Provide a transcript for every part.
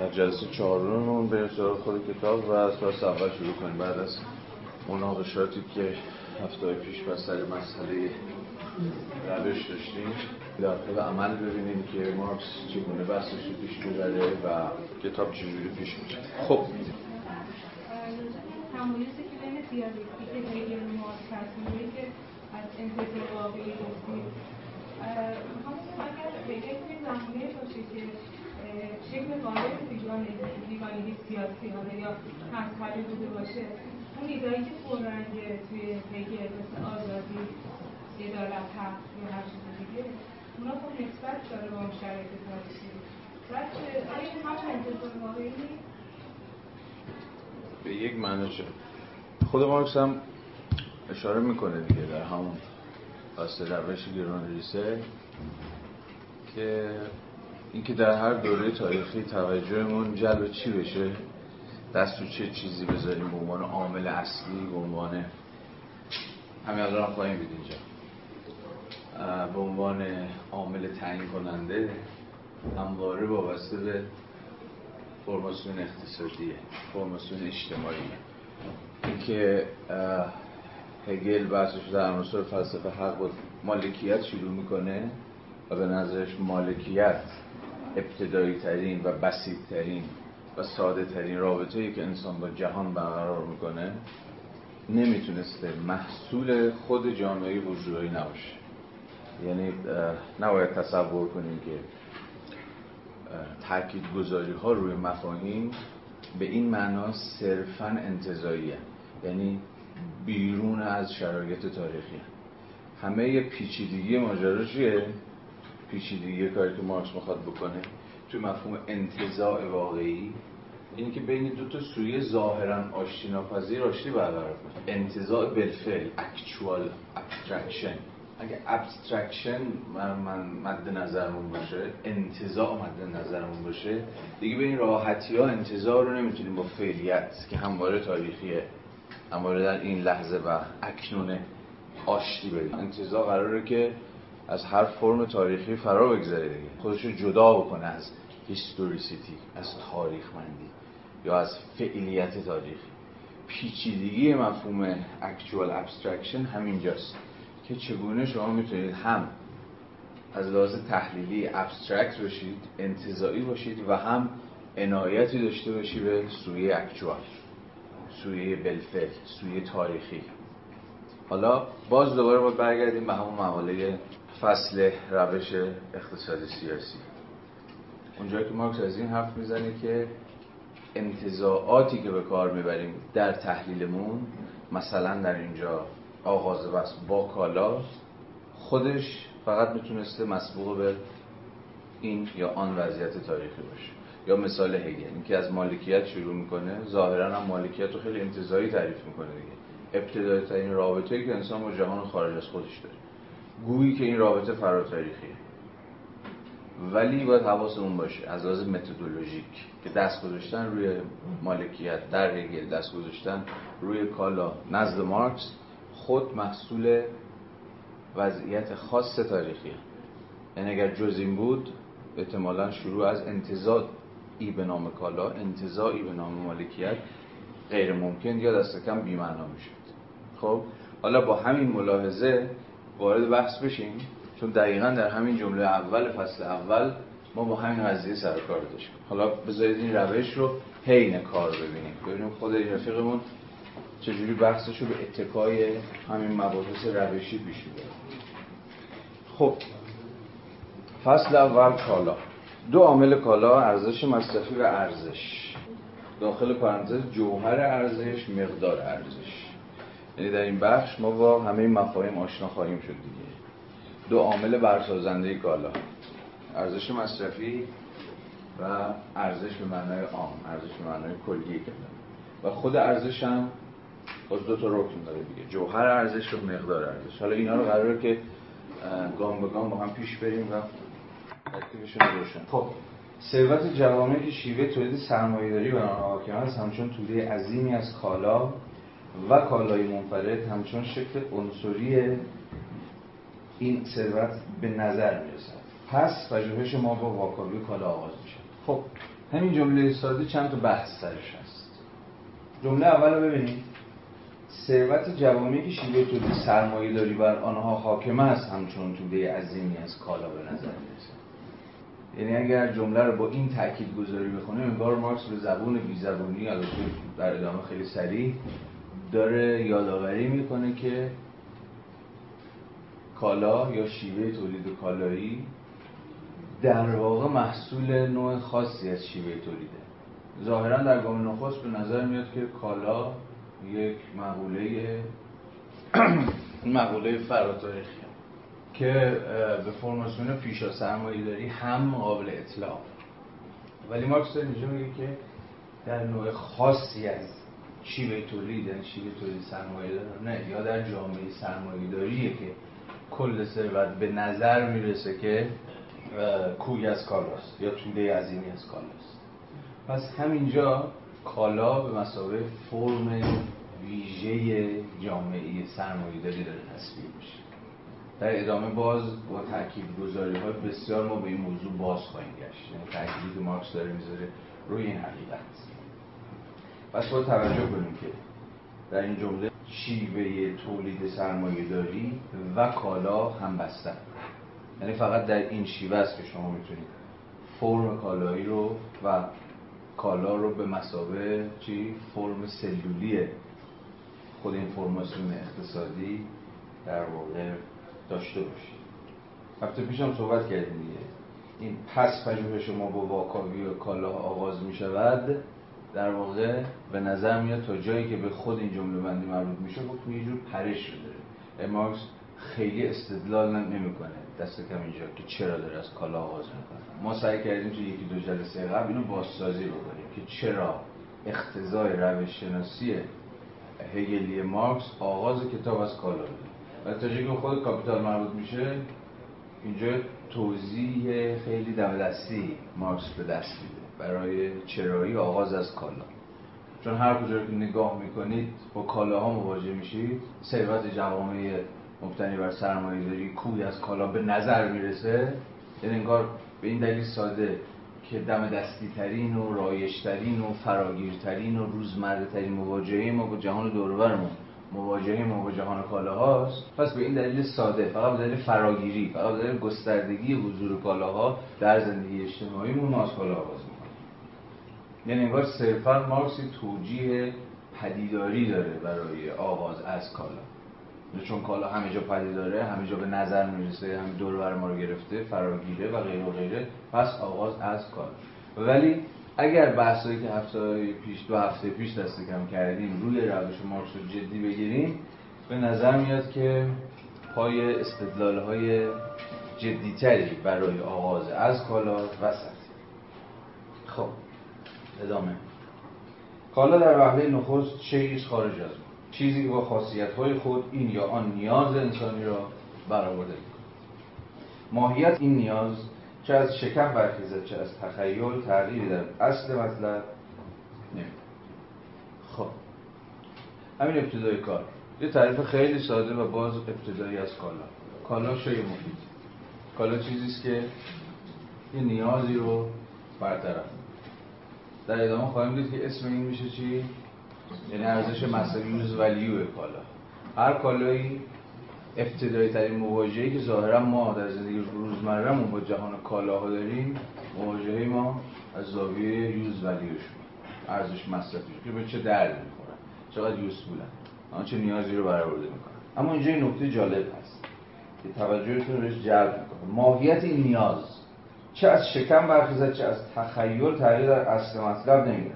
در جلسه چهارمون به سراغ خود کتاب و از پس اول شروع کنیم. بعد از مناقشاتی که هفته پیش بر سر مسئله روش داشتیم در خود عمل ببینیم که مارکس چگونه بحثش رو پیش می‌بره و کتاب چجوری پیش میره خب. تمایزی که بین دیالکتیک هگل و مارکس هست که از انتظار واقعی گفتیم می‌خوام اگر هگل توی زمانه باشه که شکل وارد بیگان بیگانگی سیاسی حالا یا مذهبی بوده باشه. اون ایدایی که پررنگه توی هگل مثل آزادی عدالت حق یا هر چیز دیگه اونا خب نسبت داره با اون شرایط تاریخی بعد آیا همون انتظار واقعی به یک معنی خود مارکس هم اشاره می‌کنه دیگه در همون واسه روش گران ریسه که اینکه در هر دوره تاریخی توجهمون جلب چی بشه؟ دست تو چه چیزی بذاریم به عنوان عامل اصلی به عنوان همین الان پایین بید اینجا. به عنوان عامل تعیین کننده همواره وابسته به فرماسیون اقتصادیه فرماسیون اجتماعی. اینکه هگل بحثش در عناصر فلسفه حق و مالکیت شروع می‌کنه و به نظرش مالکیت. ابتدایی ترین و بسیط ترین و ساده ترین رابطه که انسان با جهان برقرار می‌کنه نمی‌تونسته محصول خود جامعه بورژوایی نباشه. یعنی نباید تصور کنیم که تاکید گذاری ها روی مفاهیم به این معنا صرفا انتزاعیه یعنی بیرون از شرایط تاریخی همه پیچیدگی ماجرا چیه؟ پیچیدگی کاری که مارکس می‌خواد بکنه توی مفهوم انتزاع واقعی اینی که بین دو تا سویه ظاهرا آشتی ناپذیر آشتی برقرار کنه. انتزاع بالفعل actual abstraction اگه abstraction من مد نظرمون باشه انتزاع مد نظرمون باشه دیگه به این راحتی ها انتزاع رو نمی‌تونیم با فعلیت که همواره تاریخیه همواره در این لحظه و اکنونه آشتی بدیم انتزاع قراره که از هر فرم تاریخی فرا بگذاره دیگه. خودش جدا بکنه از هیستوریسیتی از تاریخمندی یا از فعلیت تاریخی. پیچیدگی مفهوم actual abstraction همینجاست که چگونه شما می‌تونید هم از لحاظ تحلیلی abstract باشید انتزاعی باشید و هم عنایتی داشته باشید به سویه actual سویه بالفعل سویه تاریخی. حالا باز دوباره باید برگردیم به همون مقاله فصل روش اقتصاد سیاسی. اونجایی که مارکس از این حرف می‌زنه که انتظاعاتی که به کار می‌بریم در تحلیلمون مثلا در اینجا آغاز بس با کالا خودش فقط می‌تونسته مسبوق به این یا آن وضعیت تاریخی باشه. یا مثال هگل اینکه از مالکیت شروع می‌کنه ظاهرا هم مالکیت رو خیلی انتظایی تعریف می‌کنه دیگه. ابتدایی ترین رابطه‌ای که انسان با جهان خارج از خودش داره. گویی که این رابطه فراتاریخیه ولی باید حواسمون باشه از لحاظ متدولوژیک که دست گذاشتن روی مالکیت در هگل دست گذاشتن روی کالا نزد مارکس خود محصول وضعیت خاص تاریخی یعنی اگر جز این بود احتمالا شروع از انتظار ای به نام کالا انتظاعی به نام مالکیت غیر ممکن یا دست کم بیمعنا می‌شد. خب حالا با همین ملاحظه وارد بحث بشیم چون دقیقا در همین جمله اول فصل اول ما با همین قضیه سر کار داشتیم. حالا بذارید این روش رو حین کار ببینیم. ببینیم خود این رفیقمون چجوری بحثش رو به اتکای همین مباحث روشی پیش می‌بره. خب فصل اول کالا. دو عامل کالا ارزش مصرفی و ارزش. داخل پرانتز جوهر ارزش مقدار ارزش. یعنی در این بخش ما با همه این مفاهیم آشنا خواهیم شد دیگه. دو عامل برسازنده کالا ارزش مصرفی و ارزش به معنای عام ارزش به معنای کلی کلمه و خود ارزش هم باز دو تا رکن داره دیگه. جوهر ارزش و مقدار ارزش. حالا اینا رو قراره که گام به گام با هم پیش بریم و ترکیبشون روشن خب ثروت جوامع که شیوه تولید سرمایه‌داری بر آنها حاکم است همچون توده عظیمی از کالا و کالای منفرد همچون شکل عنصری این ثروت به نظر می‌رسد. پس پژوهش ما با واکاوی کالا آغاز میشه. خب همین جمله ساده چند تا بحث سرش هست. جمله اول رو ببینید ثروت جوامعی که شیوه تولید سرمایه داری بر آنها حاکم است همچون توده عظیمی از کالا به نظر می‌رسه یعنی اگر جمله رو با این تاکید گذاری بخونیم انگار مارکس به زبون بی زبونی در ادامه خیلی سریع داره یادآوری می‌کنه که کالا یا شیوه تولید کالایی در واقع محصول نوع خاصی از شیوه تولیده. ظاهرا در گام نخست به نظر میاد که کالا یک مقوله مقوله فراتاریخی که به فرماسیون پیشا سرمایه داری هم قابل اطلاع. ولی مارکس اینجا میگه که در نوع خاصی از شیوه تولید یعنی شیوه تولید سرمایه نه یا در جامعه سرمایه داریه که کل ثروت به نظر می‌رسه که کوی از کالاست یا توده عظیمی از کالاست. پس همینجا کالا به مسابقه فرم ویژه جامعه سرمایه داری داره تصویر میشه. در ادامه باز با تاکید گذاری های بسیار ما به این موضوع باز خواهیم گشت. یعنی تاکیدی که مارکس داره می‌ذاره روی این حقیقت. پس با توجه کنیم که در این جمله شیوه تولید سرمایه داری و کالا هم بستن یعنی فقط در این شیوه است که شما می‌تونید فرم کالایی رو و کالا رو به مسابه چی؟ فرم سلولی خود این فرماسیون اقتصادی در واقع داشته باشید. هفته پیش هم صحبت کردیم دیگه. این پس پژوهش شما با واکاوی و کالا آغاز می شود در واقع به نظر میاد تا جایی که به خود این جمله بندی مربوط میشه خب یه جور پرش رو داره. مارکس خیلی استدلال نمی‌کنه. دست کم اینجا که چرا داره از کالا آغاز می‌کنه. ما سعی کردیم تو یکی دو جلسه قبل اینو بازسازی بکنیم که چرا اختزای روش شناسی هگلی مارکس آغاز کتاب از کالا بوده و تا که خود کاپیتال مربوط میشه اینجا توضیح خیلی دم دستی مارکس به دست میده. برای چرایی آغاز از کالا. چون هر کجا که نگاه می‌کنید با کالاها مواجه میشید. ثروت جوامع مبتنی بر سرمایه داری کوی از کالا به نظر می‌رسه. یعنی انگار به این دلیل ساده که دم دستی ترین و رایش ترین و فراگیرترین و روزمره ترین مواجهه ما با جهان دورورمون. مواجهه ما با جهان کالاهاست. پس به این دلیل ساده فقط به دلیل فراگیری فقط به دلیل گستردگی حضور کالاها در زندگی اجتماعی ما از کالا آغاز می‌کنیم یعنی انگار صرفا مارکس توجیه پدیداری داره برای آغاز از کالا. چون کالا همه جا پدید داره همه جا به نظر می‌رسه هم دور بر ما رو گرفته فراگیره و غیره و غیره پس آغاز از کالا. ولی اگر بحثایی که هفته پیش دو هفته پیش دست کم کردیم روی روش مارکس رو جدی بگیریم به نظر میاد که پای استدلال های جدیتری برای آغاز از کالا وسط. خب. ادامه. کالا در وحله نخست چیز خارج از چیزی با خاصیت های خود این یا آن نیاز انسانی را برآورده ماهیت این نیاز چه از شکم برخیزد چه از تخیل تغییری در اصل مطلب نمیده خب. همین ابتدای کار. یه تعریف خیلی ساده و باز ابتدایی از کالا. کالا شای مفید. کالا چیزیست که یه نیازی رو برطرف در ادامه خواهیم دید که اسم این میشه چی؟ یعنی ارزش مصرفی یوز ولیو کالا. هر کالایی ابتدایی ترین مواجهی که ظاهرا ما در زندگی روزمرهمون با جهان کالاها داریم مواجهه ما از زاویه یوز ولیوش ارزش مصرفی که به چه درد می‌خورن چقدر یوسفولن آن چه نیازی رو برآورده می‌کنن اما اینجا این نکته جالب هست که توجهتون رو بهش جلب می‌کنه ماهیت این نیاز. چه از شکم برخیزد چه از تخیل تغییر در اصل مطلب نمی‌گیره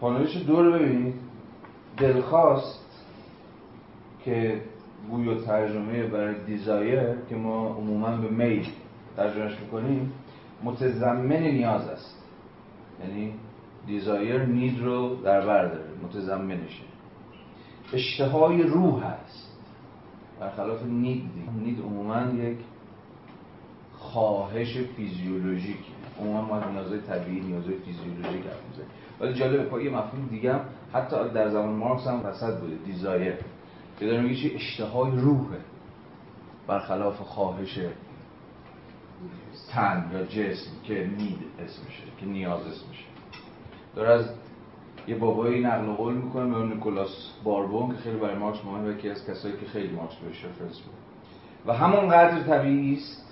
پانویس دو رو ببینید. دلخواست که گویا ترجمه برای desire که ما عموما به میل ترجمهش می‌کنیم متضمن نیاز است. یعنی desire need رو در بر داره متضمنشه اشتهای روح هست برخلاف need need عموما یک خواهش فیزیولوژیک. عموما ما نیازهای طبیعی نیازهای فیزیولوژیک حرف ولی جالبه پای یه مفهوم دیگه هم حتی در زمان مارکس هم وسط بوده desire. که داره میگه اشتهای روحه برخلاف خواهش تن یا جسم که need اسمشه که نیاز اسمشه داره از یه بابایی نقل قول می‌کنه به نیکولاس باربون که خیلی برای مارکس مهمه یکی از کسایی که خیلی مارکس بهش reference و همون قدر طبیعی است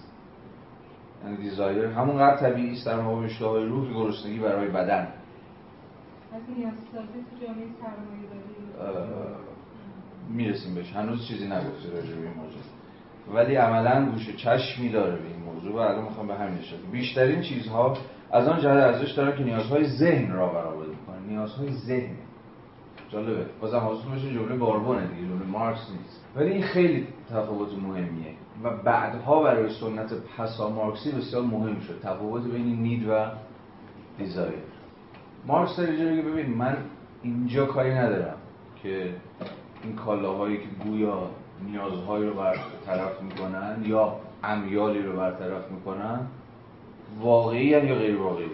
یعنی دیزایر همون قدر طبیعی است در مقام اشتهای روح که گرسنگی برای بدن. می‌رسیم بهش. هنوز چیزی نگفته راجع به این موضوع. ولی عملا گوش چشمی داره به این موضوع و الان می‌خوام به همین اشاره بیشترین چیزها از آن جهت ارزش دارن که نیازهای ذهن را برآورده می‌کنن نیازهای ذهن. جالبه. بازم حاضر بشه جمله باربونه دیگه جمله مارکس نیست. ولی این خیلی تفاوت مهمیه. و بعدها برای سنت پسا مارکسی بسیار مهم شد. تفاوت بین need و desire. مارکس داره ببین من اینجا کاری ندارم که این کالاهایی که گویا نیازهایی رو برطرف می‌کنن یا امیالی رو برطرف می‌کنن واقعی یا غیر واقعی؟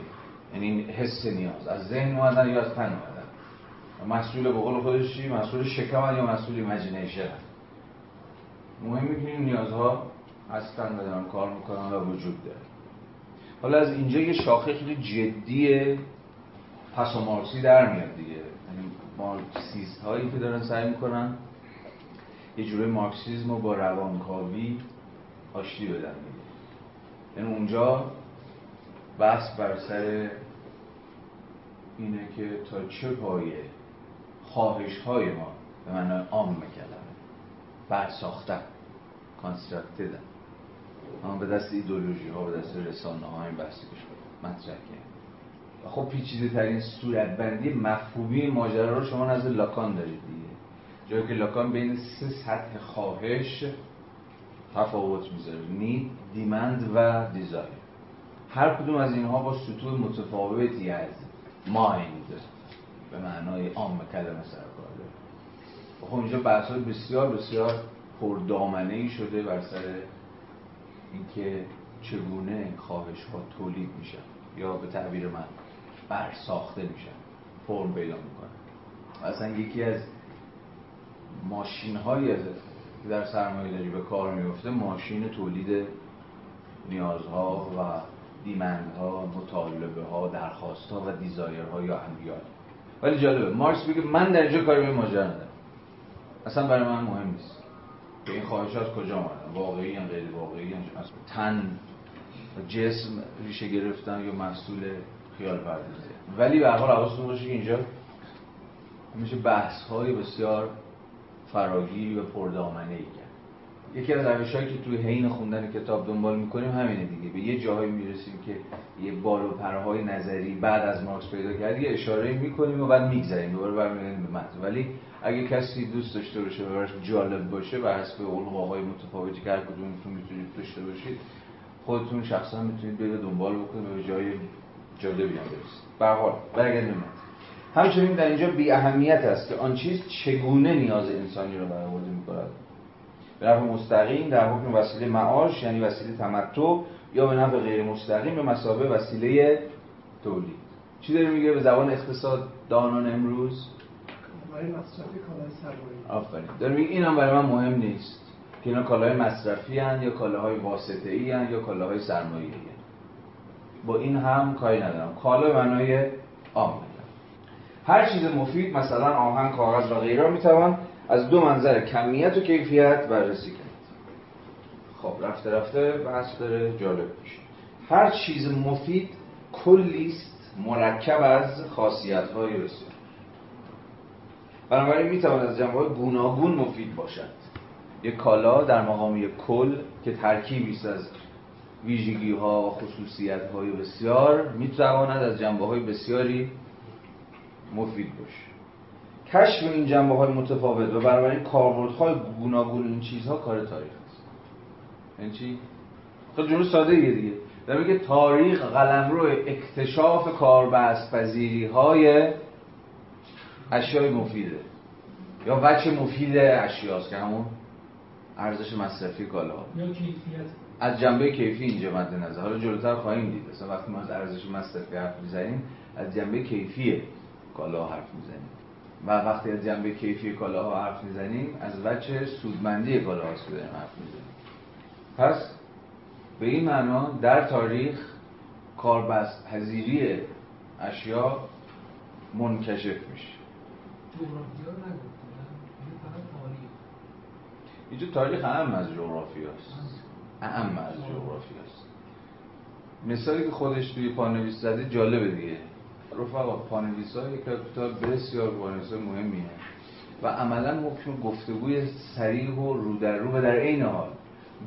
یعنی حس نیاز. از ذهن اومدن یا از تن اومدن. محصول به قول خودش چی؟ محصول شکم یا مسئول imagination مهمی که این نیازها هستن و دارن کار می‌کنن و وجود داره. حالا از اینجا یه شاخه خیلی جدی پسامارسی در میاد دیگه. یعنی مارکسیست هایی که دارن سعی می‌کنن یه جوره مارکسیزم رو با روانکاوی آشتی بدن دیگه. یعنی اونجا بحث بر سر اینه که تا چه پایه خواهش های ما به معنای عام کلمه برساخته‌ن constructed اما به دست ایدئولوژی ها به دست رسانه ها این بحثی که مطرح و خب پیچیده ترین صورتبندی مفهومی ماجرا رو شما نزد لاکان دارید دیگه. جایی که لاکان بین سه سطح خواهش تفاوت می‌ذاره. need demand و desire هر کدوم از اینها با سطوح متفاوتی از مایند به معنای عام کلمه داره خب اینجا بحث بسیار بسیار پردامنه ای شده بر سر اینکه چگونه خواهش ها تولید میشن یا به تعبیر من بر ساخته میشن فرم پیدا می‌کنن. اصلا یکی از ماشین های در سرمایه داری به کار میفته ماشین تولید نیازها و دیمندها مطالبه ها درخواست ها و دیزایر ها یا انبیال ولی جالبه مارکس بگه من در اینجا کاری به ماجرا اصلا برای من مهم نیست. که این خواهش از کجا آمدن واقعی یا غیر واقعی از تن جسم ریشه گرفتن یا محصول خیال پردازی. ولی به حال حواستون باشه که اینجا میشه بحث های بسیار فراگیر و پردامنه ای کرد یکی از روش که توی حین خوندن کتاب دنبال می‌کنیم همینه دیگه. به یه جاهایی می‌رسیم که یه بال و پرهای نظری بعد از مارکس پیدا کرد یه اشاره می‌کنیم و بعد میگذریم. دوباره برمیگردیم به متن. ولی اگه کسی دوست داشته باشه و براش جالب باشه به حسب های متفاوتی که هر کدومتون می‌تونید داشته باشید خودتون شخصا می‌تونید بره دنبال بکنید و به جای جالبی هم برسید به حال برگردیم همچنین در اینجا بی اهمیت است که آن چیز چگونه نیاز انسانی رو برآورده می‌کند. به نفع مستقیم در حکم وسیله معاش یعنی وسیله تمتع یا به نفع غیر مستقیم به مسابه وسیله تولید. چی داره میگه؟ به زبان اقتصاد دانان امروز برای کالای سرمایه آفرین. داره میگه این هم برای من مهم نیست که اینا کالای مصرفی هن یا کالاهای واسطه ای هن یا کالاهای سرمایه ای با این هم کاری ندارم. کالا معنای عام هر چیز مفید مثلا آهن کاغذ و غیره می‌توان از دو منظر کمیت و کیفیت بررسی کرد. خب رفته رفته بحث داره جالب میشه. هر چیز مفید کلیست مرکب از خاصیت های بسیار. بنابراین می‌توان از جنبه های گوناگون مفید باشد. یک کالا در مقام یک کل که ترکیبی است از ویژگی ها و خصوصیت های بسیار می‌تواند از جنبه های بسیاری مفید باشه کشف این جنبه های متفاوت و بنابراین کاربردهای گوناگون این چیزها کار تاریخ است. این یعنی چی؟ خب جمله ساده ایه دیگه. در میگه تاریخ قلمرو اکتشاف کاربست پذیری های اشیای مفیده. یا وچه مفید اشیاست که همون ارزش مصرفی کالا. یا کیفیت. از جنبه کیفی اینجا مد نظر. حالا جلوتر خواهیم دید. مثلا وقتی ما از ارزش مصرفی حرف می‌زنیم از جنبه کیفی کالا حرف می‌زنیم. و وقتی از جنبه کیفی کالاها حرف می‌زنیم از وجه سودمندی کالاها داریم حرف می‌زنیم. پس به این معنا در تاریخ کاربست پذیری اشیا منکشف میشه جغرافیا نگفتن یعنی فقط تاریخ اینجا تاریخ اهم از جغرافی است. اهم از جغرافی مثالی که خودش توی پانویس زده جالبه دیگه. رفقا پانویس ها یک کتاب بسیار پانویس مهمیه و عملا حکم گفتگوی سریع و رو در رو و در عین حال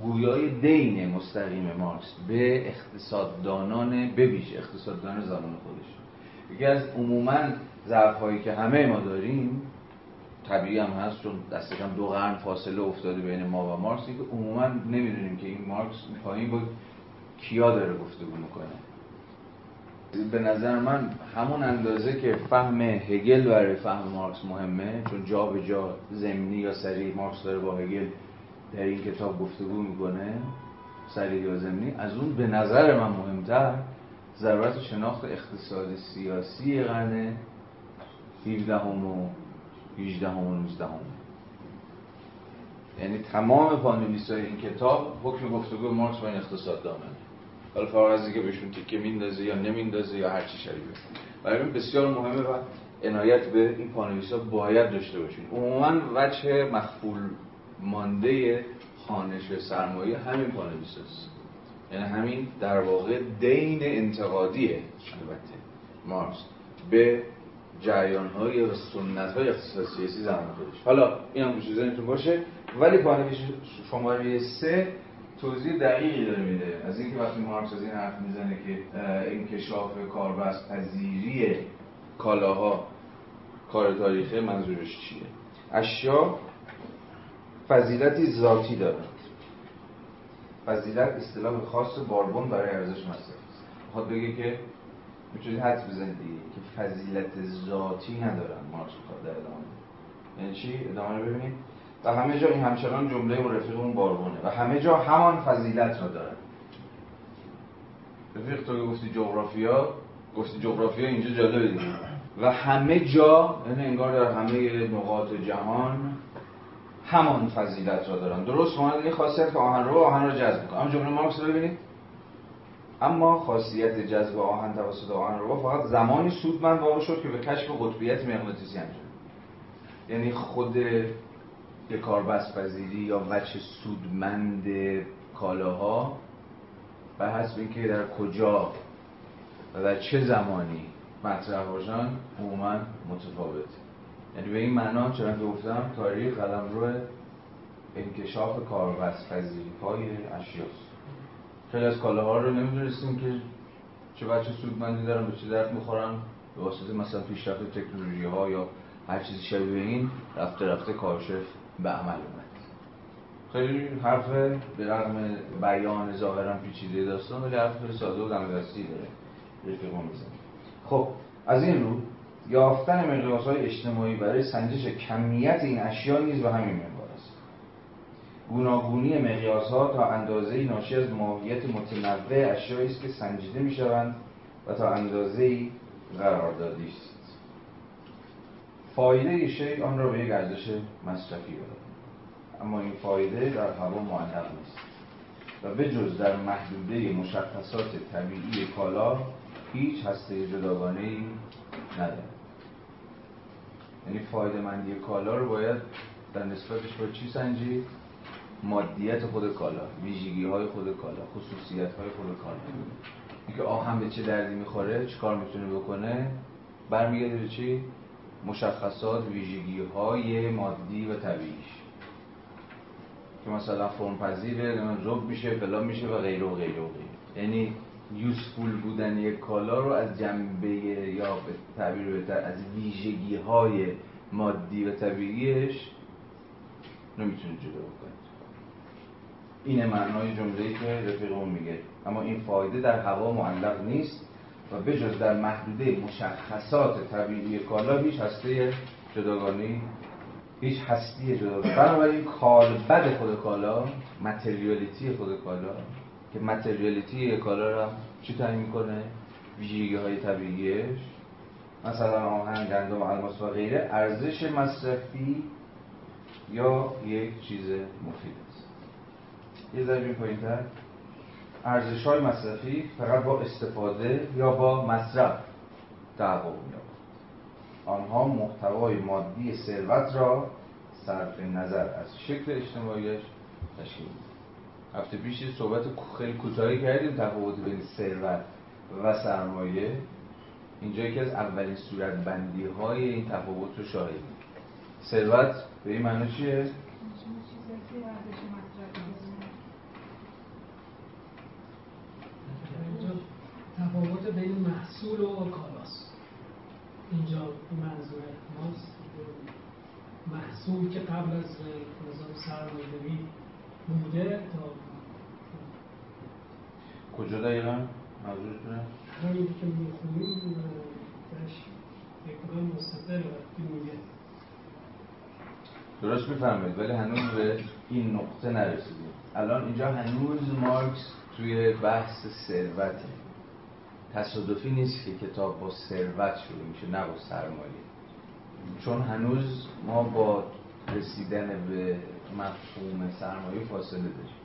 گویای دین مستقیم مارکس به اقتصاددانان ببیش اقتصاددان زمان خودش. یکی از عموما ضعف هایی که همه ما داریم طبیعی هم هست چون دست کم دو قرن فاصله افتاده بین ما و مارکس که عموما نمی‌دونیم که این مارکس پایین با کیا داره گفتگو می‌کنه. به نظر من همون اندازه که فهم هگل برای فهم مارکس مهمه چون جا به جا زمینی یا سریع مارکس داره با هگل در این کتاب گفتگو می‌کنه سریع یا زمینی از اون به نظر من مهمتر ضرورت شناخت اقتصاد سیاسی قرن 17 و 18 و 19 یعنی تمام پانویس های این کتاب حکم گفتگو مارکس با این اقتصاد دامنه. حالا فارغ از اینکه بهشون تیکه میندازه یا نمیندازه یا هر چی شبیه. برای این بسیار مهمه و عنایت به این پانویس ها باید داشته باشین. عموما وجه مخفول مانده خانش سرمایه همین پانویس هست. یعنی همین در واقع دین انتقادیه البته مارکس به جریان های و سنت های اقتصاد سیاسی زمان خودش حالا این هم گوشه باشه ولی پانویس شماره سه توضیح دقیقی داره میده. از اینکه وقتی مارکس از این حرف می‌زنه که انکشاف کاربست پذیری کالاها کار تاریخی منظورش چیه؟ اشیا فضیلتی ذاتی دارند فضیلت اصطلاح خاص باربون برای ارزش مصرف است. بگه که می‌تونید حدس بزنید که فضیلت ذاتی ندارن مارکس می‌خواد در ادامه یعنی چی؟ ادامه ببینید و همه جا این همچنان جمله و رفیقمون باربونه. و همه جا همان فضیلت را دارن. رفیق تو گفتی جغرافیا گفتی جغرافیا اینجا جالبه دیگه. و همه جا یعنی انگار در همه نقاط جهان همان فضیلت را دارن. درست مانند این خاصیت که آهن رو آهن رو جذب کنه اما جمله مارکس رو ببینید اما خاصیت جذب آهن توسط آهن رو فقط زمانی سودمند واقع شد که به کشف قطبیت مغناطیسی انجام یعنی خود کاربست یا وجه سودمند کالاها به حسب اینکه در کجا و در چه زمانی مطرح باشن عموما متفاوت یعنی به این معنا چرا گفتم تاریخ قلم رو انکشاف کاربست پذیری های اشیاست. خیلی از کالاها رو نمی‌دونستیم که چه بچه سودمندی دارن به چه درد می‌خورن. به واسطه مثلا پیشرفت تکنولوژی ها یا هر چیزی شبیه این رفته رفته کارشف به عمل اومد. خیلی حرف به رغم بیان ظاهرا پیچیده داستان ولی حرف ساده و دمدستی داره. رفیق می‌زنه. خب از این رو یافتن مقیاس های اجتماعی برای سنجش کمیت این اشیا نیز به همین گوناگونی مقیاس ها تا اندازه ناشی از ماهیت متنوع اشیایی است که سنجیده می شوند و تا اندازه قراردادی است. فایده شی آن را به یک ارزش مصرفی بدهد. اما این فایده در هوا معلق نیست و به جز در محدوده مشخصات طبیعی کالا هیچ هسته جداگانه ای نداره یعنی فایده مندی کالا رو باید در نسبتش با چی سنجید؟ مادیت خود کالا ویژگی های خود کالا خصوصیت های خود کالا. اینکه آهن به چه دردی می‌خوره چیکار می‌تونه بکنه؟ برمیگرده به چی؟ مشخصات ویژگی های مادی و طبیعیش. که مثلا فرم پذیره زوب میشه فلان میشه و غیره و غیره و غیره. یعنی یوسفول بودن یک کالا رو از جنبه یا به تعبیر بهتر از ویژگی های مادی و طبیعیش نمی‌تونه جدا بکنید اینه معنای جمله‌ای که رفیقمون میگه. اما این فایده در هوا معلق نیست و بجز در محدوده مشخصات طبیعی کالا هیچ هسته جداگانی هیچ هستی جداگانی بنابراین کالبد خود کالا متریالیتی خود کالا که متریالیتی کالا را چی تعیین می‌کنه؟ ویژگی های طبیعیش. مثلا آهن گندم الماس و غیره ارزش مصرفی یا یک چیز مفید. یه ذره پایین تر ارزش های مصرفی فقط با استفاده یا با مصرف تحقق می‌یابد. آنها محتوای مادی ثروت را صرف نظر از شکل اجتماعیش تشکیل می‌دهند هفته پیش صحبت خیلی کوتاهی کردیم تفاوت بین ثروت و سرمایه. اینجا یکی از اولین صورت بندی های این تفاوت رو شاهدیم ثروت به این معنی چیه؟ چیزی که ارزش مصرفی داره. اینجا تفاوت بین محصول و کالاست اینجا منظور ماست. محصول که قبل از نظام سرمایه‌داری بوده تا کجا دقیقا؟ منظورتونه؟ همین که می‌خونیم درش یک مقام مستقل وقتی میگه. درست می‌فهمید ولی هنوز به این نقطه نرسیدیم. الان اینجا هنوز مارکس توی بحث ثروته. تصادفی نیست که کتاب با ثروت شروع میشه نه با سرمایه. چون هنوز ما با رسیدن به مفهوم سرمایه فاصله داریم.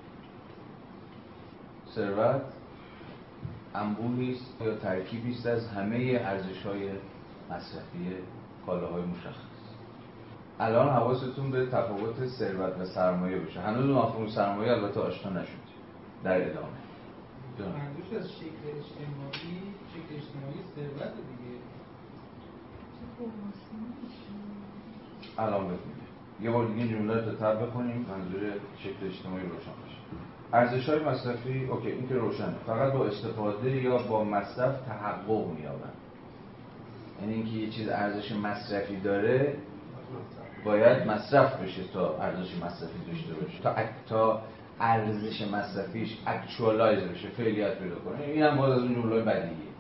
ثروت انبوهی است یا ترکیبی است از همه ارزش های مصرفی کالاهای مشخص. الان حواستون به تفاوت ثروت و سرمایه باشه. هنوز مفهوم سرمایه البته آشنا نشد در ادامه. منظورش از شکل اجتماعی شکل اجتماعی ثروت دیگه؟ الان میگم. یه بار دیگه جمله رو تا تب بخونیم منظور شکل اجتماعی روشن بشه ارزش های مصرفی okay این که روشنه. فقط با استفاده یا با مصرف تحقق مییابند یعنی اینکه یه چیز ارزش مصرفی داره باید مصرف بشه تا ارزش مصرفی داشته باشه. تا تا ارزش مصرفیش actualize بشه فعلیت پیدا کنه. این هم باز از اون جمله بدیهیه.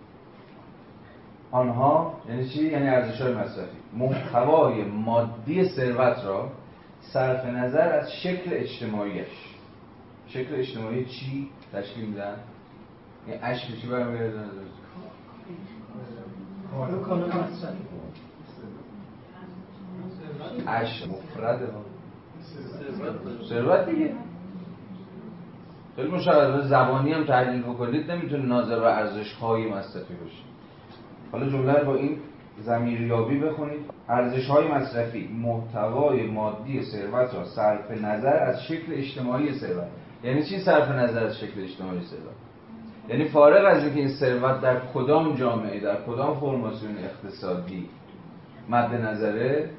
آنها یعنی چی؟ یعنی ارزش های مصرفی. محتوای مادی ثروت را صرف نظر از شکل اجتماعیش. شکل اجتماعی چی؟ تشکیل میدن؟ این اشک چی مصرفی اش مفرده. ثروت دیگه. خیلی مشخص زبانی هم تحلیل بکنید نمی‌تونه ناظر به ارزش های مصرفی باشه حالا جمله رو با این زمیریابی بخونید. ارزش های مصرفی محتوای مادی ثروت را صرف نظر از شکل اجتماعی ثروت. یعنی چی صرف نظر از شکل اجتماعی ثروت؟ یعنی فارغ از اینکه این ثروت در کدام جامعه در کدام فرماسیون اقتصادی مد نظره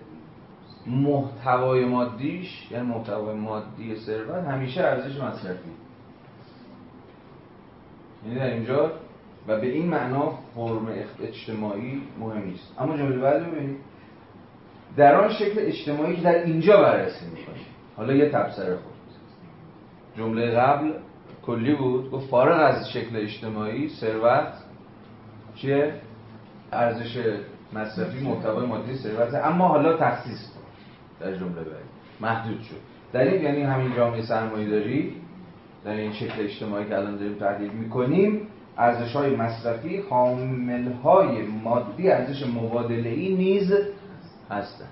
محتوای مادیش یعنی محتوای مادی ثروت همیشه ارزش مصرفی. یعنی در اینجا و به این معنا فرم اجتماعی مهم نیست. اما جمله بعد ببینید در آن شکل اجتماعی که در اینجا بررسی می‌کنیم. حالا یه تبصره خود. جمله قبل کلی بود. گفت فارغ از شکل اجتماعی ثروت چیه؟ ارزش مصرفی محتوای مادی ثروت. اما حالا تخصیص کن. در جمله بعد محدود شد. در این یعنی همین جامعه سرمایه داری در این شکل اجتماعی که الان داریم تحلیل می‌کنیم ارزش های مصرفی حامل های مادی ارزش مبادله ای نیز هستند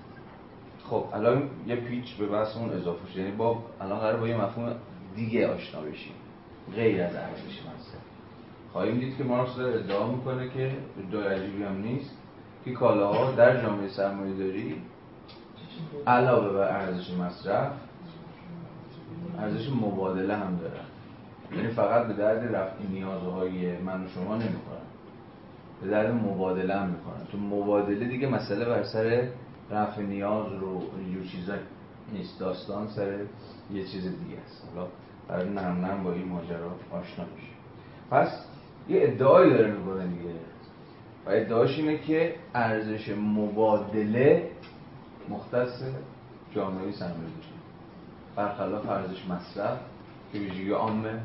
خب الان یه پیچ به بحثمون اضافه شد یعنی با الان قرار با یه مفهوم دیگه آشنا بشیم. غیر از ارزش مصرفی. خواهیم دید که مارکس داره ادعا می‌کنه که ادعای عجیبی هم نیست که کالاها در جامعه سرمایه داری علاوه بر ارزش مصرف ارزش مبادله هم دارن یعنی فقط به درد رفع نیازهای من و شما نمی‌خورن. به درد مبادله هم می‌خورن. تو مبادله دیگه مسئله بر سر رفع نیاز رو اینجور چیزا نیست. داستان سر یه چیز دیگه است. حالا برای نرم نرم با این ماجرا آشنا بشه پس یه ادعایی داره می‌کنه دیگه. و ادعاش اینه که ارزش مبادله مختص جامعه سرمایه‌داری برخلاف ارزش مصرف که ویژگی عامه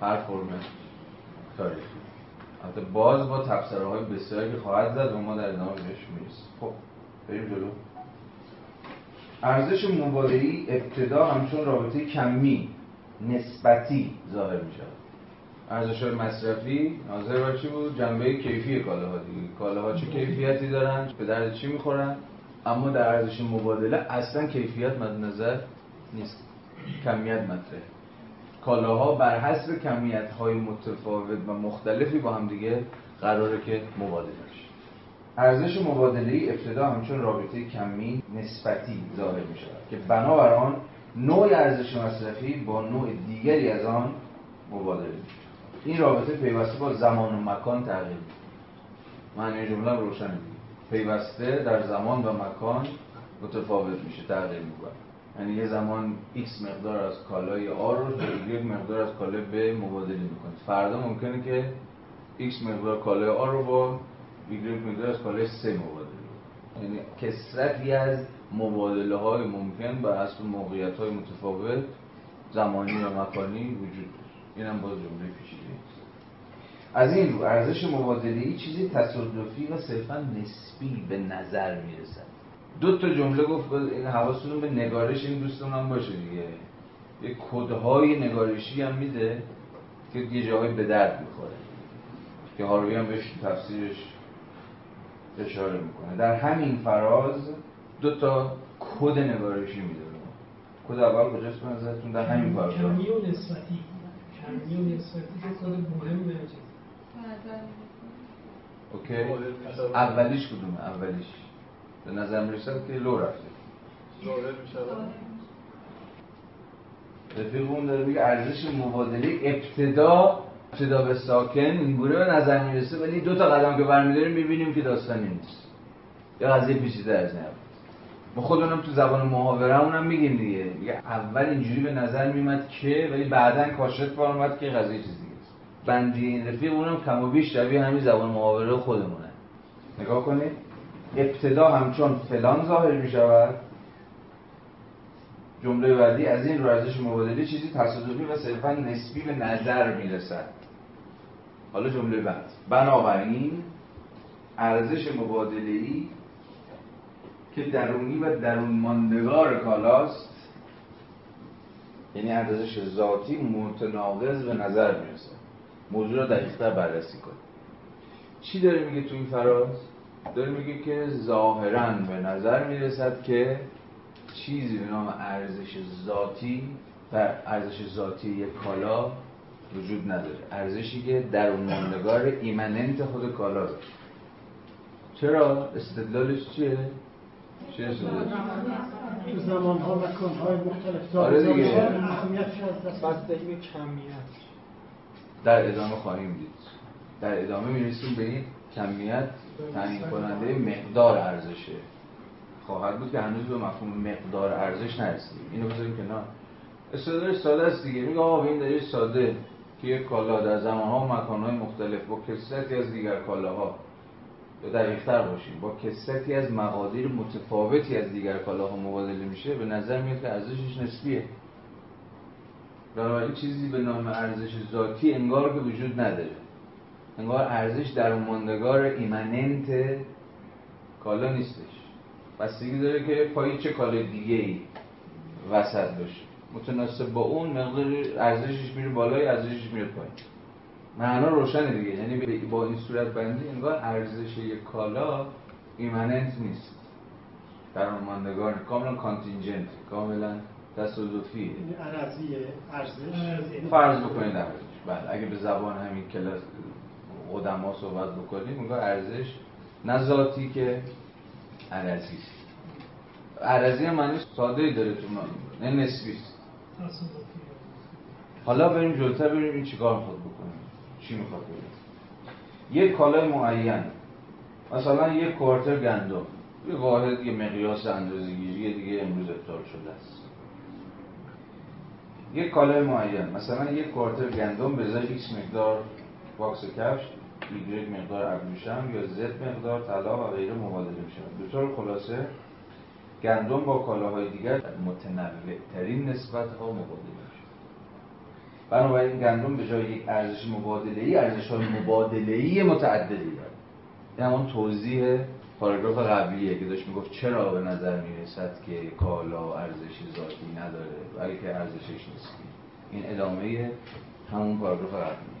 هر فرم تاریخی. البته باز با تبصره های بسیاری که خواهد زد و ما در ادامه بهش می‌رسیم. خب بریم جلو. ارزش مبادله‌ای ابتدا همچون رابطه کمی نسبتی ظاهر می شود ارزش های مصرفی ناظر بر چی بود؟ جنبه کیفی کالاها دیگه. کالاها چه کیفیتی دارن؟ به درد چی می‌خورن؟ اما در ارزش مبادله اصلا کیفیت مد نظر نیست. کمیت مطرحه کالاها بر حسب کمیت های متفاوت و مختلفی با هم دیگه قراره که مبادله بشه. ارزش مبادله ای ابتدا همچون رابطه کمی نسبتی ظاهر می شود که بنابر آن نوع ارزش مصرفی با نوع دیگری از آن مبادله می این رابطه پیوسته با زمان و مکان تغییر معنی جمله روشنه پیوسته در زمان و مکان متفاوت میشه تغییر می‌کنه. یعنی یه زمان x مقدار از کالای آ رو به y مقدار از کالای ب مبادله می‌کنه فردا ممکنه که x مقدار کالای آ رو با y مقدار از کالای س مبادله یعنی کسرتی از مبادله های ممکن بر حسب موقعیت های متفاوت زمانی و مکانی وجود داره. این هم باز جمله پیچیده از این رو ارزش مبادله چیزی تصادفی و صرفا نسبی به نظر می‌رسد. دو تا جمله گفت این حواستون به نگارش این دوستان هم باشه دیگه. یه کدهای نگارشی هم میده که یه جاهای به درد می‌خوره. که هاروی هم بهش تفسیرش اشاره می‌کنه. در همین فراز دو تا کد نگارشی میده. کد اول کجاست به نظرتون؟ در همین فراز. کمی و نسبتی. کمی و نسبتی که کد مهمه okay. اولیش کدومه؟ اولیش. به نظر می‌رسد که لو رفته. رفیقمون داره میگه ارزش مبادله ابتدا ابتدا به ساکن اینگونه به نظر می‌رسه ولی دو تا قدم که برمیداریم می‌بینیم که داستانی نیست. یا قضیه پیچیده از نه ما خودمونم تو زبان محاوره هم میگیم دیگه. میگه اول اینجوری به نظر میومد که ولی بعدا کاشف بار اومد که قضیه چیزی است بندی این رفیق اونم کم و بیش شبیه همین زبان محاوره خودمونه. نگاه کنید. ابتدا همچون فلان ظاهر می شود جمله بعدی از این ارزش مبادله چیزی تصادفی و صرفا نسبی به نظر می رسد حالا جمله بعد. بنابراین ارزش مبادله ای که درونی و درون ماندگار کالاست یعنی ارزش ذاتی متناقض به نظر می‌رسه موضوع رو دقیقتر بررسی کنیم. چی داره میگه تو این فراز؟ داره میگه که ظاهرا به نظر می‌رسد که چیزی به نام ارزش ذاتی و ارزش ذاتی یک کالا وجود نداره ارزشی که در اون ماندگار ایمننت خود کالا داره چرا؟ استدلالش چیه؟ چیه استدلالش؟ تو زمان ها و کن های مختلف آره دیگه. به کمیت در ادامه خواهیم دید در ادامه می‌رسیم به این کمیت تعیین کننده مقدار ارزشه. خواهد بود که هنوز به مفهوم مقدار ارزش نرسیدیم. اینو بذاریم کنار. استدلال ساده است دیگه. میگه آقا این دلیل ساده که یک کالا در زمانها و مکانهای مختلف با کسرتی از دیگر کالاها یا دقیقتر باشیم با کسرتی از مقادیر متفاوتی از دیگر کالاها مبادله میشه به نظر میاد که ارزشش نسبیه. بنابراین چیزی به نام ارزش ذاتی انگار که وجود نداره. انگار ارزش در ماندگار ایمننت کالا نیستش. بستگی داره که پای چه کالای دیگه ای وسط باشه. متناسب با اون مقدار ارزشش میره بالای ارزشش میره پایین. معنا روشنه دیگه. یعنی با این صورت بندی انگار ارزش یک کالا ایمننت نیست. در اون ماندگار کاملا کانتینجنت کاملا تصادفیه یعنی عرضی ارزش. فرض بکنید ارزش بله اگه به زبان همین کلاس قدما صحبت بکنیم انگار ارزش نه ذاتی که عرضی است. عرضی معنی ساده ای داره تو نه نسبی است. حالا بریم جلوتر بریم این چیکار می‌خواد بکنیم چی می‌خواد بگه. یک کالای معین. مثلا یک کوارتر گندم. یه واحد یه مقیاس اندازه‌گیری دیگه امروز ابطال شده است. یک کالای معین. مثلا یک کوارتر گندم به ازای مقدار واکس کفش. Y مقدار ابریشم یا z مقدار طلا و غیره مبادله میشه به طور خلاصه گندم با کالاهای دیگر متنوع ترین نسبت ها مبادله میشه بنابراین گندم به جای یک ارزش مبادله ای ارزش های مبادله ای متعددی داره. این همون توضیح پاراگراف قبلیه که داشت می‌گفت چرا به نظر می‌رسد که کالا ارزش ذاتی نداره بلکه ارزشش نسبی این ادامه همون پاراگراف قبلی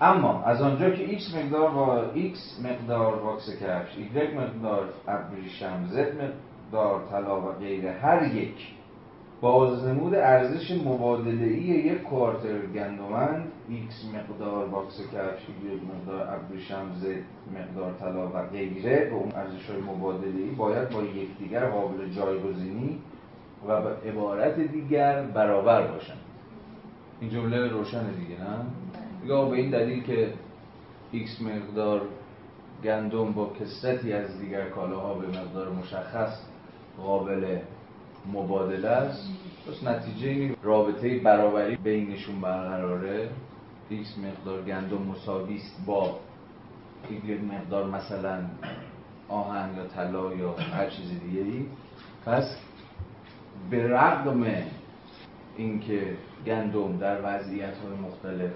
اما از آنجا که x مقدار با x مقدار واکس کفش y مقدار ابریشم z مقدار طلا و غیره هر یک بازنمود ارزش مبادله‌ای یک کوارتر گندمند x مقدار واکس کفش y مقدار ابریشم z مقدار طلا و غیره به اون ارزش های مبادله‌ای باید با یکدیگر قابل جایگزینی و به عبارت دیگر برابر باشند. این جمله روشن دیگه نه؟ یا به این دلیل که x مقدار گندم با کسرتی از دیگر کالاها به مقدار مشخص قابل مبادله است. پس نتیجه رابطه برابری بینشون برقراره. x مقدار گندم مساوی است با یک مقدار مثلا آهن یا طلا یا هر چیز دیگه ای پس به رغم اینکه گندم در وضعیت های مختلف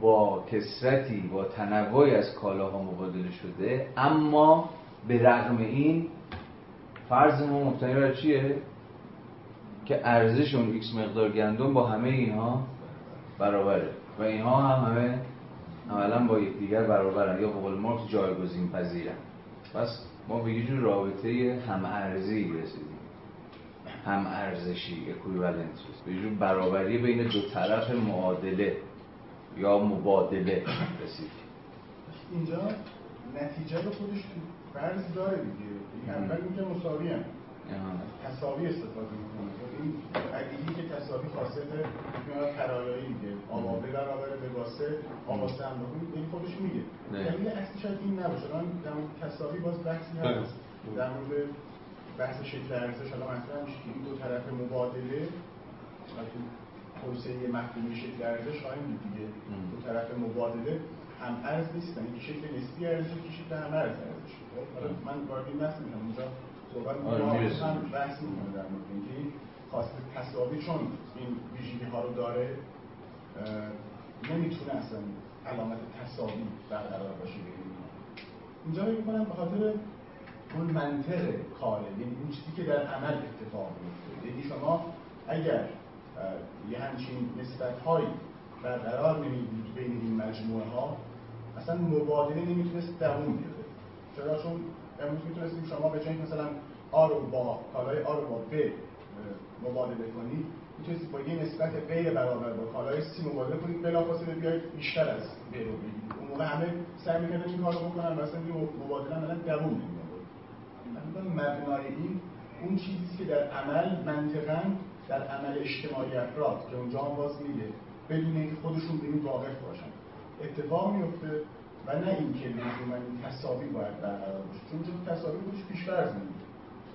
با کثرتی با تنوعی از کالاها مبادله شده. اما به رغم این فرض ما مبتنی بر چیه؟ که ارزش اون x مقدار گندم با همه اینها برابره. و اینها هم همه عملا با یکدیگر برابرن. یا قول مارکس جایگزین پذیرن. پس ما به یه جور رابطه هم ارزی رسیدیم. هم ارزشی اکویوالنت به یه جور برابری بین دو طرف معادله. یا مبادله رسید. اینجا نتیجه به خودش تو فرض داره دیگه. اول اینکه مساوی هم. تصاوی استفاده می‌کنه. این اگه که تصاوی خاصه میاد کرایایی میگه آوابه برابر به واسه آواسه هم این خودش میگه. دلیل اصلی شاید این نباشه. من در مورد تصاوی باز بحثی هست در مورد بحث شکل ارزش حالا مطرح میشه که این دو طرف مبادله. توسعه مفهومی شکل ارزش خواهیم دید دیگه. دو طرف مبادله هم ارز نیستن یکی شکل نسبی ارزش یکی شکل هم ارز ارزش. حالا من وارد این بحث میشم اونجا صحبت آره هم بحث می‌کنه در مورد اینکه این خواست تصاوی چون این ویژگی ها رو داره نمی‌تونه اصلا علامت تصاوی برقرار باشه بین اینجا می کنم به خاطر اون منطق کاره یعنی اون چیزی که در عمل اتفاق میفته یعنی شما اگر یه همچین نسبت هایی برقرار نمی‌دید بین این مجموعه ها اصلا مبادله نمی‌تونست دووم بیاره. چرا؟ چون امروز می‌تونستیم شما به جای مثلا آ رو با کالای آ رو با ب مبادله کنید می‌تونستید با یه نسبت غیر برابر با کالای سی مبادله کنید. بلافاصله بیاید بیشتر از ب رو بگیرید. اون موقع همه سعی می‌کردن این کار رو بکنن؟ مثلا این مبادله عملا دووم نمیاد مبنای این اون چیزی که در عمل منطقا در عمل اجتماعی افراد که اونجا هم باز میگه بدون اینکه خودشون به این واقف باشن. اتفاق میفته و نه اینکه لزوما این تصاوی باید برقرار باشه چون چون تصاوی خودش پیش‌فرض میگه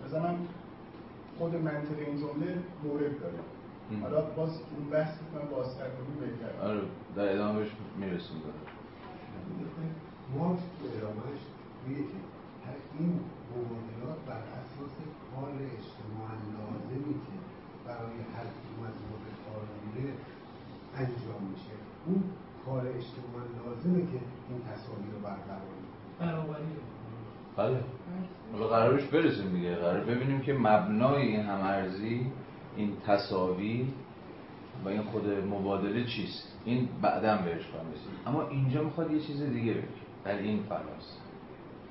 مثلا خود منطق این جمله مورد داره. حالا باز اون بحث من بازتر کنیم بهتر آره در ادامهش می‌رسیم. داره مارکس تو ادامهش میگه که این مبادلات بر اساس کار اجتماع لازمی که برای هر کدوم از مورد کار میره انجام میشه اون کار اجتماع لازمه که این تصاویر رو برقرار برابری بله. حالا قرارش برسیم دیگه. قرار ببینیم که مبنای این همارزی این تصاوی و این خود مبادله چیست. این بعدا بهش خواهم اما اینجا می‌خواد یه چیز دیگه بگه. در این فلاس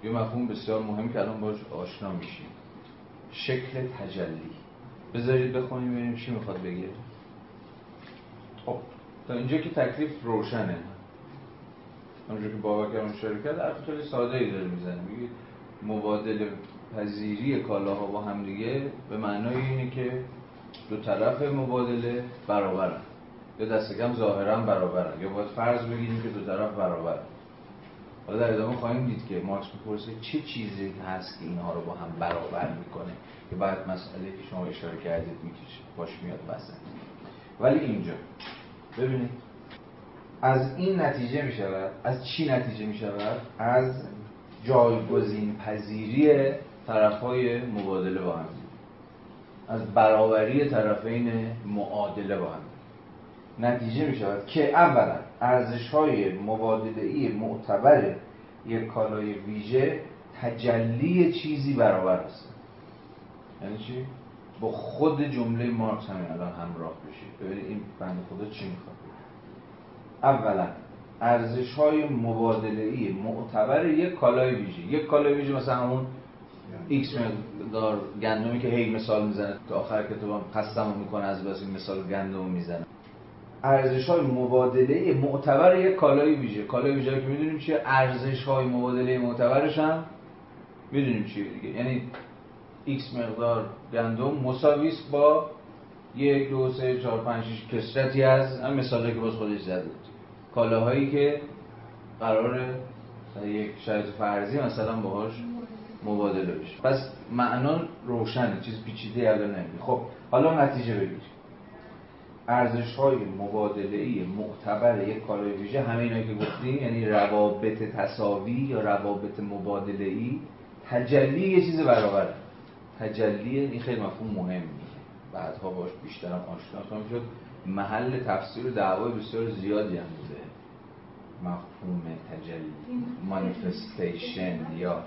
یه مفهوم بسیار مهم که الان باش آشنا میشیم. شکل تجلی. بذارید بخونیم ببینیم چی می‌خواد بگه. خب. اینجا که تکلیف روشنه. اونجا که بابا کرم اشاره کرد حرف خیلی ساده ای داره می‌زنه. میگه مبادله پذیری کالاها با هم دیگه به معنای اینه که دو طرف مبادله برابرن. یا دست کم ظاهرا برابرن. یا باید فرض بگیریم که دو طرف برابرن حالا در ادامه خواهیم دید که مارکس می‌پرسه چه چیزی هست که اینها رو با هم برابر می‌کنه که بعد مسئله که شما اشاره کردید می‌کشه. باش میاد بسن ولی اینجا ببینید از این نتیجه می شود؟ از چی نتیجه می شود؟ از جایگزین پذیری طرف های مبادله با هم. از برابری طرفین معادله با هم. نتیجه می شود که اولا ارزش های مبادله معتبر یک کالای ویژه تجلی چیزی برابر است. یعنی چی؟ با خود جمله مارکس همین الان همراه بشید ببینید این بنده خدا چی می‌خواد اولا ارزش های مبادله ای معتبر یک کالای ویژه. یک کالای ویژه مثلا همون x مقدار گندمی که هی مثال می‌زنه. تا آخر کتابم خستم می‌کنه از بس این مثال گندم می‌زنه. ارزش های مبادله معتبر یک کالای ویژه. کالای ویژه که می‌دونیم چیه؟ ارزش های مبادله معتبرش هم می‌دونیم چیه دیگه. یعنی x مقدار گندم. مساویه با یک دو سه چهار پنج شیش کثرتی از هم مثالی که باز خودش زد کالاهایی که قراره در یک شرایط فرضی مثلا باهاش مبادله بشه. پس معنا روشنه چیز پیچیده الان نمیگه. خب حالا نتیجه بگیر. ارزش های مبادله ای معتبر یک کالای ویژه همه اینا که گفتیم یعنی روابط تساوی یا روابط مبادله ای تجلی یه چیز برابره. تجلی این خیلی مفهوم مهمیه بعدها باش بیشترم آشنا خواهیم شد محل تفسیر و دعوای بسیار زیادی هم بوده. مفهوم تجلی مانیفستیشن یا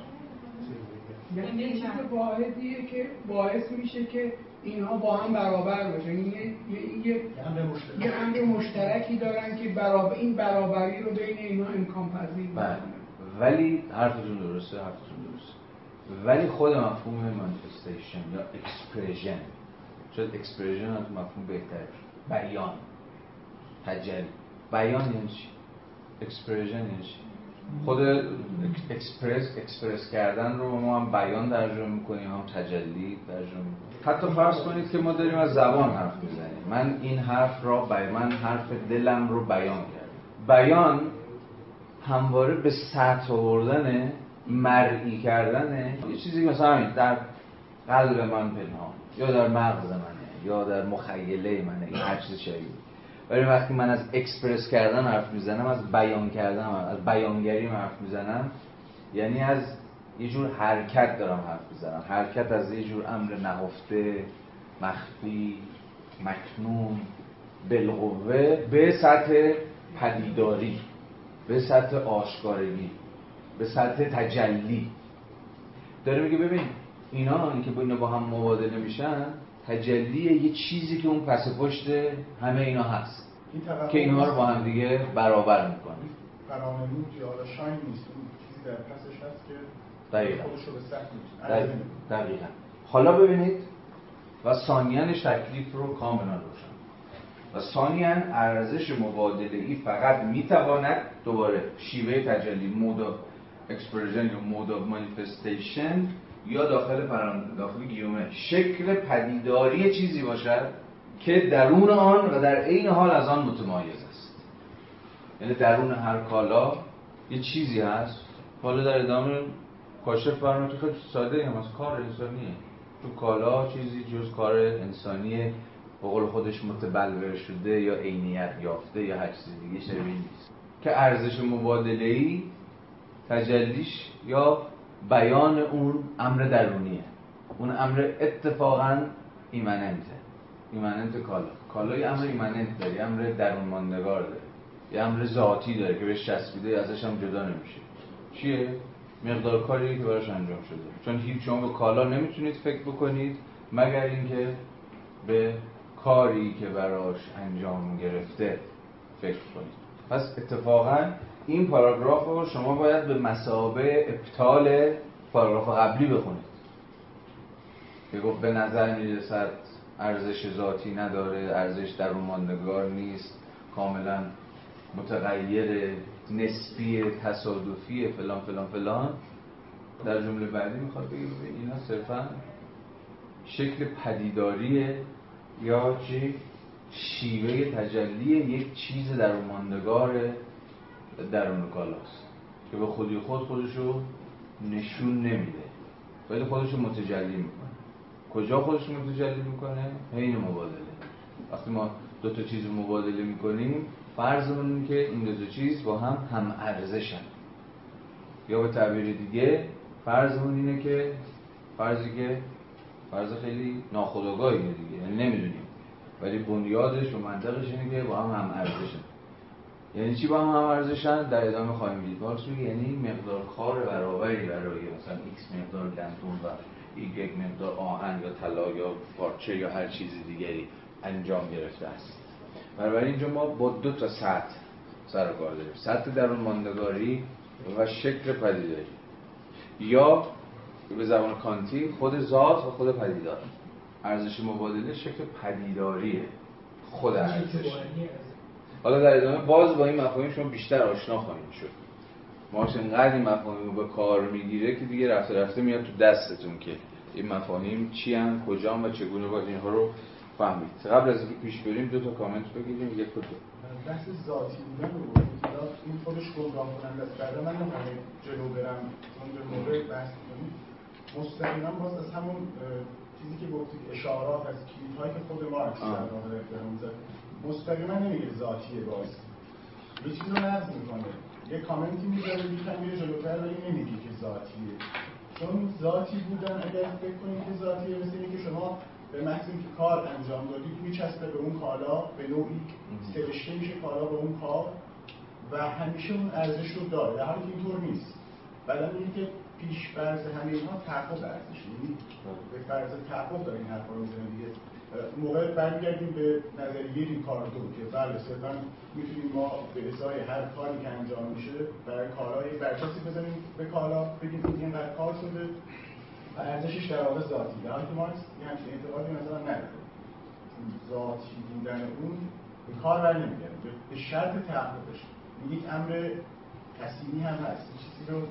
یعنی یه چیز واحدیه که باعث میشه که اینها با هم برابر باشن یعنی یه یه یه امر مشترکی دارن که برابر این برابری رو بین اینها امکان پذیر بله ولی حرفتون درسته حرفتون درسته ولی خود مفهوم manifestation یا expression شاید expression از مفهوم بهتر بیان. تجلی. بیان یعنی چی؟ expression یعنی چی؟ خود express express کردن رو ما هم بیان ترجمه می‌کنیم هم تجلی ترجمه می‌کنیم. حتی فرض کنید که ما داریم از زبان حرف می‌زنیم. من این حرف را بیان من حرف دلم رو بیان کردم. بیان همواره به سطح آوردن مرئی کردن یه چیزی مثلا همین در قلب من پنهان یا در مغز منه یا در مخیله منه این هر چیز شایی ولی وقتی من از اکسپرس کردن حرف می‌زنم از بیان کردن از بیانگری حرف می‌زنم یعنی از یه جور حرکت دارم حرف می‌زنم. حرکت از یه جور امر نهفته مخفی مکنون بالقوه به سطح پدیداری به سطح آشکارگی. به سطح تجلی. داره میگه ببین اینا که با اینا با هم مبادله میشن تجلی یه چیزی که اون پس پشت همه اینا هست. این که اینها رو با هم دیگه برابر می‌کنه. فرامنون یا حالا شاین نیست اون چیزی در پسش هست که دقیقا. خودش رو به سخت دقیقا. دقیقا. حالا ببینید و ثانیاً تکلیف رو کاملا روشن. و ثانیاً ارزش مبادله ای فقط می‌تواند دوباره شیوه تجلی expression یا mode of manifestation یا داخل پرانتز داخل گیومه. شکل پدیداری چیزی باشد که درون آن و در عین حال از آن متمایز است. یعنی درون هر کالا یه چیزی هست. حالا در ادامه کاشف فرمایید که خیلی ساده هم از کار انسانیه تو کالا چیزی جز کار انسانی به قول خودش متبلور شده یا عینیت یافته یا هر چیز دیگه شبیه نیست. که ارزش مبادله ای تجلیش یا بیان اون امر درونیه. اون امر اتفاقا ایمننته. ایمننت کالا. کالا یه امر ایمننت داره یه امر درون ماندگار داره. یه امر ذاتی داره که بهش چسبیده ازش هم جدا نمیشه. چیه؟ مقدار کاری که براش انجام شده. چون هیچ شما به کالا نمی‌تونید فکر بکنید مگر اینکه به کاری که براش انجام گرفته فکر کنید. پس اتفاقا این پاراگراف رو شما باید به مسابه ابطال پاراگراف قبلی بخونید. که گفت به نظر می‌رسد ارزش ذاتی نداره ارزش درون ماندگار نیست کاملا متغیر نسبی تصادفی فلان فلان فلان. در جمله بعدی می‌خواد بگه اینا صرفا شکل پدیداریه یا چی؟ شیوه تجلی یک چیز درون ماندگار درون کالاست که به خودی خود خودشو نشون نمیده. ولی خودشو متجلی می‌کنه. کجا خودشو متجلی می‌کنه؟ حین مبادله. وقتی ما دو تا چیز مبادله می‌کنیم فرض کنیم که این دو تا چیز با هم هم ارزشن. یا به تعبیر دیگه فرضمون اینه که فرضی که فرض خیلی ناخودآگاهیه دیگه. یعنی نمی‌دونیم. ولی بنیادش و منطقش اینه که با هم هم ارزشن. یعنی چی با هم هم ارزشن در ادامه خواهیم دید. میگه یعنی مقدار کار برابری برای مثلا x مقدار گندم و یک مقدار آهن یا طلا یا پارچه یا هر چیز دیگری انجام گرفته است. برای اینجا ما با دو تا سطح سر و کار داریم. سطح درون ماندگاری و شکل پدیداری. یا به زبان کانتی خود ذات و خود پدیدار. ارزش مبادله شکل پدیداریه. خود ارزش. حالا در ادامه باز با این مفاهیم شما بیشتر آشنا خواهید شد. مارکس اینقدر این مفاهیم رو به کار می‌گیره که دیگه رفته رفته میاد تو دستتون که این مفاهیم چی هم کجا و چگونه باید اینها رو فهمید. قبل از اینکه پیش بریم دو تا کامنت بگیریم یک دو. بحث ذاتی بودن رو این خودش گمراه کننده است. بعد من نمی‌خوام جلو برم. چون به موقع بحث کنیم. مستقیما باز از همون چیزی که گفتید اشارات از کلیدهایی که خود مارکس در مستقیما نمیگه ذاتیه باز. یه چیزی رو می‌کنه. یه کامنتی می‌ذاره بیتن میره جلوتر ولی نمیگه که ذاتیه. چون ذاتی بودن اگر فکر کنید که ذاتیه مثل اینکه شما به محض اینکه کار انجام دادید میچسبه به اون کالا به نوعی. سرشته میشه کالا به اون کار و همیشه اون ارزش رو داره. در حالی که اینطور نیست. بعدا میگه که پیش فرض همه اینها تحقق ارزش. یعنی به فرض تحقق داره این حرفا رو می‌زنه. موقع برمیگردیم به نظریه ریکاردو که بله صرفا می‌تونیم ما به ازای هر کاری که انجام میشه برای کارهای برچسبی بزنیم. به کالا بگیم این اینقدر کار شده و ارزشش در واقع ذاتی در حالی که مارکس یه همچین اعتقادی مثلا نداره ذاتی بودن اون به کار بر نمیگرده. به شرط تحققش یک امر تصمیمی هم هست. چیزی رو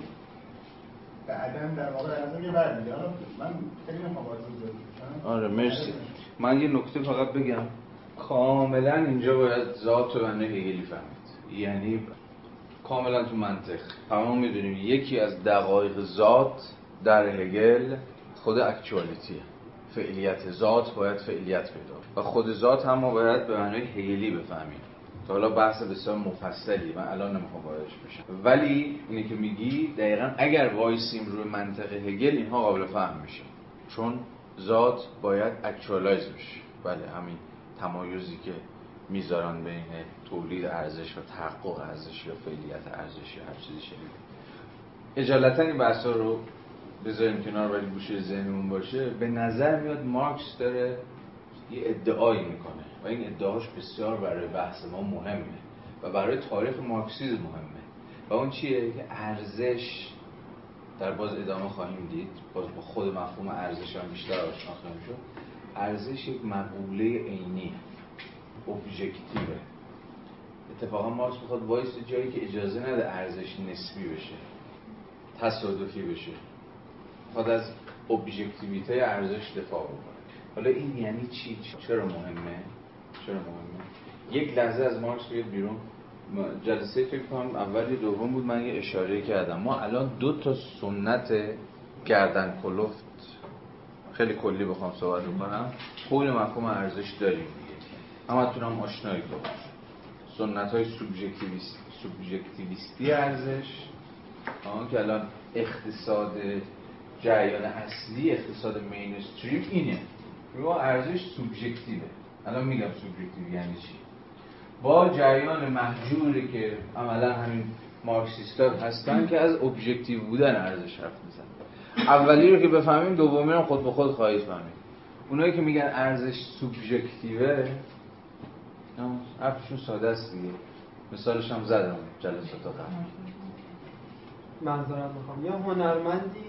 بعدا در واقع از یه برمیگه حالا من خیلی نمی‌خوام آره مرسی. من یه نکته فقط بگم. کاملا اینجا باید ذات و معنی هگلی فهمید. یعنی کاملا تو منطق. همون می‌دونیم یکی از دقایق ذات در هگل خود اکچوالیتیه. فعلیت ذات باید فعلیت پیدا و خود ذات هم ما باید به معنی هگلی بفهمیم. تا حالا بحث بسیار مفصلی. من الان نمی‌خوام واردش بشم. ولی اینه که میگی دقیقا اگر وایسیم روی منطق هگل اینها قابل فهم میشه. چون ذات باید اکچوالایز بشه. بله همین تمایزی که می‌ذارن بین تولید ارزش و تحقق ارزش یا فعلیت ارزش یا هر چیزی شنیده اجالتا این بحثا رو بذاریم کنار ولی گوشه ذهنمون باشه. به نظر میاد مارکس داره یه ادعایی می‌کنه و این ادعاش بسیار برای بحث ما مهمه و برای تاریخ مارکسیزم مهمه. و اون چیه؟ که ارزش در باز ادامه خواهیم دید. باز با خود مفهوم ارزش هم بیشتر آشنا خواهیم شد. ارزش یک مقوله عینی objective ه اتفاقا مارکس می‌خواد وایسه جایی که اجازه نده ارزش نسبی بشه تصادفی بشه می‌خواد از objectivité ارزش دفاع بکنه. حالا این یعنی چی؟ چرا مهمه؟ چرا مهمه؟ یک لحظه از مارکس بیاد بیرون. جلسه فکر کنم اول یا دوم بود من یه اشاره کردم. ما الان دو تا سنت گردن کلفت خیلی کلی بخوام صحبت کنم. خود مفهوم ارزش داریم دیگه. اما هم آشنایی کنم سنت های سوبژکتیویستی ارزش. آن که الان اقتصاد جریان اصلی اقتصاد مینستریم اینه. رو ارزش سوبژکتیوه. الان میگم سوبژکتیو یعنی چی؟ با جریان محجوری که عملا همین مارکسیستا هستن که از ابژکتیو بودن ارزش حرف می‌زنن. اولی رو که بفهمیم دومی رو خود به خود خواهید فهمید. اونایی که میگن ارزش سوبژکتیوه حرفشون ساده است دیگه. مثالش هم زدم جلسات قبل. منظورم می‌خوام. یا هنرمندی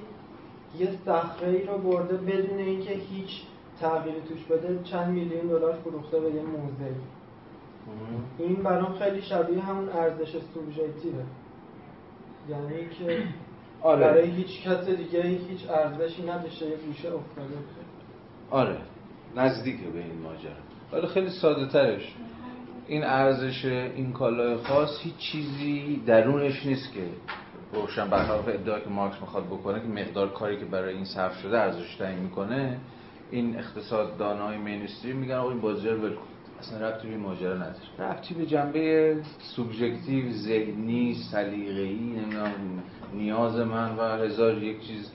یه صخره ای رو برده بدون اینکه هیچ تغییری توش بده چند میلیون دلار فروخته به یه موزه. این برام خیلی شبیه همون ارزش سوبژکتیوه یعنی که آره. برای هیچ کس دیگه هیچ ارزشی نداشته یه گوشه افتاده. آره. نزدیکه به این ماجرا. ولی خیلی ساده ترش. این ارزش این کالای خاص هیچ چیزی درونش نیست که روشن برخلاف ادعا که مارکس می‌خواد بکنه که مقدار کاری که برای این صرف شده ارزش تعیین می‌کنه. این اقتصاد دانای مینستریم میگن آقا این بازی رو ول اصلا ربطی به ماجرا نداره ربطی به جنبه سوبژکتیو ذهنی سلیقه‌ای نمی‌دونم نیاز من و هزار یک چیز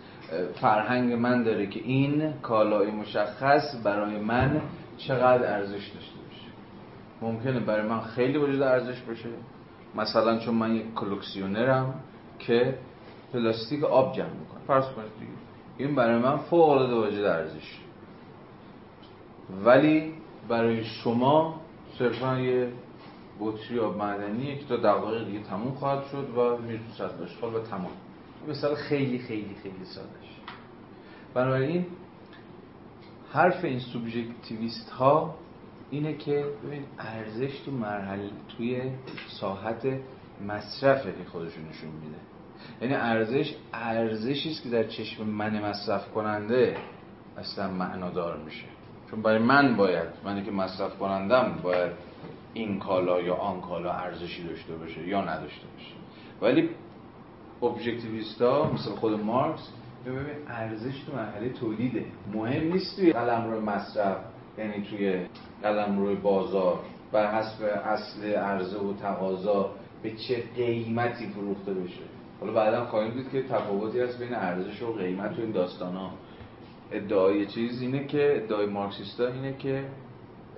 فرهنگ من داره که این کالای مشخص برای من چقدر ارزش داشته باشه. ممکنه برای من خیلی وجود ارزش باشه. مثلا چون من یک کلکسیونرم که پلاستیک آب جمع می‌کنم فرض کنید دیگه. این برای من فوق العاده واجد ارزش. ولی برای شما صرفا یه بطری آب معدنیه که تا دقایق دیگه تموم خواهد شد و میره تو صد و تمام مثال خیلی خیلی خیلی سادش. بنابراین حرف این سوبژکتیویست ها اینه که ببین ارزش تو مرحله توی ساحت مصرفه که خودشون نشون میده. یعنی ارزش ارزشی است که در چشم من مصرف کننده اصلا معنادار میشه. چون برای من باید منی که مصرف کنندم باید این کالا یا آن کالا ارزشی داشته باشه یا نداشته باشه. ولی ها مثل خود مارکس ببین ارزش تو مرحله تولیده. مهم نیست توی قلم روی مصرف یعنی توی قلم روی بازار. بر حسب اصل عرضه و تقاضا به چه قیمتی فروخته بشه. حالا بعدا خواهیم دید که تفاوتی هست بین ارزش و قیمت و این داستان ها ادعای چیز اینه که ادعای مارکسیستا اینه که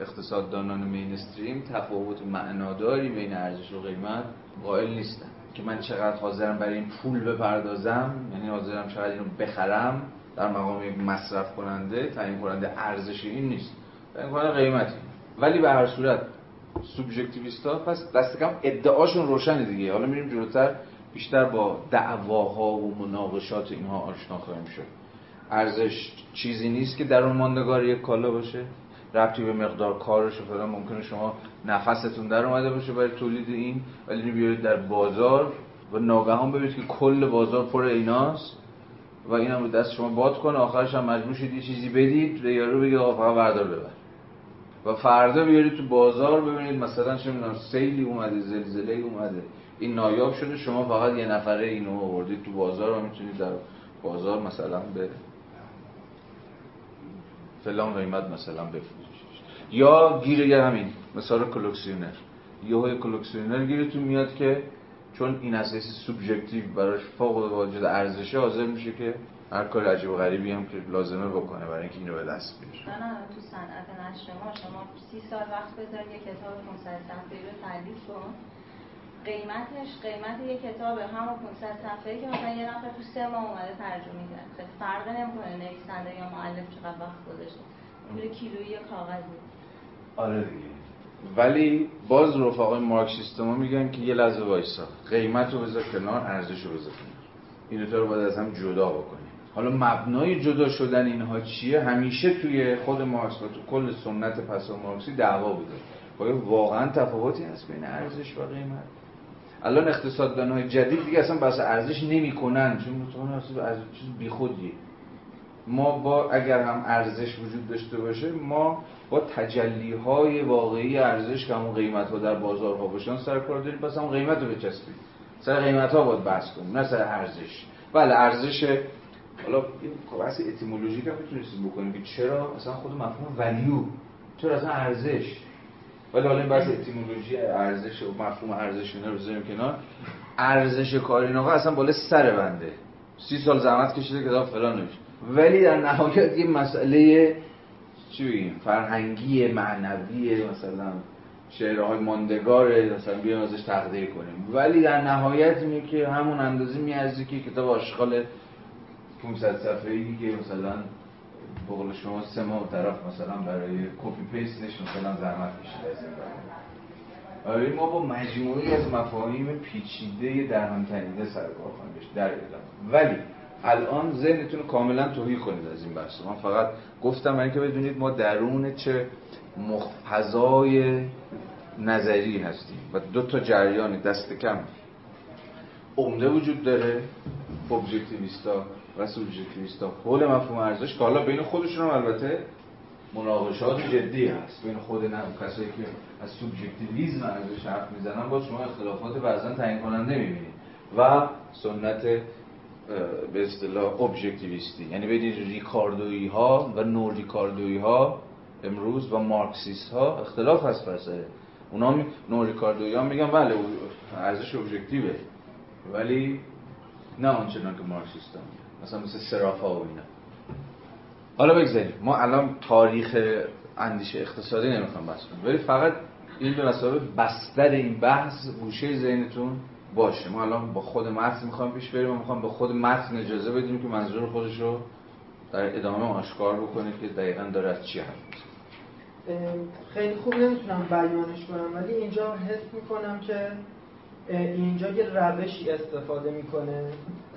اقتصاددانان مینستریم تفاوت معناداری بین ارزش و قیمت قائل نیستن. که من چقدر حاضرم برای این پول بپردازم یعنی حاضرم چقدر اینو بخرم در مقام مصرف کننده تعیین کننده ارزش این نیست. تعیین کننده قیمتی. ولی به هر صورت سوبژکتیویستا پس دست کم ادعاشون روشنه دیگه. حالا میریم جلوتر بیشتر با دعواها و مناقشات اینها آشنا خواهیم شد. ارزش چیزی نیست که در اون ماندگاری یک کالا باشه. ربطی به مقدار کارش و فلان ممکنه شما نفستون در اومده باشه برای تولید این ولی بیارید در بازار و ناگهان ببینید که کل بازار پر ایناست و این هم دست شما باد کنه. آخرش هم مجبور شید یه چیزی بدید به یارو بگید آقا فقط بردار ببر. و فردا بیارید تو بازار ببینید مثلا چه می‌دونم سیلی اومده زلزله اومده. این نایاب شده شما فقط یه نفره اینو آوردید تو بازار و می‌تونید در بازار مثلا به فلان قیمت مثلا بفروشیش یا گیره همین مثال کلکسیونر یه کلکسیونر گیرتون میاد که چون این اساس سوبژکتیو براش فوق العاده ارزشه حاضر میشه که هر کار عجیب و غریبی هم که لازمه بکنه برای اینکه اینو به دست بیاره. نه تو صنعت نشر ما شما سی سال وقت بذار یه کتاب 500 صفحه‌ای رو تعلیف کن. قیمتش قیمت یه کتاب همون 500 صفحه‌ای که مثلا یه نفر تو سه ماه اومده ترجمه کرد خیلی فرق نمی‌کنه نویسنده یا معلم چقدر وقت گذاشته. میره کیلویی کاغذی. آره دیگه. ولی باز رفقای مارکسیست ما میگن که یه لحظه وایسا. قیمت رو بذار کنار ارزش رو بذار کنار. این رو باید از هم جدا بکنیم. حالا مبنای جدا شدن اینها چیه؟ همیشه توی خود مارکس و تو کل سنت پسا مارکسی دعوا بوده. آیا واقعا تفاوتی هست بین ارزش و قیمت. الان اقتصاددان های جدید دیگه اصلا بحث ارزش نمی‌کنن چون مطمئن هست ارزش چیز بیخودیه. ما با اگر هم ارزش وجود داشته باشه ما با تجلی های واقعی ارزش که همون قیمت ها در بازارها باشن سر کار داریم. پس هم قیمت رو بچسبیم. سر قیمت ها باید بحث کنیم نه سر ارزش. بله ارزش حالا این بحث اتیمولوژیک هم می‌تونستیم بکنیم که چرا اصلا خود مفهوم ولیو چرا اصلا ارزش؟ ولی حالا این بحث اتیمولوژی ارزش و مفهوم ارزش اینا رو بذاریم کنار. ارزش کار این آقا اصلا بالا سر بنده. سی سال زحمت کشیده کتاب فلان نمیشه ولی در نهایت یه مسئله چی بگیم؟ فرهنگی معنوی مثلا شعرهای ماندگار مثلا بیان ازش تقدیر کنیم. ولی در نهایت اینه که همون اندازه میارزه که کتاب آشغال 500 صفحه‌ای که مثلا بقول شما سه ماه طرف مثلا برای کپی پیستش مثلا زحمت کشیده از این آره ما با مجموعی از مفاهیم پیچیده در هم تنیده سر کار خواهیم در ولی الان ذهنتون کاملا توهی کنید از این بحث. من فقط گفتم برای که بدونید ما درون چه مخفضای نظری هستیم و دو تا جریان دست کم عمده وجود داره ابجکتیویستا و سوبژکتیویستا حول مفهوم ارزش که حالا بین خودشون هم البته مناقشات جدی هست. بین خود نه کسایی که از سوبژکتیویسم ارزش حرف می‌زنن با شما اختلافات بعضا تعیین کننده می‌بینید. و سنت به اصطلاح ابژکتیویستی. یعنی بین ریکاردویی ها و نور ریکاردویی ها امروز و مارکسیست ها اختلاف هست پسه اونا می... نور ریکاردویی ها میگن بله ارزش ابژکتیوه. ولی نه آنچنان که مارکسیست ها مثلا مثل سرافا و اینا. حالا بگذاریم. ما الان تاریخ اندیشه اقتصادی نمی‌خوام بحث کنیم ولی فقط این به مثابه بستر این بحث گوشه ذهنتون باشه. ما الان با خود متن می‌خوام پیش بریم و می‌خوام به خود متن اجازه بدیم که منظور خودش رو در ادامه آشکار بکنه که دقیقا داره از چی حرف خیلی خوب نمی‌تونم بیانش کنم ولی اینجا حس می‌کنم که اینجا یه روشی استفاده می‌کنه.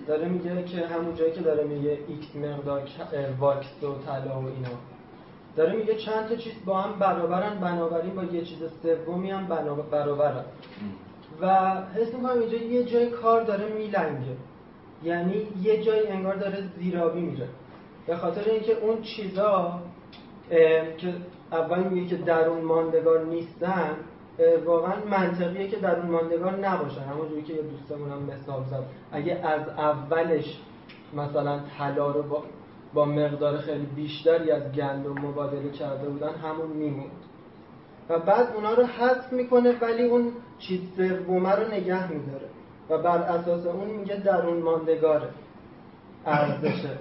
داره میگه که همون جایی که داره میگه x مقدار واکس و طلا و اینا. داره میگه چند تا چیز با هم برابرن بنابراین با یه چیز سومی هم برابرن. و حس می‌کنم اینجا یه جای کار داره میلنگه. یعنی یه جای انگار داره زیرابی میره. به خاطر اینکه اون چیزا که اول میگه که درون ماندگار نیستن واقعا منطقیه که درون ماندگار نباشن. همونجوری که یه دوستمون هم مثال زد. اگه از اولش مثلا طلا رو با, با مقدار خیلی بیشتری از گندم مبادله کرده بودن همون میموند. و بعد اونا رو حذف می‌کنه ولی اون چیز سومه رو نگه میداره. و بر اساس اون میگه درون ماندگاره. ارزشه.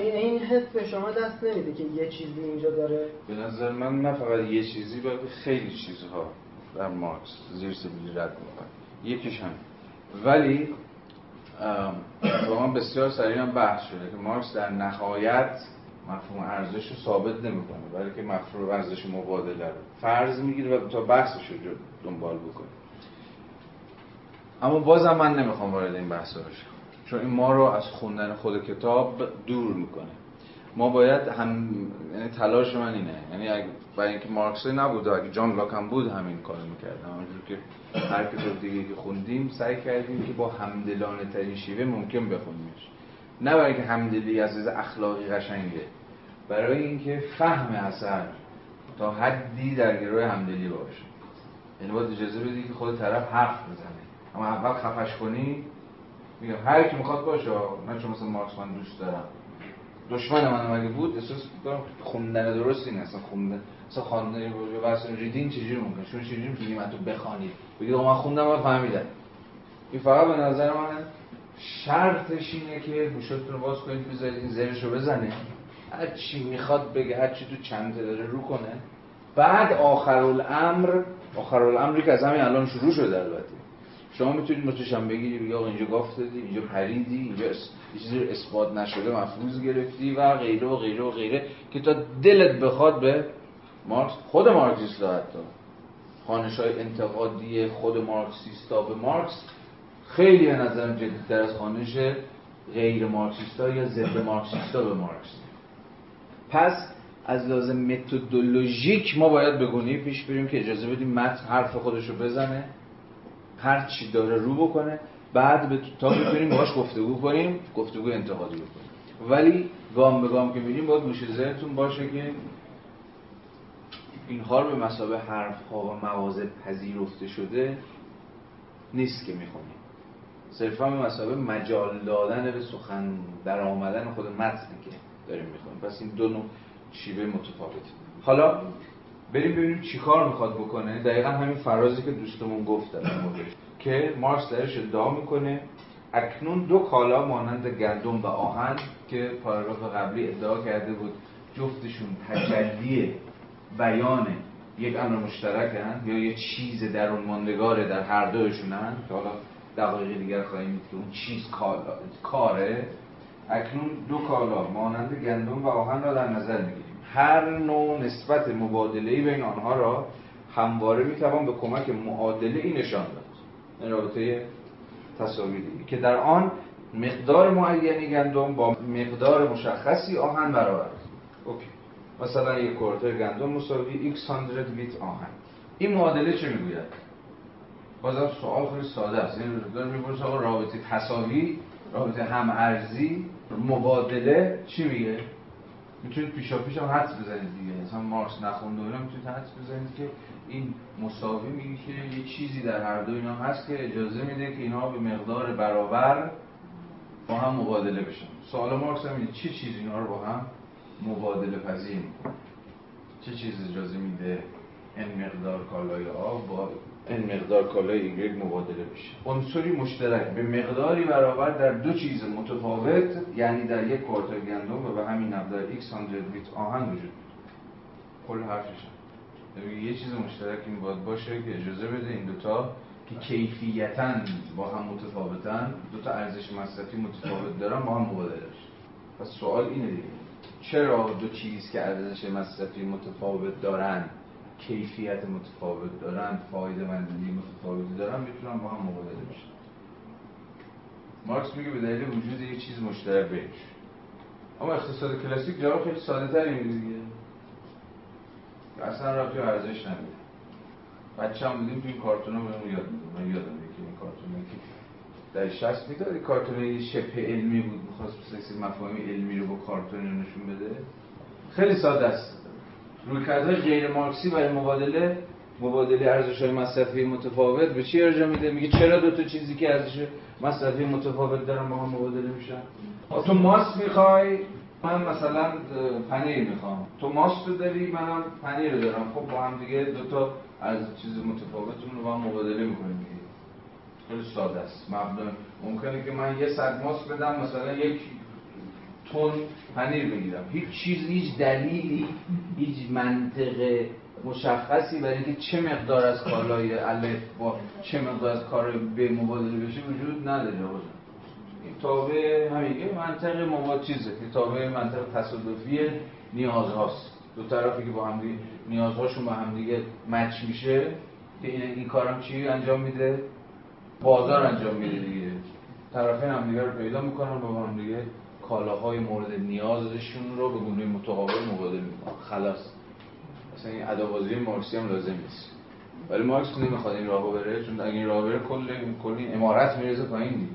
این حس به شما دست نمیده که یه چیزی اینجا داره. به نظر من نه فقط یه چیزی بلکه خیلی چیزها در مارکس زیر سبیل رد می‌کنه یکیش هم ولی واقعا بسیار سریع هم بحث شده که مارکس در نهایت مفهوم ارزش رو ثابت نمی‌کنه بلکه مفهوم ارزش مبادله رو فرض می‌گیره و تا بحثش رو دنبال بکنه. اما بازم من نمی‌خوام وارد این بحث بشم. چون این ما رو از خوندن خود کتاب دور می‌کنه. ما باید هم یعنی تلاش من اینه. یعنی اگه برای اینکه مارکس نبود اگه جان لاک هم بود همین کارو می‌کرد همونجور که هر کتاب دیگه که خوندیم سعی کردیم که با همدلانه ترین شیوه ممکن بخونیمش. نه برای اینکه همدلی از اخلاقی قشنگه. برای اینکه فهم اثر تا حدی در گروه همدلی باشه. یعنی باید اجازه بدی که خود طرف حرف بزنه. اما اول خفش کنی میگم هر کی می‌خواد باشه من چون مثلا مارکس من دوست دارم. دشمن من اگه بود؟ احساس کنم خوندن درستی نیست اصلا خوندن خواندن واسه ریدینگ چجوری ممکنه شما چجوری من تو بخوانید بگید من خوندم و فهمیدم. این فقط به نظر من شرطش اینه که گوشتون رو باز کنید بذارید این زرش رو بزنه. هر چی می‌خواد بگه هر چی تو چند داره رو کنه. بعد آخر الامر آخر الامری که از همین الان شروع شده البته. شما می‌تونید متوشم بگیری بگی آقا اینجا گفت دادی اینجا پریدی اینجا چیزی اثبات نشده مفروض گرفتی و غیره و غیره و غیره که تا دلت بخواد به مارکس خود مارکسیست حتی. خانش های انتقادی خود مارکسیستا به مارکس خیلی به نظرم جدیدتر از خانش غیر مارکسیستا یا ضد مارکسیستا به مارکس. پس از لازم متدولوژیک ما باید بگونی پیش بریم که اجازه بدیم متن حرف خودش رو بزنه. هر چی داره رو بکنه بعد به تا بتونیم باهاش گفتگو کنیم گفتگو انتقادی بکنیم. ولی گام به گام که میریم باید گوشه ذهنتون باشه که اینها رو به مسابه حرف ها و مواضع پذیرفته شده نیست که می‌خونیم. صرفا به مسابه مجال دادن به سخن در آمدن خود متنی که داریم می‌خونیم. پس این دو نوع شیوه متفاوته. حالا بریم ببینیم چیکار می‌خواد بکنه. دقیقا همین فرازی که دوستمون گفت در که مارکس درش ادعا می‌کنه اکنون دو کالا مانند گندم و آهن که پاراگراف قبلی ادعا کرده بود جفتشون تجلی بیان یک امر مشترکن یا یه چیز درون ماندگاره در هر دوشونن که حالا دقایق دیگر خواهیم دید که اون چیز کاره. اکنون دو کالا مانند گندم و آهن را در نظر می‌گیریم هر نوع نسبت مبادله بین آنها را همواره می‌توان به کمک معادله ای نشان داد. این رابطه تصاویری. که در آن مقدار معینی گندم با مقدار مشخصی آهن برابر است. اوکی. مثلا یک کوارتر گندم مساوی x 100 لیتر آهن. این معادله چه می‌گوید؟ بازم سوال خیلی ساده است. این داره می‌پرسه آقا رابطه تساوی رابطه هم ارزی مبادله چی میگه؟ می‌تونید پیشا پیش هم حدس بزنید دیگه. مثلا مارکس نخونده اینا می‌تونید حدس بزنید که این مساوی میگه که یه چیزی در هر دو اینا هست که اجازه میده که اینا به مقدار برابر با هم مبادله بشن. سوال مارکس هم اینه چه چیزی اینا رو با هم مبادله پذیر چه چیز اجازه میده این مقدار کالای آب با این مقدار کالای ایگرگ مبادله بشه عنصری مشترک به مقداری برابر در دو چیز متفاوت یعنی در یک کوارتر گندم و به همین مقدار x 100 بیت آهن وجود کل حرفش یه چیز مشترک این باید باشه که اجازه بده این دوتا که کیفیتا با هم متفاوتن دو تا ارزش مصرفی متفاوت دارن با هم مبادله بشه پس سوال اینه دیگه. چرا دو چیز که ارزش مصرفی متفاوت دارن کیفیت متفاوت دارن فایده مندی متفاوتی دارن می‌تونن با هم مبادله بشن. مارکس میگه به دلیل وجود یک چیز مشترک بینش. اما اقتصاد کلاسیک جواب خیلی ساده تری میده دیگه. اصلا را توی ارزش نمیده بچه هم بودیم تو این کارتون ها بودم یاد میدیم. من یادم که این کارتون که در شست می‌داد این کارتون شبه علمی بود. می‌خواست بسیار مفاهیم علمی رو با کارتون نشون بده. خیلی ساده است. رویکردهای غیر مارکسی برای مبادله مبادله ارزش های مصرفی متفاوت به چی ارجاع میده؟ میگه چرا دو تا چیزی که ارزش مصرفی متفاوت دارن با هم مبادله میشن؟ تو ماست می‌خوای من مثلا پنیر می‌خوام. تو ماست رو داری منم پنیر رو دارم. خب با هم دیگه دو تا از چیز متفاوتمون رو با هم مبادله می‌کنیم خیلی ساده است. مبدا ممکنه که من یه صد ماست بدم مثلا یک تون پنیر بگیرم. هیچ چیز هیچ دلیلی هیچ منطق مشخصی برای اینکه چه مقدار از کالای الف با چه مقدار از کار به مبادله بشه وجود نداره این تابع همین منطق مباد چیزه. تابع منطق تصادفی نیازهاست دو طرفی که با هم دیگه نیازهاشون با هم دیگه مچ میشه که این این کارم چی انجام میده؟ بازار انجام میده دیگه. طرفین هم دیگه رو پیدا می‌کنن با هم دیگه کالاهای مورد نیازشون رو به گونه متقابل مبادله می‌کنن. خلاص. مثلا این ادابازی مارکسی هم لازم نیست. ولی مارکس نمی‌خواد این راهو بره چون اگه این راه بره کل کل این امارت میرزه پایین دیگه.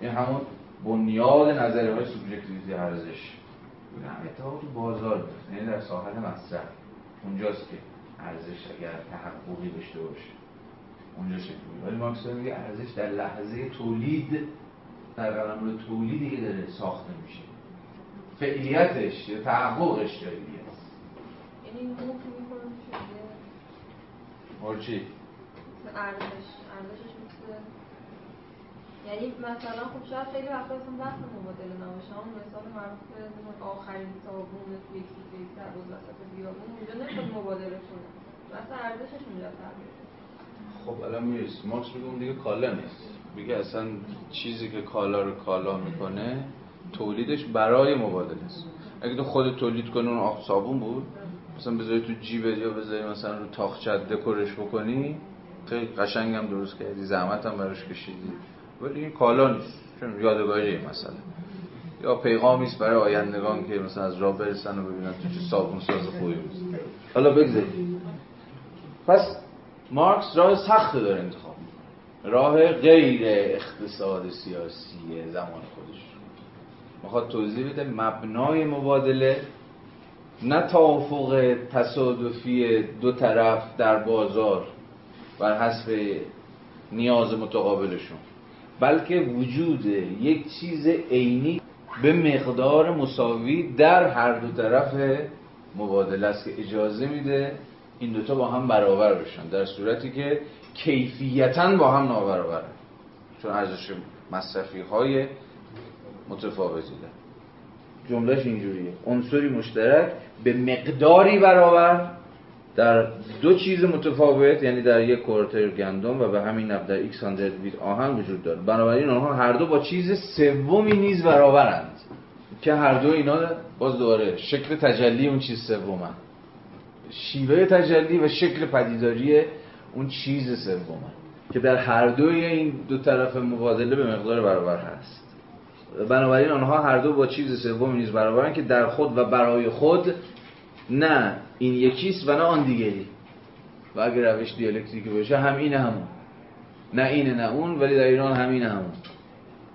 این همون بنیاد نظریه های سوبژکتیویتی ارزش. هم اتفاق تو بازار میفته یعنی در ساحت مصرف. اونجاست که ارزش اگر تحققی داشته باشه. اونجا شکل ولی مارکس میگه ارزش در لحظه تولید در قلم تولیدی که داره ساخته میشه. فعلیتش یا تحققش جایی است. یعنی موف می‌کنم چی؟ ارزش ارزشش مثل یعنی مثلا خب شاید خیلی وقتا اصلا بحث مبادله نباشه. اون مثال معروف آخرین صابون توی یک سیفه سرباز وسط بیابون اونجا نمی‌خواد مبادله کنه مثلا ارزشش اونجا تغییر خب الان می‌رسیم مارکس میگه دیگه کالا نیست. میگه اصلا چیزی که کالا رو کالا می‌کنه تولیدش برای مبادله است. اگه تو خود تولید کنی اون آب صابون بود مثلا بذاری تو جیبت یا بذاری مثلا رو تاخچت دکورش بکنی خیلی قشنگ هم درست کردی زحمت هم براش کشیدی. ولی این کالا نیست. چون یادگاری مثلا یا پیغامی است برای آیندگان که مثلا از راه برسن و ببینن تو چه صابون ساز خوبی حالا بگذارید پس مارکس راه سخت داره انتخاب راه غیر اقتصاد سیاسی زمان خودش. می‌خواد توضیح بده مبنای مبادله نه توافق تصادفی دو طرف در بازار بر حسب نیاز متقابلشون بلکه وجود یک چیز عینی به مقدار مساوی در هر دو طرف مبادله است که اجازه میده این دوتا با هم برابر بشن در صورتی که کیفیتا با هم نابرابره. چون ارزش مصرفی های متفاوتی دارن جملهش اینجوریه. عنصری مشترک به مقداری برابر در دو چیز متفاوت یعنی در یک کوارتر گندم و به همین نحو در x مقدار آهن وجود داره. بنابراین آنها هر دو با چیز سومی نیز برابرند. که هر دو اینا باز دوباره شکل تجلی اون چیز سومن. شیوه تجلی و شکل پدیداری اون چیز سومه. که در هر دوی این دو طرف مبادله به مقدار برابر هست. بنابراین آنها هر دو با چیز سوم نیز برابرن که در خود و برای خود نه این یکیست و نه آن دیگری. و اگر روش دیالکتریکی باشه هم اینه همون نه اینه نه اون ولی در ایران همینه همون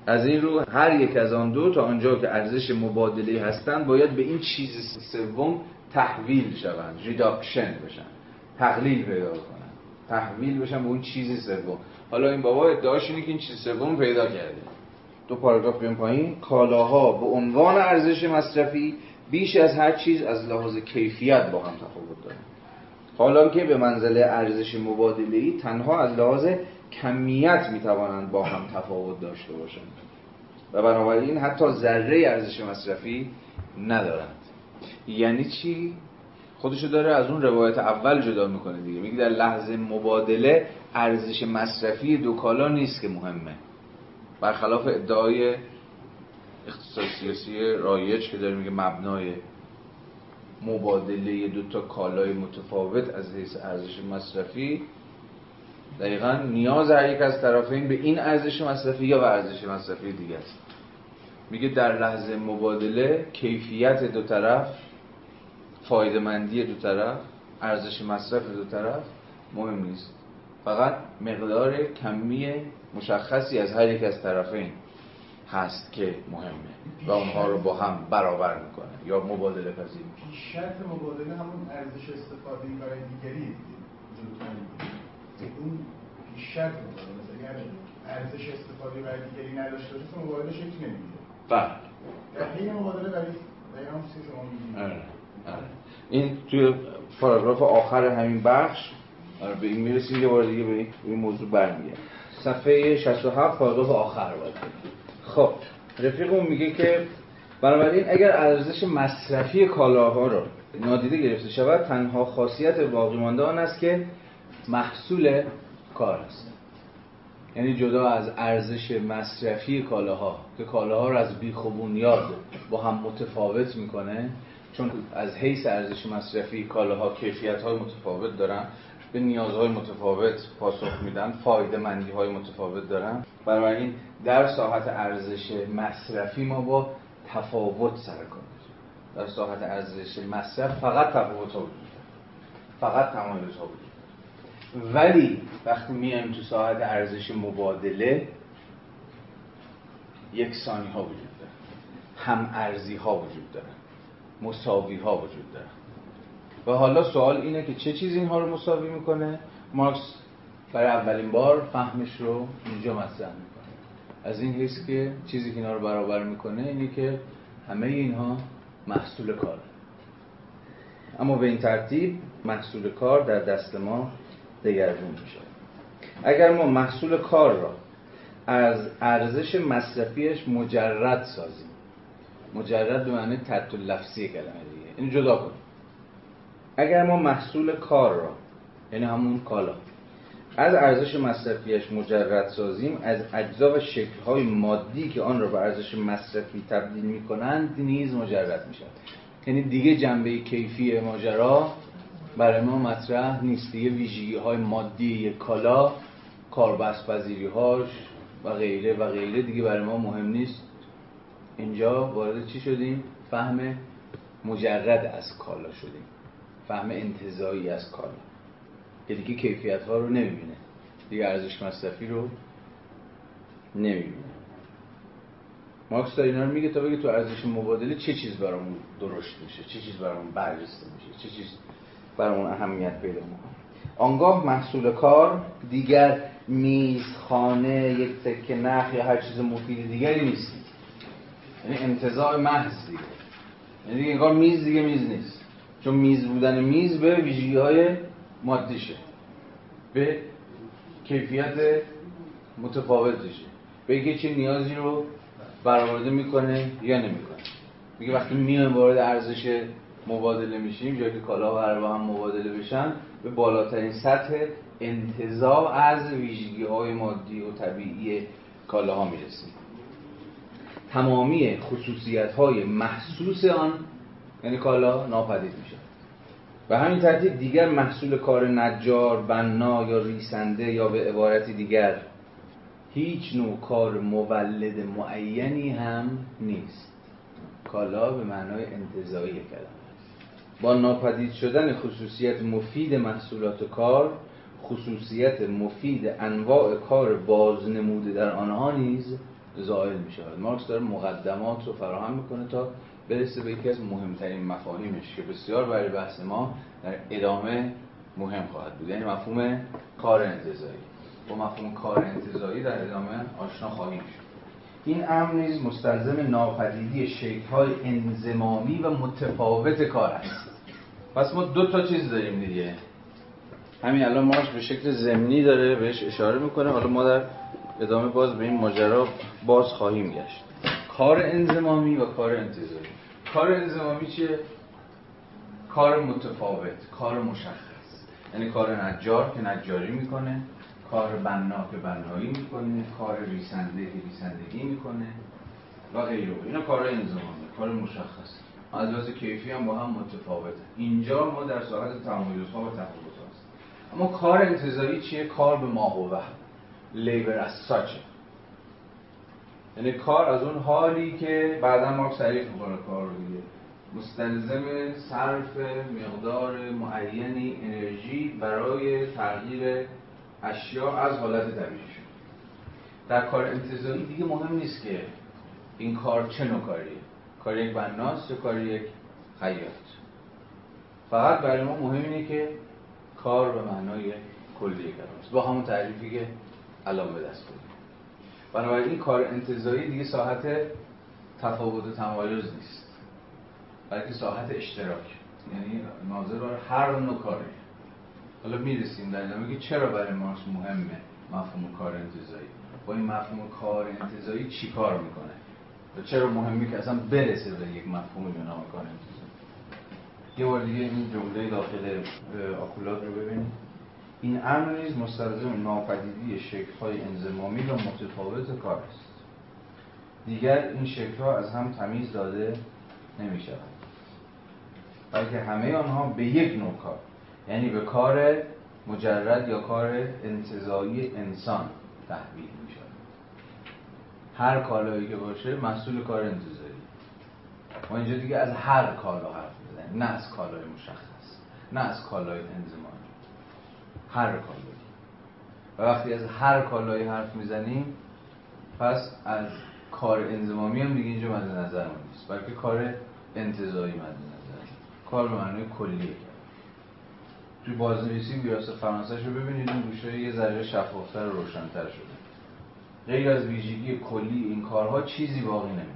از این رو هر یک از آن دو تا آنجا که ارزش مبادله هستند باید به این چیز سوم تحویل شوند reduction بشن تقلیل پیدا کنن. تحویل بشن به اون چیز سوم. حالا این بابا ادعاش اینه که این چیز سوم پیدا کرده. دو پاراگراف بیان پایین. کالاها به عنوان ارزش مصرفی بیش از هر چیز از لحاظ کیفیت با هم تفاوت دارن. حالا که به منزله ارزش مبادله تنها از لحاظ کمیت می‌توانند با هم تفاوت داشته باشند. و بنابراین حتی ذره ارزش مصرفی ندارند یعنی چی؟ خودشو داره از اون روایت اول جدا می‌کنه دیگه. میگه در لحظه مبادله ارزش مصرفی دو کالا نیست که مهمه. برخلاف ادعای اقتصاد سیاسی رایج که داره میگه مبنای مبادله دو تا کالای متفاوت از حیث ارزش مصرفی دقیقا نیاز هر یک از طرفین به این ارزش مصرفی یا به ارزش مصرفی دیگه است. میگه در لحظه مبادله کیفیت دو طرف فایدهمندی دو طرف ارزش مصرف دو طرف مهم نیست. فقط مقدار کمی مشخصی از هر یک از طرفین هست که مهمه و اونها رو با هم برابر می‌کنه یا مبادله پذیر شرط مبادله همون ارزش استفاده برای دیگری اون شرط مبادله ارزش استفاده برای دیگری نداشته باشه مبادله شکل نمی‌گیره بله. این توی پاراگراف آخر همین بخش آره به این می‌رسیم یه بار دیگه به این موضوع برمیگه صفحه 67 پاراگراف آخر باید خب رفیقمون میگه که بنابراین اگر ارزش مصرفی کالاها رو نادیده گرفته شود تنها خاصیت باقی مانده آن است که محصول کار است. یعنی جدا از ارزش مصرفی کالاها که کالاها رو از بیخ و بنیاد با هم متفاوت می‌کنه چون از حیث ارزش مصرفی کالاها کیفیت های متفاوت دارن به نیازهای متفاوت پاسخ میدن فایده مندی های متفاوت دارن. بنابراین در ساحت ارزش مصرفی ما با تفاوت سر کار در ساحت ارزش مصرف فقط تفاوت ها وجود فقط تمایز ها وجود ولی وقتی میایم تو ساحت ارزش مبادله یکسانی ها وجود داره. هم ارزی ها وجود داره. مساوی ها وجود داره. و حالا سوال اینه که چه چیزی اینها رو مساوی می‌کنه؟ مارکس برای اولین بار فهمش رو اینجا مطرح می‌کنه. از این حیث که چیزی که اینا رو برابر می‌کنه اینه که همه اینها محصول کار اما به این ترتیب محصول کار در دست ما دگرگون میشه. اگر ما محصول کار را از ارزش مصرفیش مجرد سازیم مجرد به معنی تحت لفظی کلمه دیگه. این جدا کنیم اگر ما محصول کار را یعنی همون کالا از ارزش مصرفیش مجرد سازیم از اجزا و شکلهای مادی که آن را به ارزش مصرفی تبدیل می کنند نیز مجرد می شود یعنی دیگه جنبه کیفی ماجرا برای ما مطرح نیست. دیگه ویژگی های مادی کالا کاربست پذیری هاش و غیره و غیره دیگه برای ما مهم نیست. اینجا وارد چی شدیم؟ فهم مجرد از کالا شدیم. فهم انتظایی از کالا. که دیگه کیفیت ها رو نمی‌بینه. دیگه ارزش مصرفی رو نمی‌بینه. مارکس داره اینا رو میگه تا بگه تو ارزش مبادله چه چیز برامون درشت میشه؟ چه چیز برامون برجسته میشه؟ چه چیز برامون اهمیت پیدا می‌کنه. آنگاه محصول کار دیگر میز خانه یک تکه نخ یا هر چیز مفید دیگری نیست. یعنی انتظار محض دیگه. یعنی انگار میز دیگه میز نیست. چون میز بودن میز به ویژگی های مادیشه. به کیفیت متفاوتشه. به اینکه چه نیازی رو برآورده می‌کنه یا نمی‌کنه. میگه وقتی میایم وارد ارزش مبادله میشیم جایی که کالا با هم مبادله بشن به بالاترین سطح انتظار از ویژگی های مادی و طبیعی کالاها می‌رسیم. تمامی خصوصیت های محسوس آن یعنی کالا ناپدید میشه و همین ترتیب دیگر محصول کار نجار، بنا یا ریسنده یا به عبارتی دیگر هیچ نوع کار مولد معینی هم نیست. کالا به معنای انتظایی کلمه. با ناپدید شدن خصوصیت مفید محصولات کار خصوصیت مفید انواع کار بازنموده در آنها نیز زائل می شود مارکس داره مقدمات رو فراهم می‌کنه تا برسه به یکی از مهمترین مفاهیمش که بسیار برای بحث ما در ادامه مهم خواهد بود. یعنی مفهوم کار انتظایی. با مفهوم کار انتظایی در ادامه آشنا خواهیم شد. این امر نیز مستلزم ناپدیدی های انزمامی و متفاوت کار است. پس ما دو تا چیز داریم دیگه. همین الان ماش به شکل زمینی داره بهش اشاره می‌کنه. حالا ما در ادامه باز به این ماجرا باز خواهیم گشت. کار انزمامی و کار انتظاری کار انزمامی چیه؟ کار متفاوت کار مشخص. یعنی کار نجار که نجاری می‌کنه کار بنا که بنایی می‌کنه کار ریسنده که ریسندگی می‌کنه و غیره. اینا کار انزمامی کار مشخص از لحاظ کیفی هم با هم متفاوته. اینجا ما در ساحت تمایزها و تفاوت هست اما کار انتظاری چیه؟ کار به ماهوه لیبر از ساچه یعنی کار از اون حالی که بعدا ما تعریف می‌کنه کار رو دیگه. مستلزم صرف مقدار معینی انرژی برای تغییر اشیا از حالت طبیعیشون در کار انتظاری دیگه مهم نیست که این کار چه نوع کاریه. کار یک بناست یا کار یک خیاط؟ فقط برای ما مهم اینه که کار به معنای کلی کلاست با همون تعریفی که الان به دست بودیم بنابراین کار انتظاری دیگه ساحت تفاوت و تمایز نیست. بلکه ساحت اشتراک. یعنی ناظر بر هر نوع کاری. حالا می‌رسیم در ادامه که چرا برای مارکس مهمه مفهوم کار انتظایی؟ با این مفهوم کار انتظایی چی کار می‌کنه؟ و چرا مهمه که اصلا برسه به یک مفهومی به نام کار انتظایی؟ یه بار دیگه این جمله داخل آکولات رو ببینید این امر نیز مستلزم ناپدیدی شکل‌های انزمامی و متفاوت کار است. دیگر این شکل‌ها از هم تمیز داده نمی‌شوند بلکه همه آنها به یک نوع کار یعنی به کار مجرد یا کار انتظایی انسان تحویل میشه هر کالایی که باشه مسئول کار انتظایی. ما اینجا دیگه از هر کالا حرف می‌زنیم. نه از کالای مشخص نه از کالای انزمانی هر کالایی. و وقتی از هر کالایی حرف می‌زنیم پس از کار انزمامی هم دیگه اینجا مد نظر ما نیست بلکه کار انتظایی مد نظر. کار به معنی کلیه. توی بازنویسی ویراس فرانسه رو ببینید این گوشه یه ذره شفافتر و روشنتر شده. غیر از ویژگی کلی این کارها چیزی باقی نمیمونه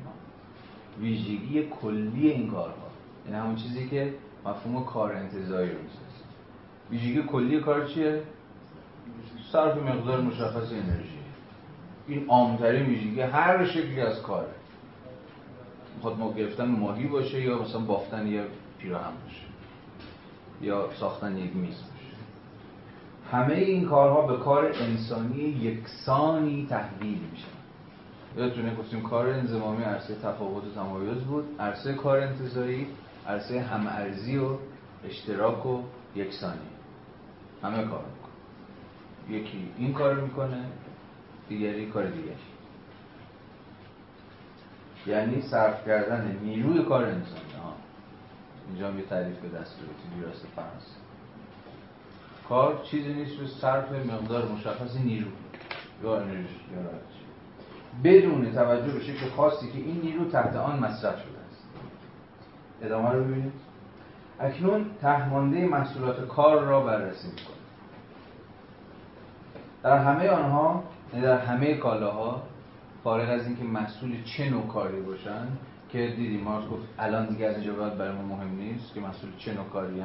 ویژگی کلی این کارها. این همون چیزی که مفهوم کار انتظایی رو می‌سازه. ویژگی کلی کار چیه؟ صرف مقدار مشخص انرژی. این عامترین ویژگی هر شکلی از کاره. می‌خواد ما گرفتن ماهی باشه یا مثلا بافتن یه پیراهن باشه. یا ساختن یک میز. همه این کارها به کار انسانی یکسانی تحویل میشن یادتونه گفتیم کار انزمامی عرصه تفاوت و تمایز بود. عرصه کار انتظایی عرصه همارزی و اشتراک و یکسانی. همه کار می‌کنه. یکی این کار می‌کنه دیگری کار دیگری. یعنی صرف کردن نیروی کار انسانی ها اینجا یه تعریف به دست بیارید ویراست فرانسه کار چیزی نیست به صرف مقدار مشخص نیرو. یا انرژی یا بدون توجه به شکل خاصی که این نیرو تحت آن مصرف شده است. ادامه رو ببینید اکنون تهمانده محصولات کار را بررسی می‌کنیم. در همه آنها یعنی در همه کالاها فارغ از اینکه محصول چه نوع کاری باشن که دیدیم مارس گفت الان دیگه از اینجا برای ما مهم نیست که محصول چه نوع کاری.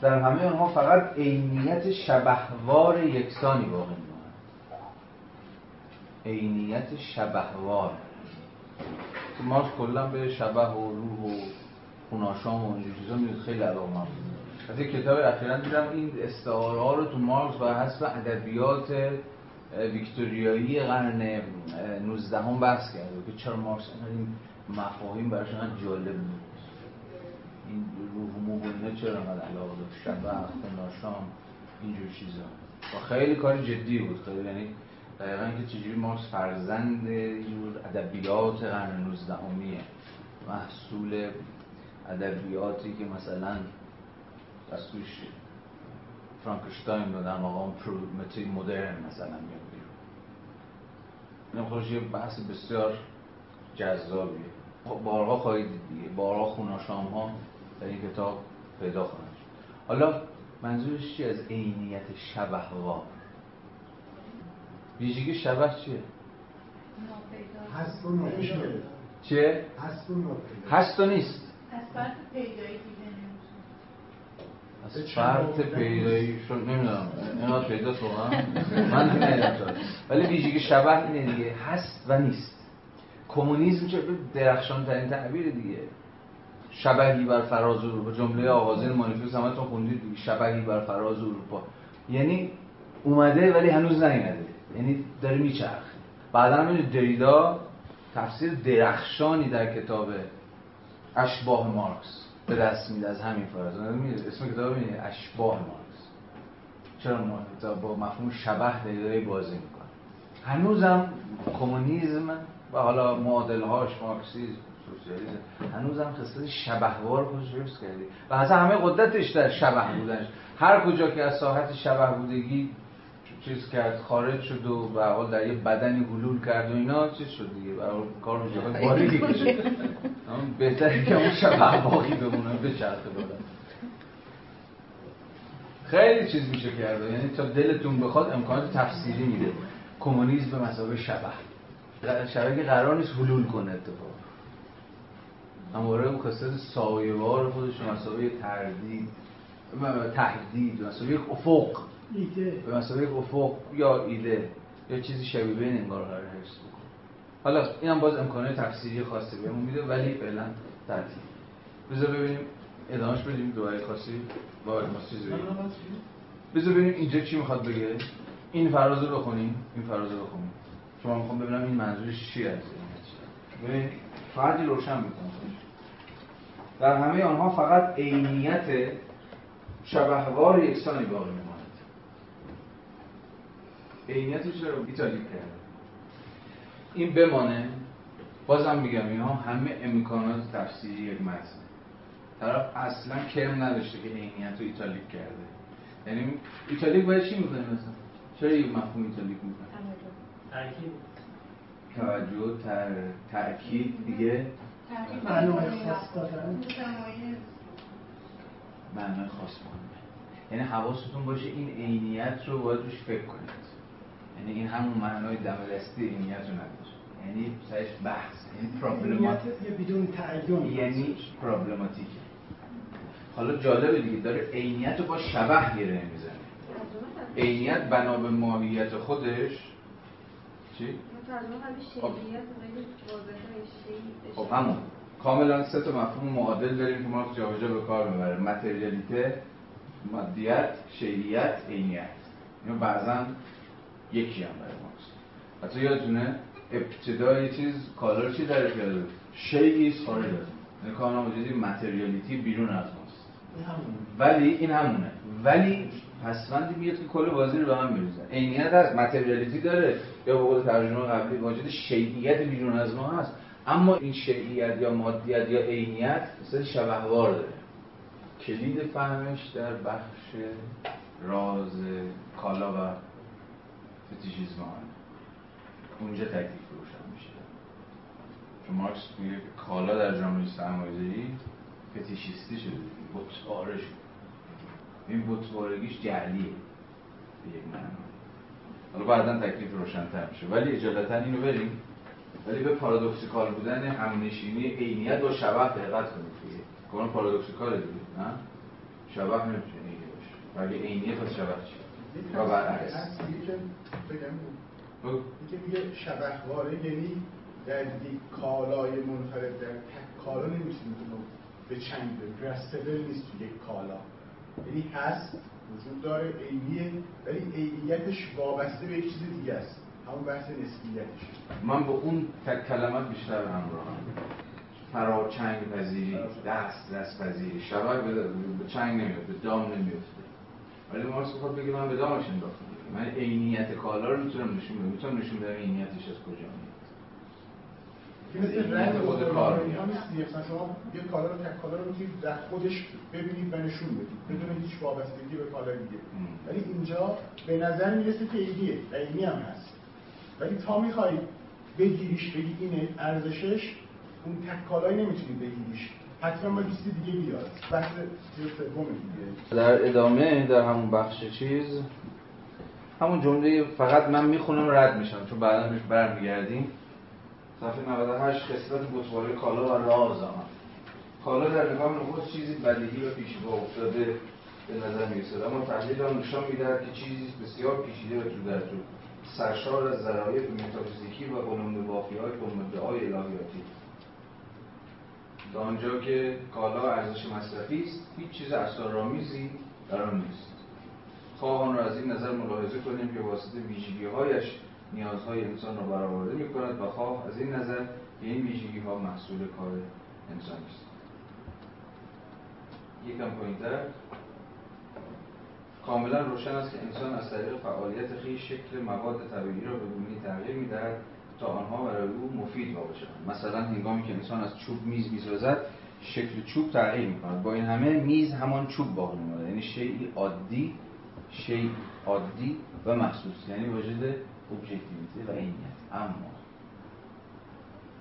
در همه آنها فقط عینیت شبهوار یکسانی باقی میماند. عینیت شبهوار. مارس کلا به شبه و روح و خوناشام و اینجور چیزا می‌دید خیلی علاقه من از یک کتاب اخیرا دیدم این استعاره ها رو تو مارکس و حسب ادبیات ویکتوریایی قرن 19 هم بحث کرده که چرا مارکس این مفاهیم براش جالب بود. این روح اینا چرا انقدر علاقه داشت شبه خوناشام اینجور چیزا. و خیلی کار جدی بود. خیلی یعنی دقیقا که چجوری مارکس فرزند اینجور ادبیات قرن 19 همیه محصول ادبیاتی که مثلا از توش فرانکشتاین رو در مقام مدرن مثلا میاد این خودش یه بحث بسیار جذابیه. بارها خواهید دیگه. بارها خوناشام ها در این کتاب پیدا خواهند شد. حالا منظورش چی از عینیت شبهوار ویژگی شبه چیه؟ هست و چیه؟ هست و هست نیست. فرط پیدایی از فرط پیدایی شد نمی‌دونم. اینا پیدا واقعا من نمی‌دونم ولی ویژگی شبه اینه دیگه. هست و نیست. کمونیسم چه درخشان ترین تعبیر دیگه. شبهی بر فراز اروپا. جمله آغازین مانیفست همتون خوندید دیگه. شبهی بر فراز اروپا. یعنی اومده ولی هنوز نیومده. یعنی داره میچرخه. بعدا می‌دونید دریدا تفسیر درخشانی در کتاب اشباه مارکس. به دست میده از همین فراز اسم کتاب میده اشباه مارکس چرا با مفهوم شبه دقیقه بازی می‌کنه هنوزم کمونیسم و حالا معادل هاش مارکسیسم سوسیالیسم هنوزم خصلت شبهوار خودش حفظ کردی. و حتی همه قدرتش در شبه بودنش. هر کجا که از ساحت شبه بودگی چیز کرد خارج شد و به حال در یه بدنی حلول کرد و اینا چیز شد دیگه. و کار رو جاهای باریکی کشید بهتره که اون شبه باقی بمونه به چرخ دادن خیلی چیز میشه کرده یعنی تا دلتون بخواد امکانات تفصیلی میده. کمونیسم به مسابقه شبه. شبه که قرار نیست حلول کنه اتفاق همواره اون خصلت سایه‌وار خودش مسابقه تردید تهدید مسابقه افق. ایده. به مسابقه افق یا ایده یا چیزی شبیه به این انگار قرار حفظ بکنه. حالا اینم باز امکانه تفسیری خاصی بهمون میده ولی فعلا تعطیل. بذار ببینیم ادامهش بدیم دعای خاصی با ما چیزی بگیم بذار ببینیم اینجا چی می‌خواد بگه. این فراز رو بخونیم این فراز رو بخونیم. شما می‌خوام ببینم این منظورش چی از ببین فردی روشن می‌کنه. در همه آنها فقط عینیت شبهوار یکسانی باقی عینیتش رو ایتالیک کرده این بمانه بازم میگم اینها همه امکانات تفسیری یک متن طرف اصلا کرم نداشته که عینیت رو ایتالیک کرده. یعنی ایتالیک باید چی می‌کنه مثلا؟ چرا یک مفهوم ایتالیک می‌کنه؟ تاکید توجه تر تاکید دیگه. معنای خاص دادن. معنای خاص مهمه. یعنی حواستون باشه این عینیت رو باید روش فکر کنید. یعنی این همون معنای دم دستی عینیت رو نداره یعنی سرش بحث یعنی پرابلماتیک بدون تعین یعنی پرابلماتیکه حالا جالبه دیگه داره عینیت رو با شبه گره می‌زنه. عینیت بنا به ماهیت خودش چی؟ خب. همون. کاملا سه تا مفهوم معادل داریم که ما جابجا به کار می‌بره متریالیته مادیت شیعیت عینیت. اینو بعضا یکی هم برای ماست. حتی یادتونه ابتدای چیز کالا چی در کرده شیعی خارج از یعنی کانا مجازی متریالیتی بیرون از ماست. ولی این همونه. ولی پسوندی میاد که کل بازی رو به هم میریزن عینیت هست. متریالیتی داره. یا به قول ترجمه قبلی واجد شیعیت بیرون از ما هست. اما این شیعیت یا مادیت یا عینیت مثل شبهوار داره. کلید فهمش در بخش راز کالا و فتیشیزم اونجا تکلیف روشن میشه. چون مارکس میگه کالا در جامعه سرمایه‌داری فتیشیستی شده. بتواره شده این بتوارگیش جعلیه. به یک معنا حالا بعدا تکلیف روشن‌تر میشه. ولی اجالتا اینو بریم. ولی به پارادوکسیکال بودن همنشینی عینیت با شبه دقت کنید دیگه. کاملا پارادوکسیکال دیگه نه؟ شبه نمی‌تونه باشه. ولی عینیت از شبه چی؟ و برعکس. بگم. که میگه شبهواره یعنی در کالای منفرد در تک کالا نمی‌تونیم به چنگ بریم نیست تو یک کالا. یعنی هست وجود داره عینیه ولی عینیتش وابسته به یک چیز دیگه است. همون بحث نسبیتش من با اون تک کلمات بیشتر همراهم فراچنگ پذیری دست دست پذیری. شبه به چنگ نمیاد به دام نمیفته ولی مارکس بخواد بگه من به دامش انداختم. من عینیت کالا رو می‌تونم نشون بدم. می‌تونم نشون بدم عینیتش از کجا میاد. خود کار مثلا شما یه کالا رو تک کالا رو می‌تونید در خودش ببینید و نشون بدید. بدون هیچ وابستگی به کالا دیگه. ولی اینجا به نظر می‌رسه که عینیه و عینی هم هست. ولی تا می‌خوای بگیریش بگی اینه ارزشش اون تک کالایی نمی‌تونی بگیریش. حتما دیگه بیاد. دیگه. در ادامه در همون بخش چیز همون جمله فقط من می‌خونم رد میشم چون بعدا بهش برمیگردیم. صفحه 98 خصلت بطواره کالا و راز آن کالا در نگاه نخست چیزی بدیهی و پیش با افتاده به نظر می‌رسد. اما تحلیل هم نشان می‌دهد که چیزی بسیار پیچیده و تو در تو. سرشار از ظرایف متافیزیکی و علوم بافی های های الهیاتی. تا آنجا که کالا ارزش مصرفی است هیچ چیز اسرارآمیزی در آن نیست. خواه آن را از این نظر ملاحظه کنیم که واسطه ویژگی هایش نیازهای انسان را برآورده می کند و خواه از این نظر که این ویژگی ها محصول کار انسانی است. یکم پایینتر. کاملا روشن است که انسان از طریق فعالیت خیش شکل مواد طبیعی را به گونه‌ای تغییر می‌دهد تا آنها برای او مفید واقع شوند. مثلا هنگامی که انسان از چوب میز می‌سازد شکل چوب تغییر می‌کند. با این همه میز همان چوب باقی میماند. یعنی شیء عادی شیء عادی و مخصوص یعنی وجود ابژکتیویته و عینیت اما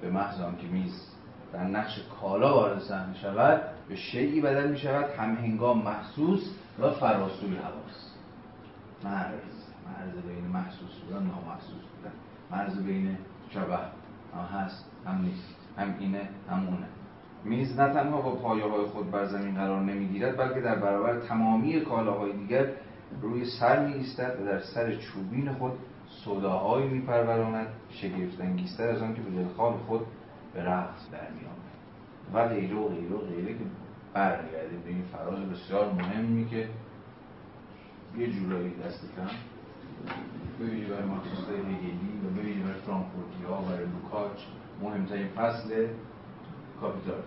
به محض که میز در نقش کالا وارد صحنه شود به شیعی بدل می شود هم هنگام محسوس و فراسوی حواس. مرز مرز بین محسوس بودن نامحسوس بودن. مرز بین شبه هم هست. هم نیست. هم اینه هم اونه. میز نه تنها با پایه های خود بر زمین قرار نمی‌گیرد بلکه در برابر تمامی کالاهای دیگر روی سر می ایستد و در سر چوبین خود صداهایی می پروراند شگفتانگیزتر از آن که به دلخواه خود به رقص در می و غیره و غیره و غیره که برمیگردیم به این فراز بسیار مهمی که یه جورایی دست کم. ببینید برای مارکسیست هگلی و ببینید برای فرانکفورتی ها برای لوکاچ مهمترین فصل کاپیتال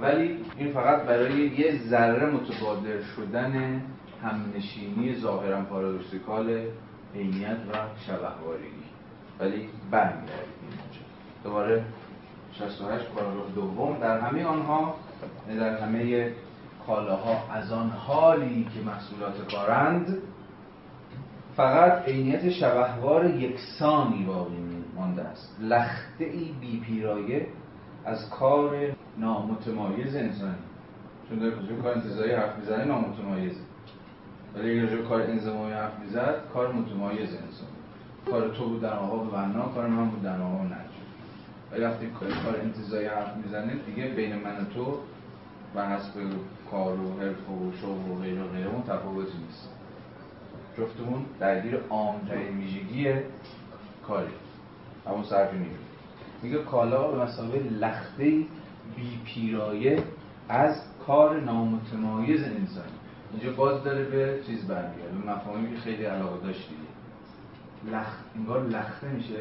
ولی این فقط برای یه ذره متبادر شدن همنشینی ظاهرا پارادوکسیکال عینیت و شبهوارگی ولی برمیگردیم دوباره 68 پاراگراف دوم. در همه آنها در همه کالاها از آن حالی که محصولات کارند فقط عینیت شبهوار یکسانی باقی مانده است. لخته ای بی پیرایه از کار نامتمایز انسانی. چون در کجا کار انتظاری حرف می‌زنه نامتمایزه ولی اگر کار انزمامی حرف می‌زد کار متمایز انسان کار تو بود در آقا بنا کار من بود در آقا نجم ولی وقتی کار انتظایی حرف می‌زنه دیگه بین من و تو و حسب کار و حرف و شغل و غیر و غیره اون تفاوتی نیست. جفتمون درگیر عامترین ویژگی کاری. همون صرف نیروی میگه کالا به مسابقه لخته بی پیرایه از کار نامتمایز انسانی اینجا باز داره به چیز برمیگرده. به مفاهیمی که خیلی علاقه داشت لخت انگار لخته میشه.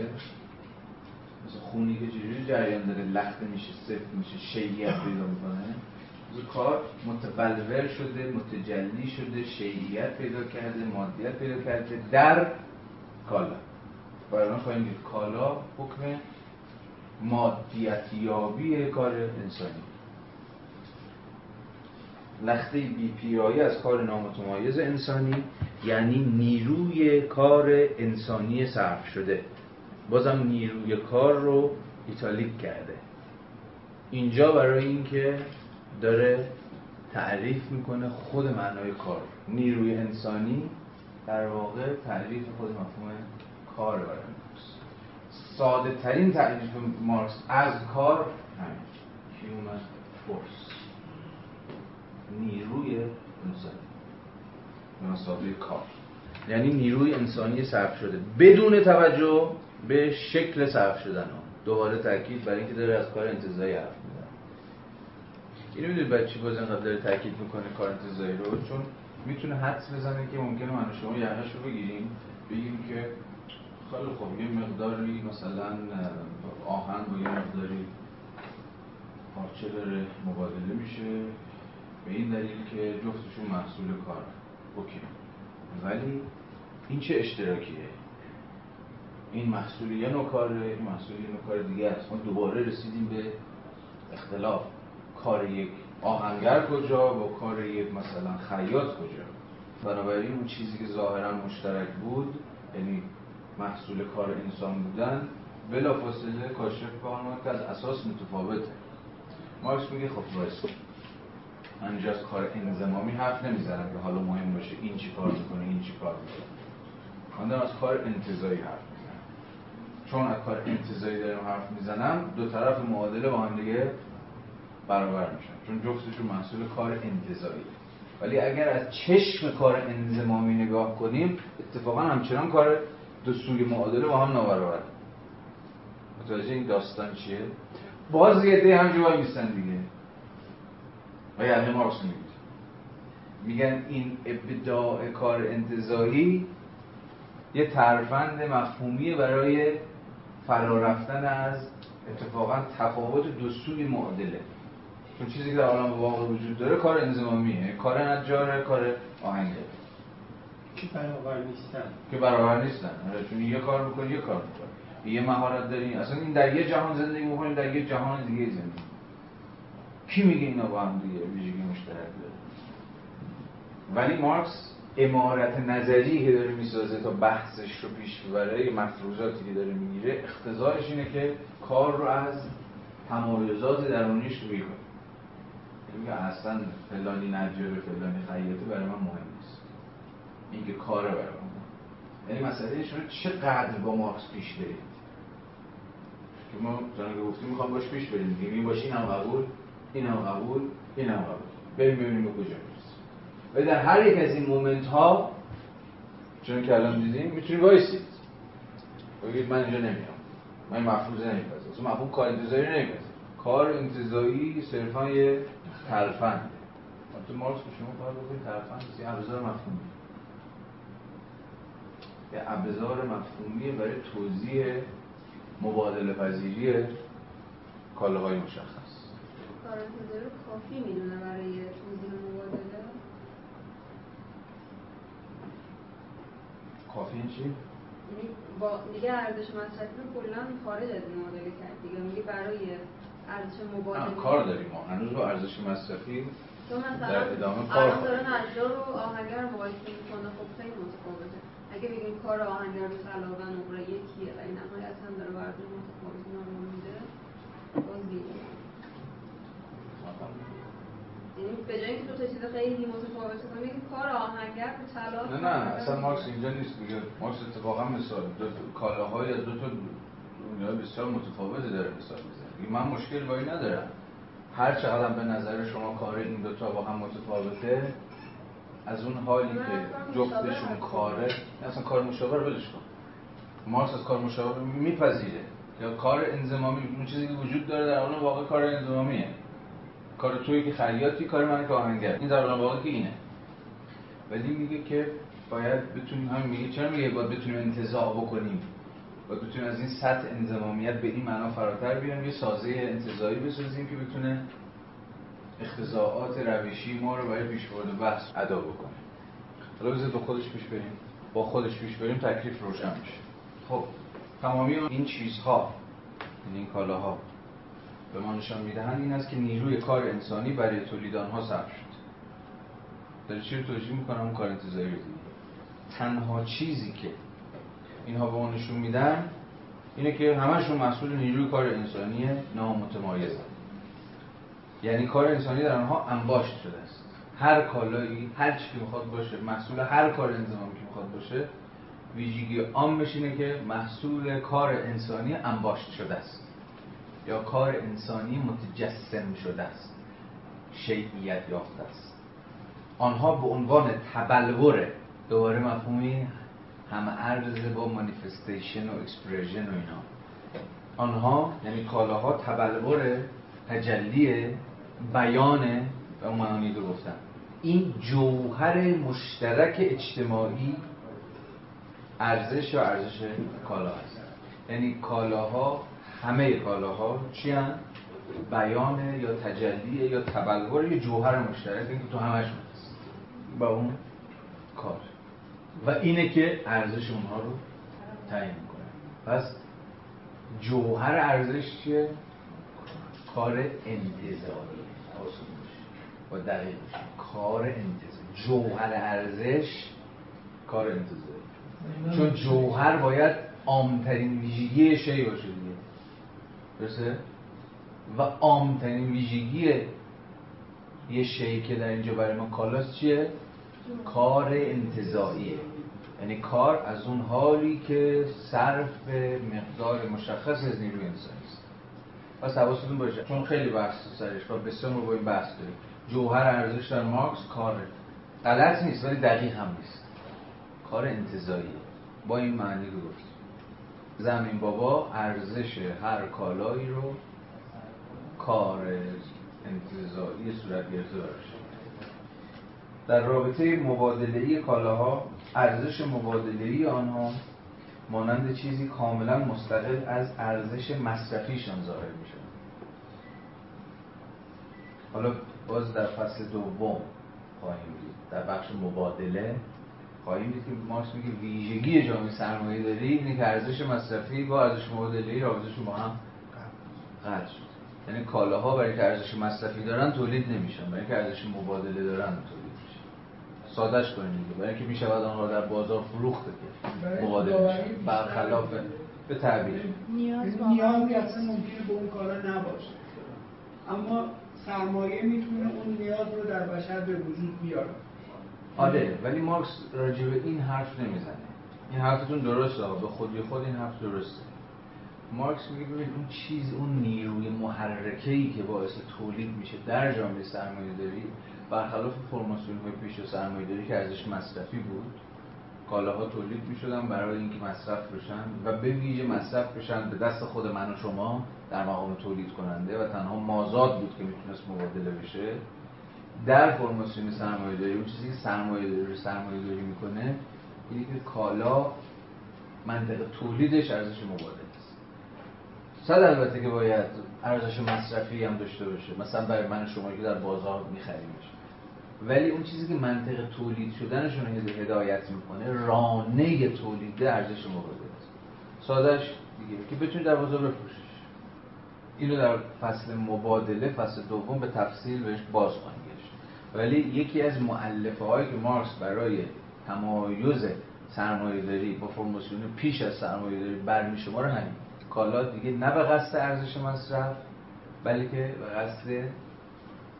مثل خونی که چجوری جریان داره؟ لخته میشه سفت میشه شیعیت پیدا می‌کنه. کار متبلور شده متجلی شده شیعیت پیدا کرده مادیت پیدا کرده در کالا. برای خواهیم دید کالا حکم مادیتیابی کار انسانی. لخته بی پیرایی از کار نامتمایز انسانی یعنی نیروی کار انسانی صرف شده. بازم نیروی کار رو ایتالیک کرده. اینجا برای اینکه داره تعریف می‌کنه خود معنای کار. نیروی انسانی در واقع تعریف خود مفهوم کار برای مارکس ساده ترین تعریف مارکس از کار همین. Human force. نیروی انسانی. مسابقه کار. یعنی نیروی انسانی صرف شده. بدون توجه به شکل صرف شدن. ها دوباره تاکید برای اینکه داره از کار انتظایی حرف می‌زنه. اینو می‌دونید برای چی باز اینقدر داره تاکید می‌کنه انتظایی رو؟ چون می‌تونه حدس بزنه که ممکنه من شما رو بگیریم بگیم که خیلی خوب یه مقداری مثلا آهن با یه مقداری پارچه داره مبادله میشه. به این دلیل که جفتشون محصول کار اوکی. ولی این چه اشتراکیه؟ این محصول یه نوع کاره این محصول یه نوع کار دیگه است. ما دوباره رسیدیم به اختلاف. کار یک آهنگر کجا با کار یک مثلا خیاط کجا؟ بنابراین اون چیزی که ظاهرا مشترک بود یعنی محصول کار انسان بودن بلا فاصله کاشف به که از اساس متفاوته. مارکس میگه خب وایس. من اینجا از کار انضمامی حرف نمی‌زنم که حالا مهم باشه این چی کار می‌کنه این چی کار می‌کنه. من از کار انتزاعی حرف چون از کار انتزاعی دارم حرف می‌زنم دو طرف معادله با هم دیگه برابر میشن. چون جفتشون محصول کار انتظایی ولی اگر از چشم کار انزمامی نگاه کنیم اتفاقا همچنان کار دو سوی معادله با هم نابرابر متوجه این داستان چیه؟ باز یه ده هم جواب میستن دیگه. و یعنی مارکس میگن این ابداع کار انتظایی یه ترفند مفهومی برای فرا رفتن از اتفاقا تفاوت دو سوی معادله. چون چیزی که در عالم واقع وجود داره کار انضمامیه کار نجاره کار آهنگه. که برابر نیستن. که برابر نیستن. آره، چون یه کار می‌کنه یه کار می‌کنه یه مهارت داری. اصلا این در یه جهان زندگی می‌کنیم در یه جهان دیگه زندگی کی میگه اینا با هم دیگه ویژگی مشترک داره؟ ولی مارکس امارت نظری که داره می‌سازه تا بحثش رو پیش ببره مفروضاتی که داره می‌گیره اختزارش اینه که کار رو از تمایزات درونیش دوری کنه. میگه اصلا فلانی نجاره فلانی خیاطه برای من مهم نیست. این که کاره برای من یعنی مسئله شما چقدر با مارکس پیش برید؟ که ما که گفتیم می‌خوام باش پیش بریم. دیگه این باشه این هم قبول این هم قبول این هم قبول. بریم ببینیم به کجا می‌رسیم و در هر یک از این مومنت ها چون که الان دیدیم می‌تونید وایسید. بگید من اینجا نمیام. من این مفروضه نمیپذیرم. مفهوم کار انتظاری نمیپذیرم. کار انتظایی صرفا یه تلفند تو مارکس به شما کار بکنید تلفند یه ابزار مفهومی. یه ابزار مفهومی برای توضیح مبادله پذیری کالاهای مشخص. کار انتظاری کافی می‌دونه برای توضیح مبادله؟ کافی این چی؟ یعنی با میگه ارزش مصرفی رو کلا خارج از معادله کرد دیگه. میگه برای ارزش مبادله کار داریم ما. هنوز با ارزش مصرفی تو مثلا در ادامه کار الان داره نجار و آهنگر مقایسه می‌کنه خب خیلی متفاوته. اگه بگیم کار آهنگر رو طلا و نقره یکیه ولی نهایتا داره ورزش متفاوتی رو میده باز دیگه یعنی به جای اینکه دو تا چیز خیلی متفاوت که کار آهنگر طلا نه نه اصلا مارکس اینجا نیست دیگه. مارکس اتفاقا مثال دو کالاهای از دو تا دنیا بسیار متفاوتی داره مثال می‌زنه. من مشکل با این ندارم. هر چقدر به نظر شما کار این دوتا با هم متفاوته از اون حالی که جفتشون کاره اصلا کار مشاور ولش کن. مارکس از کار مشاور میپذیره. یا کار انزمامی اون چیزی که وجود داره در حال واقع کار انزمامیه کار توی که خیاطی کار من که آهنگر این در واقع که اینه. ولی میگه که باید بتونیم هم میگه چرا میگه باید بتونیم انتزاع بکنیم؟ باید بتونیم از این سطح انضمامیت به این معنا فراتر بیاریم یه سازه انتزاعی بسازیم که بتونه اختزاعات روشی ما رو برای پیش برد بحث ادا بکنه. حالا بذارید با خودش پیش بریم. با خودش پیش بریم تکلیف روشن میشه. خب تمامی این چیزها یعنی این کالاها به ما نشان می‌دهند این است که نیروی کار انسانی برای تولید آنها صرف شد. داره چی رو توجیه می‌کنم اون کار انتظاری رو. تنها چیزی که اینها به ما نشون میدن اینه که همشون مسئول نیروی کار انسانی نامتمایزن یعنی کار انسانی در آنها انباشت شده است. هر کالایی هر چی که می‌خواد باشه محصول هر کار انضمامی که می‌خواد باشه ویژگی عامش اینه که محصول کار انسانی انباشت شده است. یا کار انسانی متجسم شده است. شیئیت یافته است. آنها به عنوان تبلور دوباره مفهومی هم‌عرض با manifestation و expression و اینا. آنها یعنی کالاها تبلور تجلی بیان و معانی رو گفتم این جوهر مشترک اجتماعی ارزش و ارزش کالا هست. یعنی کالاها همه کالاها چی هم؟ بیان یا تجلی یا تبلور یا جوهر مشترک این تو همشون هست. با اون؟ کار. و اینه که ارزش اونها رو تعیین می‌کنه. پس جوهر ارزش چیه؟ کار انتظاری. با دقیق کار انتظاری. جوهر ارزش کار انتظاری. چون جوهر باید عامترین ویژگی شی باشه دیگه. درسته؟ و عامترین ویژگی یه شی که در اینجا برای ما کالاست چیه؟ کار انتظاییه یعنی کار از اون حالی که صرف مقدار مشخص از نیروی انسانی است. پس حواستون باشه چون خیلی بحث سرش و بسیار با این بحث داریم. جوهر ارزش در مارکس کاره غلط نیست ولی دقیق هم نیست. کار انتظاییه با این معنی رو گفت. زمین بابا ارزش هر کالایی رو کار انتظایی صورت گرفته در رابطه مبادله کالاها ارزش مبادله‌ای آنها مانند چیزی کاملا مستقل از ارزش مصرفیشان ظاهر می شود حالا باز در فصل دوم خواهیم دید. در بخش مبادله خواهیم دید که مارکس میگه ویژگی جامعه سرمایه داری اینه که ارزش مصرفی با ارزش مبادله رابطهشون با هم قطع شد. یعنی کالاها برای که ارزش مصرفی دارن تولید نمیشن برای که ارزش مبادله دارن تولید سادهش کنید دیگه. برای اینکه می‌شود آنها در بازار فروخته که مبادله میشن برخلاف به تعبیر. نیازی اصلا ممکنه به اون کالا نباشه. اما سرمایه می‌تونه اون نیاز رو در بشر به وجود بیاره. آره ولی مارکس راجع به این حرف نمی‌زنه. این حرفتون درسته به خودی خود این حرف درسته. مارکس میگه ببین اون چیز اون نیروی محرکه ای که باعث تولید میشه در جامعه سرمایه داری برخلاف فرماسیون های پیش سرمایه داری که ارزش مصرفی بود کالاها تولید می‌شدن برای اینکه مصرف بشن و به ویژه مصرف بشن به دست خود من و شما در مقام تولید کننده و تنها مازاد بود که می‌تونست مبادله بشه. در فرماسیون سرمایه داری اون چیزی که سرمایه داری سرمایه داری می‌کنه اینه که کالا منطق تولیدش ارزش مبادله. صد البته که باید ارزش مصرفی هم داشته باشه. مثلا برای من شما که در بازار میخریمش ولی اون چیزی که منطق تولید شدنشون هدایت می‌کنه رانه تولید ارزش مبادله. است سادهش دیگه که بتونی در بازار بفروشیش. اینو در فصل مبادله فصل دوم به تفصیل بهش باز خواهیم ولی یکی از معلفه هایی که مارکس برای تمایز سرمایه داری با فرماسیون پیش از سرمایه داری برمی شما رو همین. کالا دیگه نه به قصد ارزش مصرف بلکه به قصد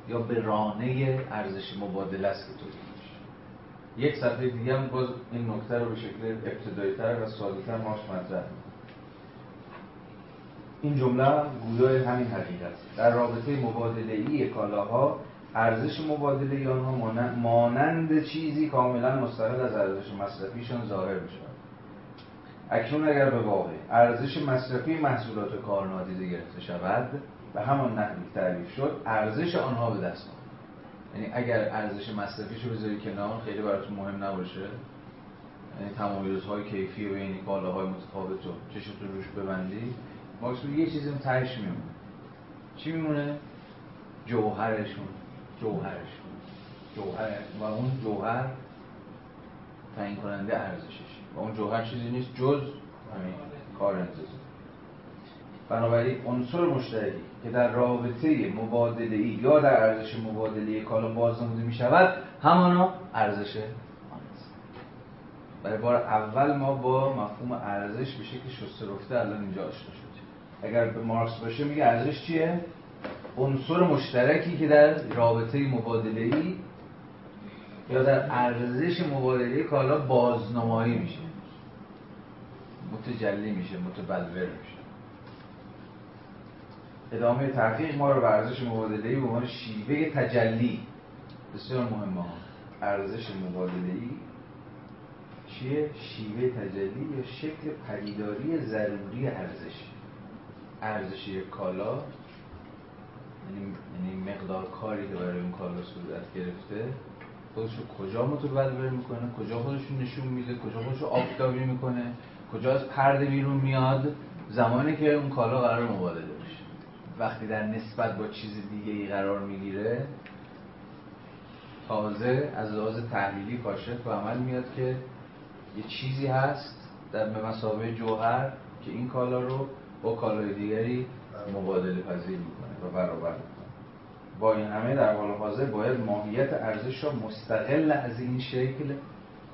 یا به رانه ارزش مبادله است که تولید یک صفحه دیگه هم باز این نکته رو به شکل ابتدایی تر و ساده تر مارکس مطرح این جمله گویای همین حقیقت در رابطه مبادله ای کالاها ارزش مبادله آنها مانند چیزی کاملا مستقل از ارزش مصرفیشان ظاهر می شود اکنون اگر به واقع ارزش مصرفی محصولات کار نادیده گرفته شود به همان نحوی تعریف شد ارزش آنها به دست آمد. یعنی اگر ارزش مصرفیشو بذاری کنار خیلی براتون مهم نباشه. یعنی تمایزهای کیفی و یعنی کالاهای متفاوت رو چشتون روش ببندی مارکس یه چیزی تهش میمونه. چی میمونه؟ جوهرشون جوهرش جوهر و اون جوهر تعیین کننده ارزشش و اون جوهر چیزی نیست جز همین کار انتظار بنابراین عنصر مشترکی که در رابطه مبادله ای یا در ارزش مبادله کالا بازنموده می شود همانا ارزش است. برای بار اول ما با مفهوم ارزش به شکل شسته رفته الان اینجا آشنا شدیم. اگر به مارکس باشه میگه ارزش چیه؟ عنصر مشترکی که در رابطه مبادله ای یا در ارزش مبادله کالا بازنمایی میشه. متجلی میشه متبلور میشه. ادامه تحقیق ما رو به ارزش مبادله به عنوان شیوه تجلی. بسیار مهمه ها. ارزش مبادله ای چیه؟ شیوه تجلی یا شکل پدیداری ضروری ارزش. ارزش کالا یعنی, یعنی مقدار کاری که برای اون کالا صورت گرفته خودش رو کجا متبلور می‌کنه کجا خودش نشون میده کجا خودش رو آفتابی می‌کنه کجا از پرده بیرون میاد. زمانی که اون کالا قرار مبادله بشه. وقتی در نسبت با چیز دیگه ای قرار می‌گیره تازه از لحاظ تحلیلی کاشف و عمل میاد که یه چیزی هست در مسابقه جوهر که این کالا رو با کالای دیگری مبادله پذیر می‌کنه و برابر. با این همه در حال حاضر باید ماهیت ارزش را مستقل از این شکل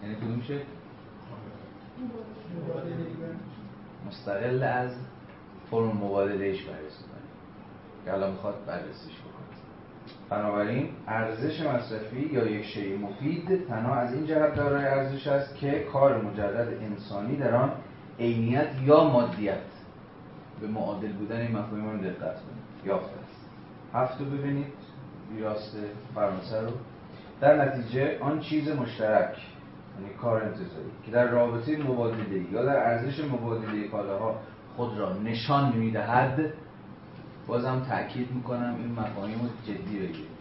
یعنی کدوم شکل؟ مستقل از فرم مبادله ایش بررسی کنیم. که الان می‌خواد بررسیش بکنه. بنابراین ارزش مصرفی یا یک شیء مفید تنها از این جهت دارای ارزش است که کار مجرد انسانی در آن عینیت یا مادیت به معادل بودن این رو دقت کنید یافته. هفت ببینید ویراست فرانسه رو. در نتیجه آن چیز مشترک یعنی کار انتظاری که در رابطه مبادله یا در ارزش مبادله کالاها خود را نشان می‌دهد بازم تاکید می‌کنم این مفاهیم رو جدی بگیرید.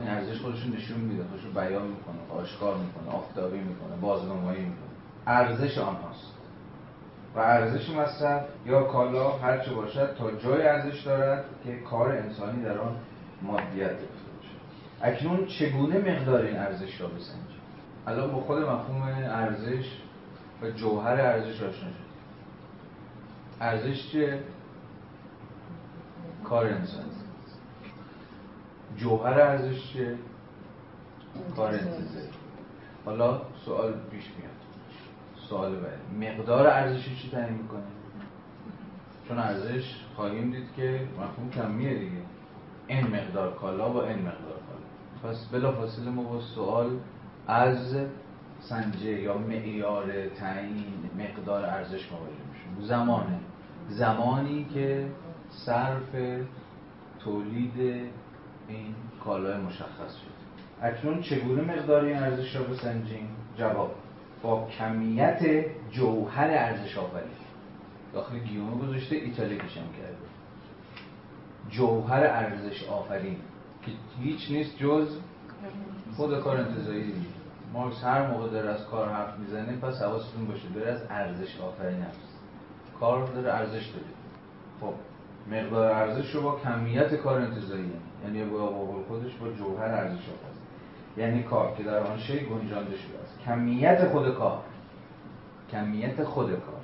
این ارزش خودش نشون میده خودش بیان می‌کنه آشکار می‌کنه آفتابی می‌کنه بازنمایی می‌کنه. ارزش آنهاست. و ارزش مصرف یا کالا هرچه باشد تا جای ارزش دارد که کار انسانی در آن مادیت گرفته باشه اکنون چگونه مقدار این ارزش را بسنجیم؟ الان با خود مفهوم ارزش و جوهر ارزش آشنا شد ارزش چیه کار انسانی جوهر ارزش چیه کار انتظاری حالا سوال پیش میاد. سوال بعدی مقدار ارزش چی تعیین می‌کنه چون ارزش خواهیم دید که مفهوم کمیه دیگه. این مقدار کالا با این مقدار کالا. پس بلا فاصله ما با سوال از سنجه یا معیار تعیین مقدار ارزش مواجه میشیم. زمانه. زمانی که صرف تولید این کالای مشخص شد اکنون چگونه مقدار این ارزش را بسنجیم جواب. با کمیت جوهر ارزش آفرین داخل گیومه گذاشته ایتالیکش هم کرده. جوهر ارزش آفرین. که هیچ نیست جز خود کار انتظایی دیگه. مارکس هر موقع داره از کار حرف می‌زنه پس حواستون باشه داره از ارزش آفرین هست کار داره ارزش داره خب مقدار ارزش رو با کمیت کار انتظایی یعنی. با قول خودش با جوهر ارزش آفرین. یعنی کار که در آن شی گنجانده شده است کمیت خود کار. کمیت خود کار.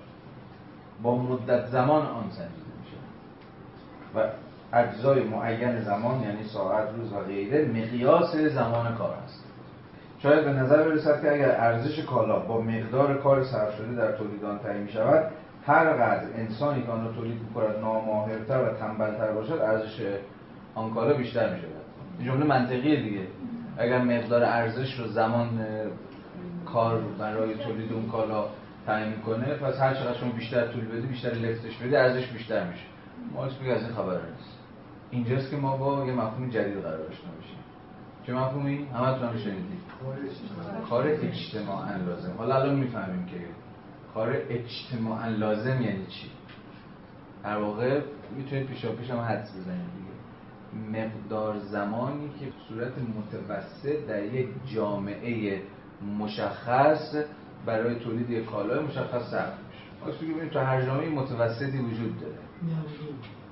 با مدت زمان آن سنجیده میشه. و اجزای معین زمان یعنی ساعت روز و غیره مقیاس زمان کار است. شاید به نظر برسد که اگر ارزش کالا با مقدار کار صرف شده در تولید آن تعیین شود هر قدر انسانی که آن را تولید می‌کند ناماهرتر و تنبلتر باشد ارزش آن کالا بیشتر می شود این جمله منطقیه دیگه. اگر مقدار ارزش رو زمان کار برای تولید اون کالا تعیین کنه پس هر چقدر شما بیشتر طول بدی بیشتر لفتش بدی ارزش بیشتر میشه. ما میگه از این خبر نیست. اینجاست که ما با یه مفهوم جدید قرار آشنا میشیم چه مفهومی؟ همتون هم شنیدید. کار اجتماعا لازم. حالا الان می‌فهمیم که کار اجتماعا لازم یعنی چی؟ در واقع می‌تونید پیشا پیش هم حدس بزنید دیگه. مقدار زمانی که صورت متوسط در یک جامعه مشخص برای تولید یک کالای مشخص صرف میشه. واسه ببینید تو هر جامعه متوسطی وجود داره.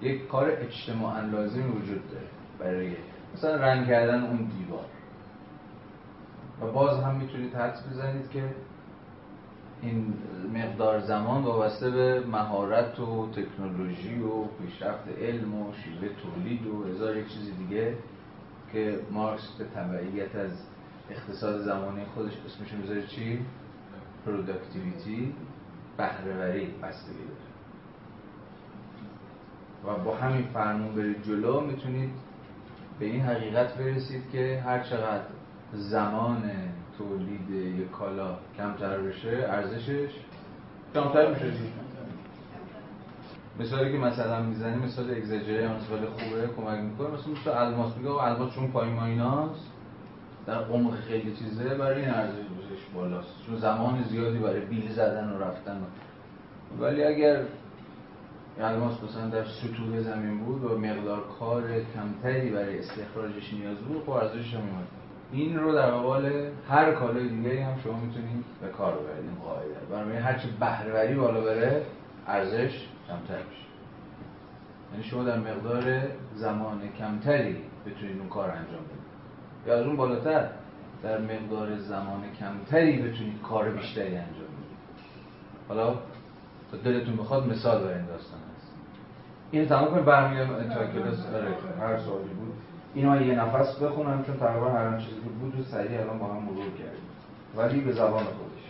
یک کار اجتماعا لازمی وجود داره برای مثلا رنگ کردن اون دیوار. و باز هم می‌تونید حدس بزنید که این مقدار زمان وابسته به مهارت و تکنولوژی و پیشرفت علم و شیوه تولید و هزار یک چیز دیگه که مارکس به تبعیت از اقتصاد زمانی خودش اسمش می‌ذاره چی؟ productivity بهره‌وری بستگی داره. و با همین فرمون برید جلو می‌تونید به این حقیقت برسید که هر چقدر زمان تولید یک کالا کمتر بشه ارزشش کمتر میشه. مثالی که مثلا می‌زنی مثال اگزاجره مثال خوبه کمک می‌کنه. مثلا مثل الماس میگه الماس چون پای مایناست در عمق خیلی چیزه برای این ارزشش بالاست. چون زمان زیادی برای بیل زدن و رفتن ولی اگر الماس مثلا در سطوح زمین بود و مقدار کار کمتری برای استخراجش نیاز بود خب ارزشش هم میاد این رو در قبال هر کالای دیگه هم شما می‌تونید به کار ببرید این قاعده. برای هر چه بهره‌وری بالا بره ارزش کمتر میشه. یعنی شما در مقدار زمان کمتری بتونید اون کار انجام بدید. یا از اون بالاتر در مقدار زمان کمتری بتونید کار بیشتری انجام بدید. حالا تا دلتون بخواد مثال برای این داستان هست. این تمام کنید برمیگردم تا کلاس آره، هر سوالی بود. اینو یه نفس بخونم چون تقریبا هر چیزی که بود و سریع الان با هم مرور کردیم. ولی به زبان خودش.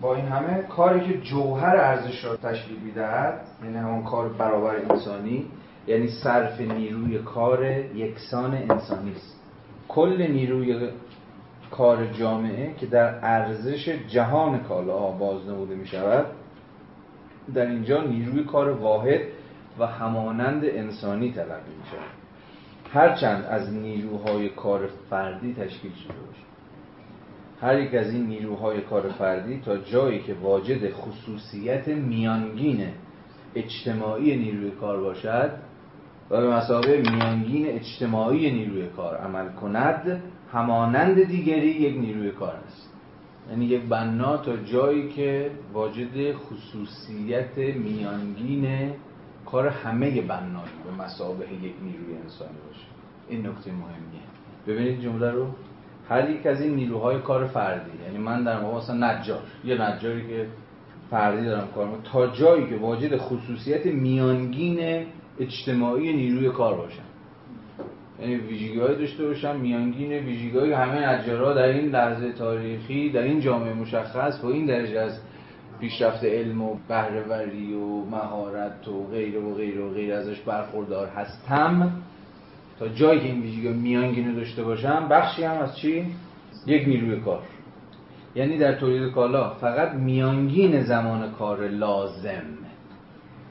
با این همه کاری که جوهر ارزش را تشکیل می‌دهد یعنی همون کار برابر انسانی یعنی صرف نیروی کار یکسان انسانی است. کل نیروی کار جامعه که در ارزش جهان کالاها بازنموده می شود در اینجا نیروی کار واحد و همانند انسانی تلقی می شود. هرچند از نیروهای کار فردی تشکیل شده باشد. هر یک از این نیروهای کار فردی تا جایی که واجد خصوصیت میانگین اجتماعی نیروی کار باشد و به مسابقه میانگین اجتماعی نیروی کار عمل کند همانند دیگری یک نیروی کار است. یعنی یک بنا تا جایی که واجد خصوصیت میانگین کار همه بنایی به مسابقه یک نیروی انسانی باشه. این نکته مهمیه. ببینید جمله رو. هر یک از این نیروهای کار فردی یعنی من در واقع مثلا نجار یه نجاری که فردی دارم کار تا جایی که واجد خصوصیت میانگین اجتماعی نیروی کار باشم. یعنی ویژگی داشته باشم میانگین ویژگی همه نجارا در این لحظه تاریخی در این جامعه مشخص با این درجه از پیشرفت علم و بهرهوری و مهارت و غیر و غیر و غیر ازش برخوردار هستم. تا جایی که این ویژگی میانگین داشته باشم بخشی هم از چی؟ یک نیروی کار. یعنی در تولید کالا فقط میانگین زمان کار لازم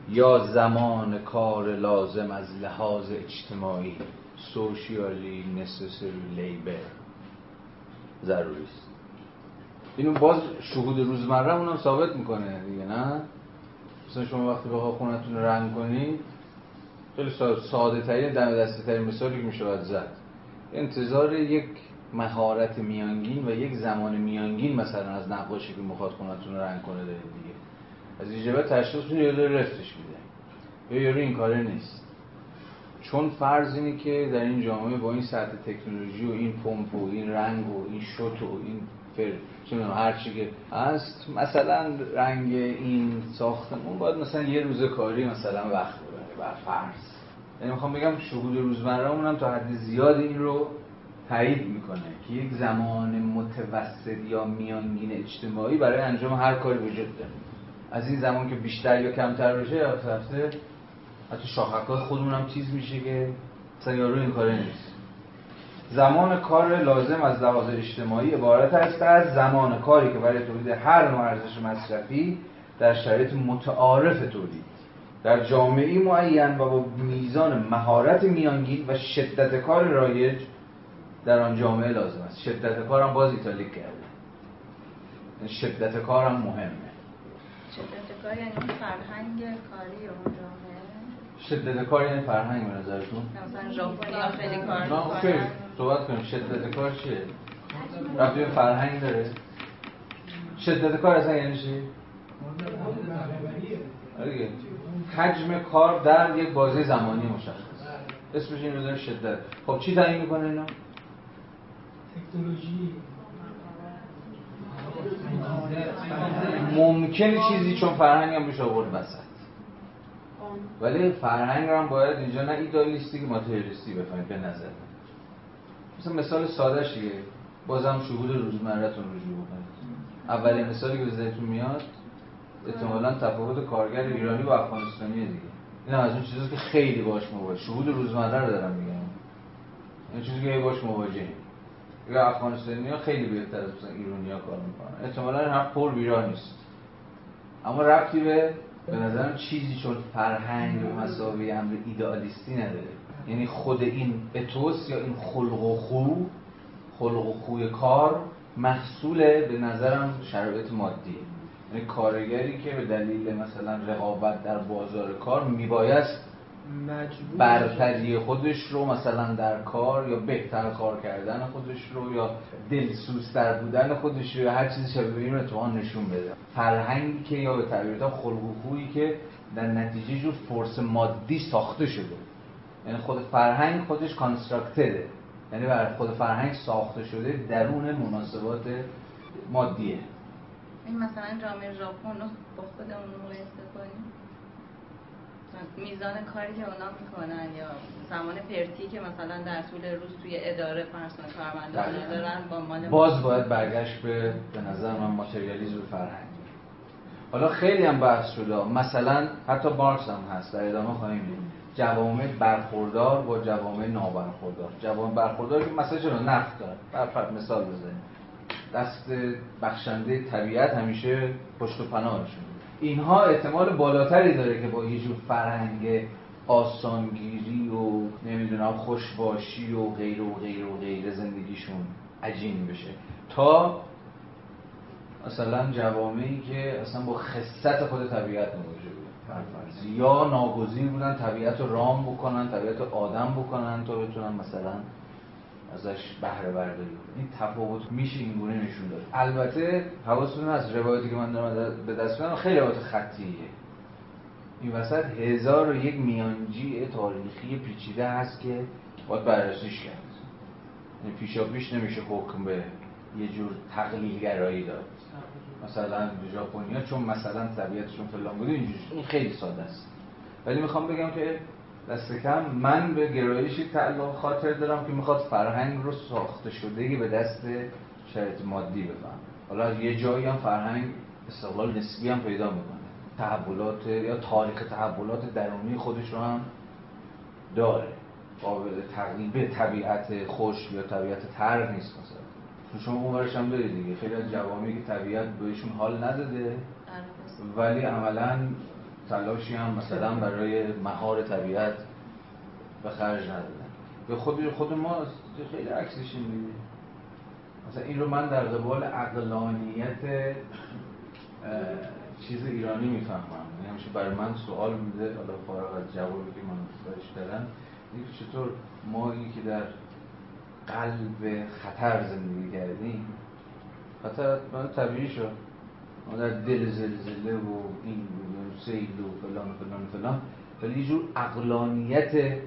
یا زمان کار لازم از لحاظ اجتماعی سوشیالی نسسری لیبر. ضروری است. اینو باز شهود روزمره اونم ثابت می‌کنه دیگه نه؟ مثلا شما وقتی بخواه خونتون رنگ کنید خیلی ساده ترین دم دستی ترین مثالی که میشه زد. انتظار یک مهارت میانگین و یک زمان میانگین مثلا از نقاشی که می‌خواد خونتون رنگ کنه دارید دیگه. از اینجا تشخیص میده یا داره رفتش میده. یا یارو این کاره نیست. چون فرض اینه که در این جامعه با این سطح تکنولوژی و این پمپ و این رنگ و این شوت و این فر هر چی که هست مثلا رنگ این ساختمون باید مثلا یه روز کاری مثلا وقت ببره بر فرض. یعنی می‌خوام بگم شهود روزمرهمون هم تا حد زیاد این رو تایید می‌کنه که یک زمان متوسط یا میانگین اجتماعی برای انجام هر کاری وجود داره. از این زمان که بیشتر یا کمتر بشه یا هفته حتی شاخکای خودمون هم تیز میشه که مثلا یارو این کاره نیست. زمان کار لازم از لحاظ اجتماعی عبارت است از زمان کاری که برای تولید هر نوع ارزش مصرفی در شرایط متعارف تولید. در جامعه معین و با میزان مهارت میانگین و شدت کار رایج در آن جامعه لازم است. شدت کار هم باز ایتالیک کرده. یعنی شدت کار هم مهمه. شدت کار یعنی فرهنگ کاری اون جامعه؟ شدت کار یعنی فرهنگ به نظرتون؟ مثلا ژاپنیا خیلی کار نه خیلی صحبت کنیم. شدت کار چیه؟ رفتی به فرهنگ داره؟ شدت کار اصلا یعنی چی؟ حجم کار در یک بازه زمانی مشخص. اسمش این شدت. خب چی تعیین می‌کنه اینا؟ تکنولوژی ممکنه چیزی چون فرهنگ هم بشه آورد وسط. ولی فرهنگ هم باید اینجا نه ایدالیستی که ماتریالیستی بفهمید به نظر مثلا مثال سادهش دیگه. بازم شهود روزمرهتون رجوع بکنید. اولین مثالی که ذهنتون میاد احتمالا تفاوت کارگر ایرانی با افغانستانی دیگه. این از اون چیزی که خیلی باش مواجه. شهود روزمره رو دارم میگم. این چیزی که باش مواجهیم. یا افغانستانی ها خیلی بهتر از مثلا ایرانی ها کار می‌کنن. احتمالا این حق پر نیست. اما ربطی به به نظرم چیزی چون فرهنگ و مساوی امر ایدئالیستی نداره. یعنی خود این اتوس یا این خلق و خو خلق و خوی کار محصول به نظرم شرایط مادی. یعنی کارگری که به دلیل مثلا رقابت در بازار کار میبایست برتری خودش رو مثلا در کار یا بهتر کار کردن خودش رو یا دلسوزتر بودن خودش رو یا هر چیزی شبیه این رو نشون بده. فرهنگی که یا به تعبیر خلق و خویی که در نتیجه جور فرس مادی ساخته شده. یعنی خود فرهنگ خودش کانستراکتده یعنی بر خود فرهنگ ساخته شده درون مناسبات مادیه. این مثلا جامعه ژاپن رو با خودمون مقایسه میزان کاری که اونا می‌کنن یا زمان پرتی که مثلا در طول روز توی اداره فرسون کارمندان بله. دارن با مال باز باید برگشت به به نظر من ماتریالیزم فرهنگ. حالا خیلی هم بحث شده. مثلا حتی مارکس هم هست در ادامه خواهیم دید. جوامع برخوردار با جوامع نابرخوردار. جوامع برخوردار که مثلا چرا نفت داره؟ بر مثال بزنیم. دست بخشنده طبیعت همیشه پشت و پناهشون اینها احتمال بالاتری داره که با یه جور فرهنگ آسانگیری و نمی‌دونم خوشباشی و غیر و غیر و غیر زندگیشون عجین بشه. تا مثلا جوامعی که اصلا با خصت خود طبیعت مواجه بود برفرض یا ناگزیر بودن طبیعت رام بکنن طبیعت رو آدم بکنن تا بتونن مثلا ازش بهره برداری این تفاوت میشه این گونه نشون داد. البته حواستون از روایتی که من دارم به دست میارم خیلی روایت خطیه. این وسط هزار و یک میانجی تاریخی پیچیده هست که باید بررسیش کرد. یعنی پیشا پیش نمیشه حکم به یه جور تقلیل گرایی داد. مثلا ژاپنیا چون مثلا طبیعتشون فلان بوده اینجوری این خیلی ساده است. ولی می‌خوام بگم که دست کم. من به گرایشی تعلق خاطر دارم که می‌خواد فرهنگ رو ساخته شده به دست شرایط مادی بفهم حالا یه جایی هم فرهنگ استقلال نسبی هم پیدا می‌کنه. تحولات یا تاریخ تحولات درونی خودش رو هم داره. قابل تقلیل به طبیعت خوش یا طبیعت تر نیست مثلا. شما اون هم دارید دیگه. خیلی از جوامعی که طبیعت بهشون حال نداده ولی عملا تلاشی هم مثلا برای مهار طبیعت به خرج ندادن. به خود خود ما خیلی عکسش این مثلا این رو من در قبال اقلانیت چیز ایرانی می‌فهمم. یعنی همیشه برای من سوال بوده حالا فارغ از جوابی که من داشت دارم چطور مایی که در قلب خطر زندگی کردیم خطر طبیعی شد. ما در دل زلزله و این سیل و فلان و فلان و فلان. ولی یه جور اقلانیت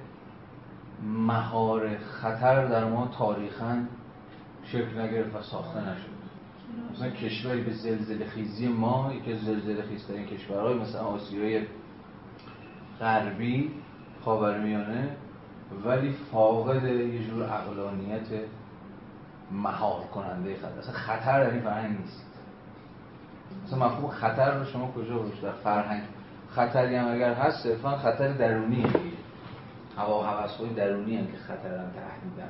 مهار خطر در ما تاریخا شکل نگرفت و ساخته نشد. مثلا کشوری به زلزله خیزی ما یکی از زلزله خیزترین کشورهای مثلا آسیای غربی خاورمیانه ولی فاقد یه جور اقلانیت مهار کننده خطر. اصلا خطر در این فرهنگ نیست. مثلا مفهوم خطر رو شما کجا باش در فرهنگ. خطری هم اگر هست صرفا خطر درونی هوا و های درونی هم که خطر هم تهدیدن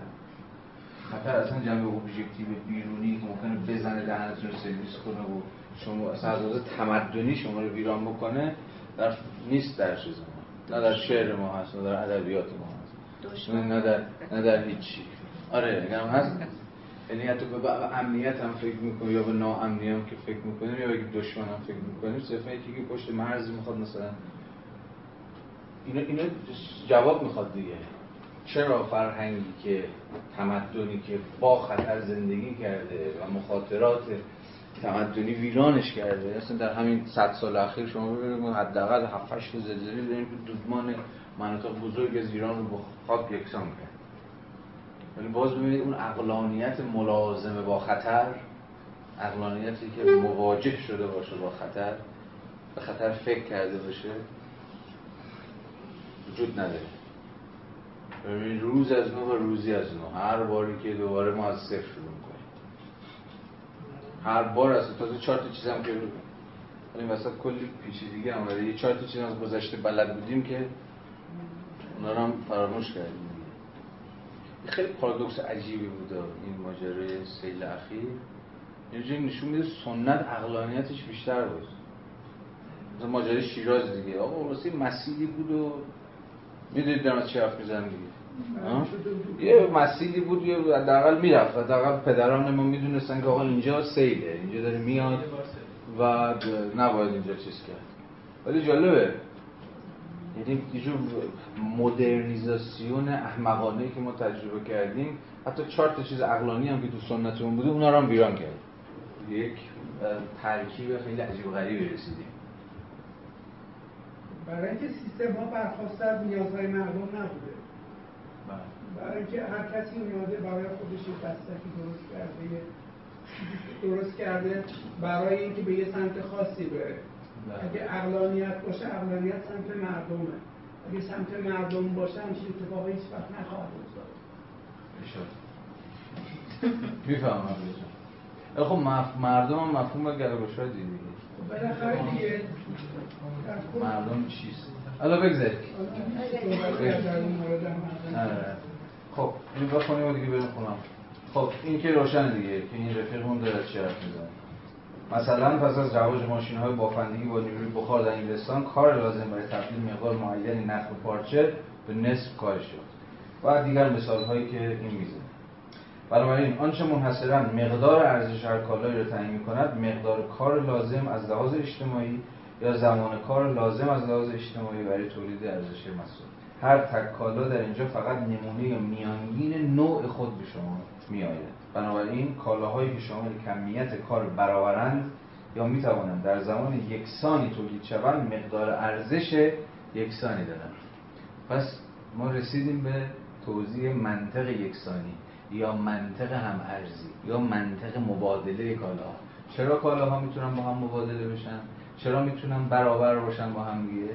خطر اصلا جنبه ابژکتیو بیرونی که ممکنه بزنه دهنتون رو سرویس کنه و شما اصلا از تمدنی شما رو ویران بکنه در نیست در چیز ما. نه در شعر ما هست نه در ادبیات ما هست. نه در نه در هیچ آره اگر هست. یعنی حتی به امنیت هم فکر می‌کنیم یا به ناامنی هم که فکر می‌کنیم یا به دشمن هم فکر می‌کنیم صرفا یکی که پشت مرز می‌خواد مثلا اینا, اینا جواب می‌خواد دیگه. چرا فرهنگی که تمدنی که با خطر زندگی کرده و مخاطرات تمدنی ویرانش کرده؟ اصلا در همین صد سال اخیر شما ببینید حداقل 7 8 زلزله داریم که دودمان مناطق بزرگ از ایران رو به خاک یکسان کرد ولی باز ببینید اون اقلانیت ملازمه با خطر اقلانیتی که مواجه شده باشه با خطر به خطر فکر کرده باشه وجود نداره. ببینید روز از نو و روزی از نو هر باری که دوباره ما از صفر شروع کنیم هر بار از تازه چهار تا چیز هم که این وسط کلی پیچیدگی هم. یه چهار تا چیز از گذشته بلد بودیم که اونا رو هم فراموش کردیم. خیلی پارادوکس عجیبی بود این ماجرای سیل اخیر. یه نشون میده سنت اقلانیتش بیشتر بود. مثلا ماجرای شیراز دیگه. آقا واسه مسیدی بود و می‌دونید در چه حرف می‌زنم دیگه. یه مسیدی بود یه حداقل می‌رفت. حداقل پدران ما می‌دونستن که آقا اینجا سیله. اینجا داره میاد و نباید اینجا چیز کرد. ولی جالبه. یعنی یه جور مدرنیزاسیون احمقانه که ما تجربه کردیم. حتی چهار تا چیز عقلانی هم که تو سنتمون بوده اونا رو هم ویران کرد یک ترکیب خیلی عجیب غریبی رسیدیم. برای اینکه سیستم ها برخواسته از نیازهای مردم نبوده. بله. برای اینکه هر کسی اومده برای خودش یه دستکی درست کرده درست کرده برای اینکه به یه سمت خاصی بره. اگه اقلانیت باشه اقلانیت سمت مردمه. اگه سمت مردم باشه همچین اتفاقی هیچ وقت نخواهد افتاد. می‌فهمم خب مردم هم مفهوم گرگوشای دیگه. خب بالاخره دیگه مردم چیست؟ حالا بگذارید. آره. خب این بخونیم و دیگه بریم خونم خب این که روشن دیگه که این رفیقمون داره چی حرف می‌زنه. مثلا پس از رواج ماشین های بافندگی با نیروی بخار در انگلستان کار لازم برای تبدیل مقدار معینی نخ و پارچه به نصف کاهش شد و دیگر مثال هایی که این میزه. بنابراین آنچه منحصرا مقدار ارزش هر کالایی را تعیین کند مقدار کار لازم از لحاظ اجتماعی یا زمان کار لازم از لحاظ اجتماعی برای تولید ارزش محصول. هر تک کالا در اینجا فقط نمونه یا میانگین نوع خود به شما میآید. بنابراین کالاهایی که شامل کمیت کار برآورند یا می توانند در زمان یکسانی تولید شوند مقدار ارزش یکسانی دارند. پس ما رسیدیم به توضیح منطق یکسانی یا منطق هم ارزی یا منطق مبادله کالاها. چرا کالاها می‌تونن با هم مبادله بشن؟ چرا می‌تونن برابر باشن با هم دیگه؟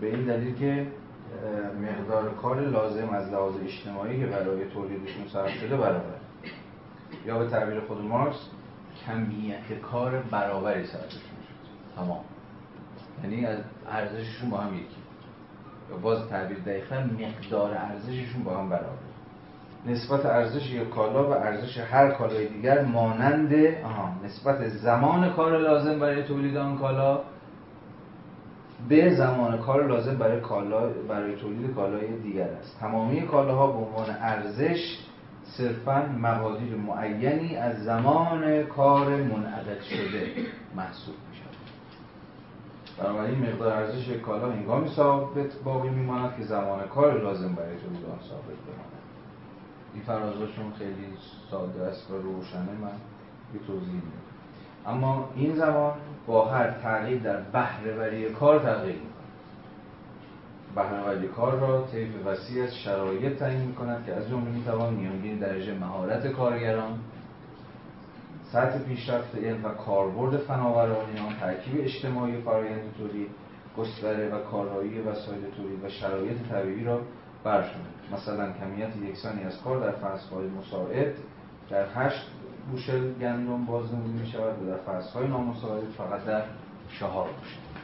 به این دلیل که مقدار کار لازم از لحاظ اجتماعی که برای تولیدشون صرف شده برابر. یا به تعبیر خود مارکس کمیت کار برابری شد تمام. یعنی از ارزششون با هم یکی. یا باز تعبیر دقیقا مقدار ارزششون با هم برابر. نسبت ارزش یک کالا و ارزش هر کالای دیگر مانند آها نسبت زمان کار لازم برای تولید آن کالا به زمان کار لازم برای کالا برای تولید کالای دیگر است. تمامی کالاها به عنوان ارزش صرفا مقادیر معینی از زمان کار منعقد شده محسوب می شود بنابراین مقدار ارزش کالا هنگامی ثابت باقی میماند که زمان کار لازم برای تولید آن ثابت بماند. این فرازاشون خیلی ساده است و روشنه من یه توضیح میدم. اما این زمان با هر تغییر در بهرهوری کار تغییر بهرهوری کار را طیف وسیع از شرایط تعیین می‌کند که از جمله می‌توان میانگین درجه مهارت کارگران سطح پیشرفت علم و کاربرد فناورانی آن ترکیب اجتماعی فرایند تولید گستره و کارایی وسایل تولید و شرایط طبیعی را برشمارید مثلا کمیت یکسانی از کار در فصلهای مساعد در هشت بوشل گندم بازنمودی می شود و در فصلهای نامساعد فقط در چهار بوشل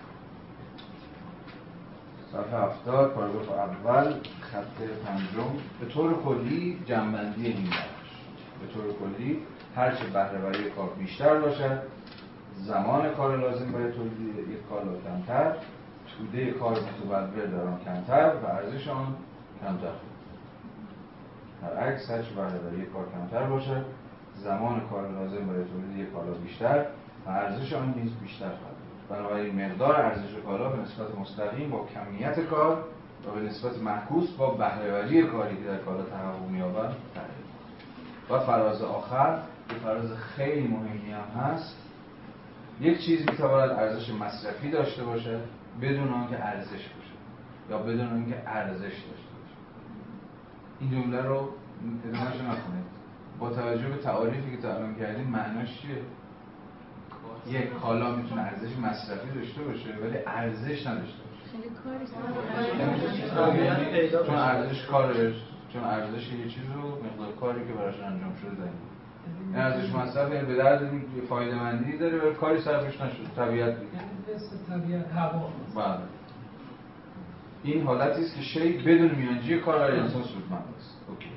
صفحه هفتاد پاراگراف اول خط پنجم. به طور کلی جنبندی این به طور کلی هرچه بهرهوری کار بیشتر باشد زمان کار لازم برای تولید یک کالا کمتر توده کار متبلور در آن کمتر و ارزش آن کمتر. عکس هرچه بهرهوری کار کمتر باشد زمان کار لازم برای تولید یک کالا بیشتر و ارزش آن نیز بیشتر خواهد بنابراین مقدار ارزش کالا به نسبت مستقیم با کمیت کار و به نسبت معکوس با بهرهوری کاری که در کالا تحقق می‌یابد و فراز آخر که فراز خیلی مهمی هم هست یک چیز می‌تواند ارزش مصرفی داشته باشد بدون آنکه ارزش باشه یا بدون آنکه ارزش داشته باشه. این جمله رو ادامهش نکنید. با توجه به تعاریفی که تا الان کردیم معناش چیه؟ یک کالا می‌تونه ارزش مصرفی داشته باشه ولی ارزش نداشته باشه. چون ارزش کارش چون ارزش یه چیز رو مقدار کاری که براش انجام شده داریم این ارزش مصرف یعنی به درد فایده مندی داره ولی کاری صرفش نشده طبیعت یعنی طبیعت هوا بله. این حالتی است که شی بدون میانجی کار برای انسان سودمند است. اوکی.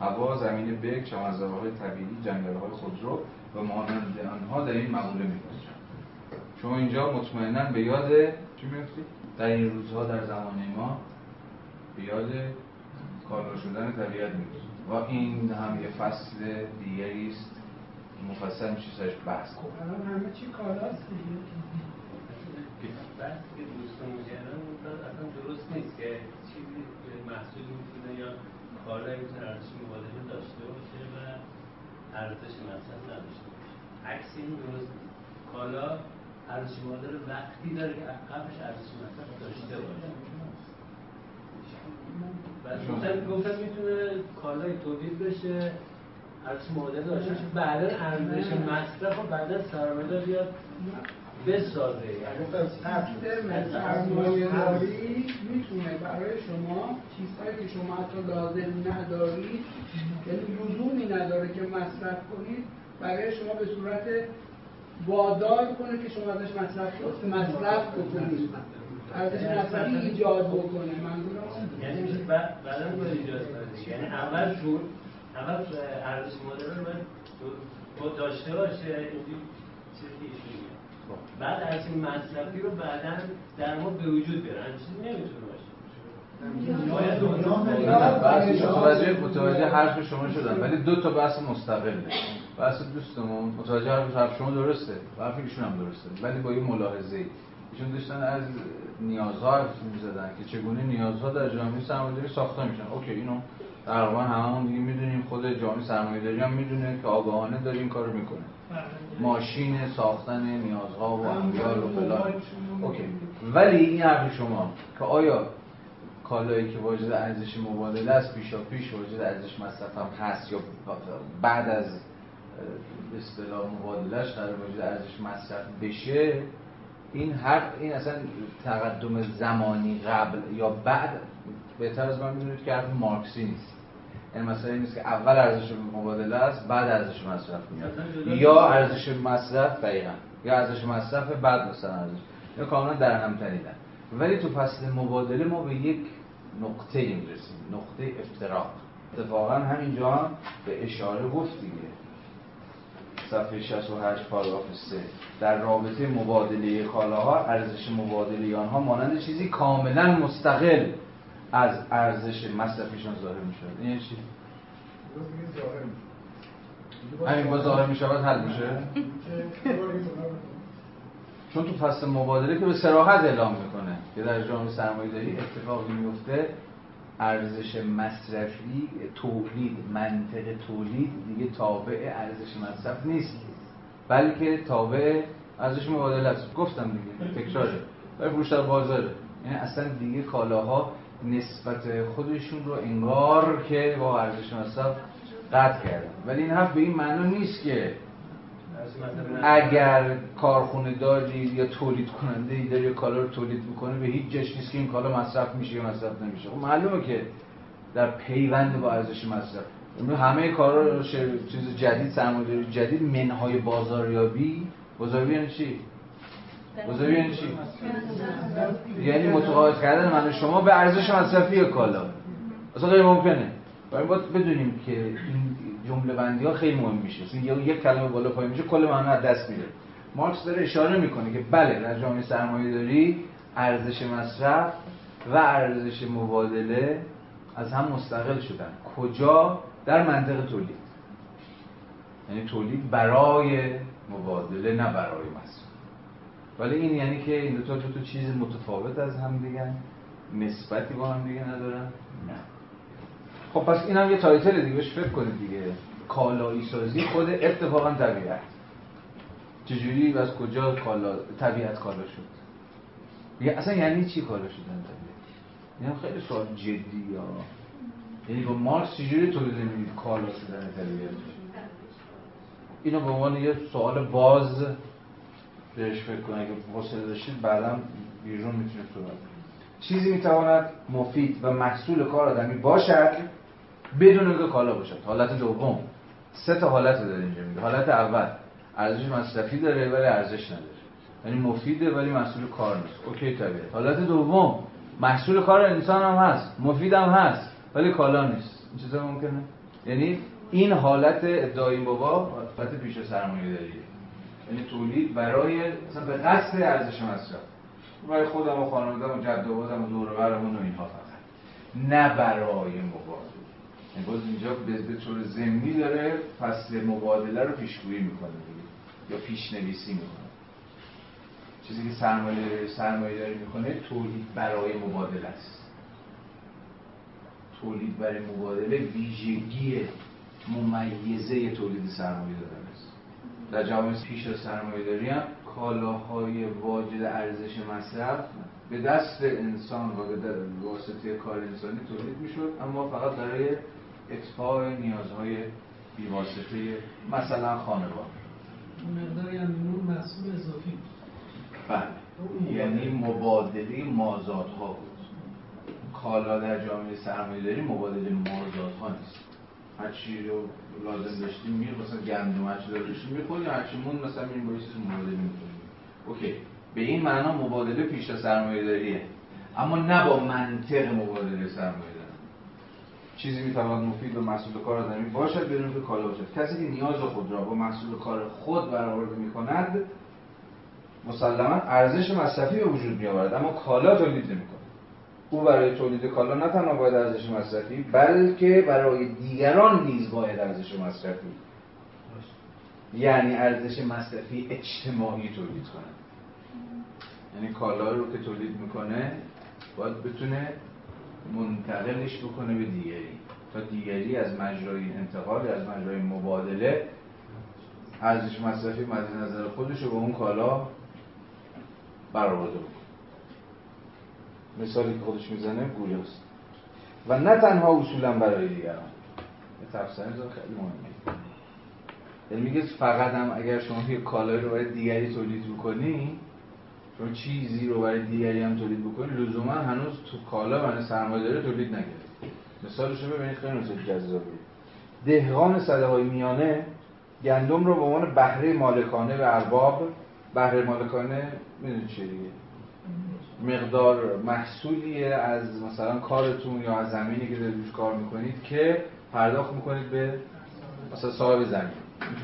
هوا زمین بک چمنزارهای طبیعی جنگل‌های خودرو و مانند آنها در این مقوله می‌باشند شما اینجا مطمئنا به یاد چی می‌افتید در این روزها در زمان ما به یاد کارا شدن طبیعت می‌افتید و این هم یه فصل دیگری است. مفصل میشه سرش بحث کنیم. الان همه چی کالاست بحثی که دوستان می‌کردن اصلا درست نیست که چیزی محصولی می‌تونه یا کالایی می‌تونه ارزش مبادله ارزش مصرف نداشته باشه. عکس این درست نیست. کالا ارزش مبادله وقتی داره که قبلش ارزش مصرف داشته باشه. گفتم گفتم می‌تونه کالای تولید بشه ارزش مبادله داشته باشه. بعدا ارزش مصرف و بعدا سرمایه بیاد. بسازه. یعنی داری می‌تونه برای شما چیزهایی که شما حتی لازم ندارید یعنی لزومی نداره که مصرف کنید برای شما به صورت وادار کنه که شما ازش مصرف مصرف بکنید. ارزش مصرفی ایجاد بکنه. منظورم یعنی میشه بعدا ایجاد یعنی اول شور اول ارزش مدل رو باید داشته باشه اینجوری چیزی بعد از این مصرفی رو بعدا در ما به وجود بیارن چیزی نمی‌تونه باشه. متوجه متوجه حرف شما شدم. ولی دو تا بحث مستقله بحث دوستمون. متوجه حرف حرف شما درسته. حرف ایشون هم درسته. ولی با یه ملاحظه ای ایشون داشتن از نیازها حرف می‌زدن که چگونه نیازها در جامعه سرمایه‌داری ساخته میشن. اوکی اینو تقریبا هممون دیگه می‌دونیم خود جامعه سرمایه‌داری هم می‌دونه که آگاهانه داره این کارو می‌کنه. ماشین ساختن نیازها و امیال و فلان. اوکی. ولی این حرف شما که آیا کالایی که واجد ارزش مبادله است پیشا پیش واجد ارزش مصرف هم هست یا بعد از اصطلاح مبادلهش قرار واجد ارزش مصرف بشه این هر این اصلا تقدم زمانی قبل یا بعد؟ بهتر از من می‌دونید که حرف مارکسی نیست. این یعنی مسئله نیست که اول ارزش مبادله است بعد ارزش مصرف میاد. یا ارزش مصرف دقیقا یا ارزش مصرف بعد مثلا ارزش. یا کاملا در هم تنیدن ولی تو فصل مبادله ما به یک نقطه می‌رسیم نقطه افتراق. اتفاقا همینجا هم به اشاره گفت دیگه. صفحه 68 پاراگراف 3 در رابطه مبادله کالاها ارزش مبادله آنها مانند چیزی کاملا مستقل. از ارزش مصرفیشان ظاهر میشه این چی؟ همین با ظاهر میشه حل میشه؟ چون تو فصل مبادله که به سراحت اعلام می‌کنه که در جامعه سرمایه داری اتفاقی میفته ارزش مصرفی تولید منطق تولید دیگه تابع ارزش مصرف نیست. بلکه تابع ارزش مبادله است. گفتم دیگه تکراره. ولی فروش در بازاره. یعنی اصلا دیگه کالاها نسبت خودشون رو انگار که با ارزش مصرف قطع کردن. ولی این حرف به این معنی نیست که اگر کارخونه داری یا تولید کننده ای داری کالا رو تولید می‌کنه به هیچ جاش نیست که این کالا مصرف میشه یا مصرف نمیشه. خب معلومه که در پیوند با ارزش مصرف. همه کارا چیز جدید سرمایه‌داری جدید منهای بازاریابی. بازاریابی یعنی چی؟ بازاریابی یعنی چی. یعنی متقاعد کردن من شما به ارزش مصرفی کالا. اصلا غیر ممکنه. باید بدونیم که این جمله بندی ها خیلی مهم میشه. یه یک کلمه بالا پایین میشه کل معنی از دست میره مارکس داره اشاره می‌کنه که بله در جامعه سرمایه داری ارزش مصرف و ارزش مبادله از هم مستقل شدن. کجا؟ در منطق تولید. یعنی تولید برای مبادله نه برای مصرف. ولی این یعنی که این دو تا تو چیز متفاوت از هم دیگه نسبتی با هم دیگه ندارن؟ نه. خب پس این هم یه title دیگه بهش فکر کنید دیگه. کالایی سازی خود اتفاقا طبیعت. چجوری و از کجا کالا طبیعت کالا شد؟ یه اصلا یعنی چی کالا شدن طبیعت؟ این خیلی سوال جدی یا؟ یعنی با مارکس چجوری تولید نمی‌دید کالا شدن طبیعت؟ اینو به عنوان یه سوال باز بهش فکر کنید اگه حوصله داشتید بعدا بیرون می‌تونید صحبت چیزی می‌تواند مفید و محصول کار آدمی باشد بدون اینکه کالا باشد. حالت دوم. سه تا حالت داره اینجا میگه. حالت اول. ارزش مصرفی داره ولی ارزش نداره. یعنی مفیده ولی محصول کار نیست. اوکی طبیعت. حالت دوم. محصول کار انسان هم هست. مفید هم هست. ولی کالا نیست. این چیزا ممکنه؟ یعنی این حالت ادعای بابا حالت پیش سرمایه داریه. یعنی تولید برای مثلا به قصد ارزش مصرف. برای خودم و خانواده‌ام و جد و و دور برمون و اینها فقط. نه برای مبادله. یعنی باز اینجا به طور ضمنی داره فصل مبادله رو پیشگویی می‌کنه یا پیشنویسی می‌کنه. چیزی که سرمایه سرمایه داری می‌کنه تولید برای مبادله است. تولید برای مبادله ویژگی ممیزه تولید سرمایه داره. در جامعه پیش از سرمایه داری هم کالاهای واجد ارزش مصرف به دست انسان و به واسطه کار انسانی تولید می‌شد اما فقط برای اطفاع نیازهای بیواسطه مثلا خانوار مقداری هم محصول اضافی بله. یعنی مبادله مازادها بود. کالا در جامعه سرمایه داری مبادله مازادها نیست. هر چی رو لازم داشتیم میره مثلا گندم هر چی داشتیم می‌خوریم هر مثلا میریم با مبادله می‌کنیم. اوکی. به این معنا مبادله پیش از سرمایه داریه اما نه با منطق مبادله سرمایه داری چیزی می‌تواند مفید و محصول کار آدمی باشد بدون که کالا باشد. کسی که نیاز خود را با محصول کار خود برآورده می‌کند مسلما ارزش مصرفی به وجود میآورد اما کالا تولید نمی‌کنه او برای تولید کالا نه تنها باید ارزش مصرفی بلکه برای دیگران نیز باید ارزش مصرفی یعنی ارزش مصرفی اجتماعی تولید کنند یعنی کالا رو که تولید می‌کنه باید بتونه منتقلش بکنه به دیگری. تا دیگری از مجرای انتقال از مجرای مبادله ارزش مصرفی مد نظر خودش رو به اون کالا برآورده بکنه. مثالی که خودش می‌زنه گویاست و نه تنها اصولا برای دیگران. تفسیر خیلی مهمه. یعنی میگه فقط هم اگر شما یه کالایی رو برای دیگری تولید بکنی شما چیزی رو برای دیگری هم تولید بکنی لزوما هنوز تو کالا برای سرمایه داره تولید نکرد مثالش رو ببینید خیلی مثال جذابیه دهقان صده های میانه گندم رو به عنوان بهره مالکانه به ارباب بهره مالکانه می‌دونید چیه دیگه؟ مقدار محصولیه از مثلا کارتون یا از زمینی که دارید کار می‌کنید که پرداخت می‌کنید به مثلا صاحب زمین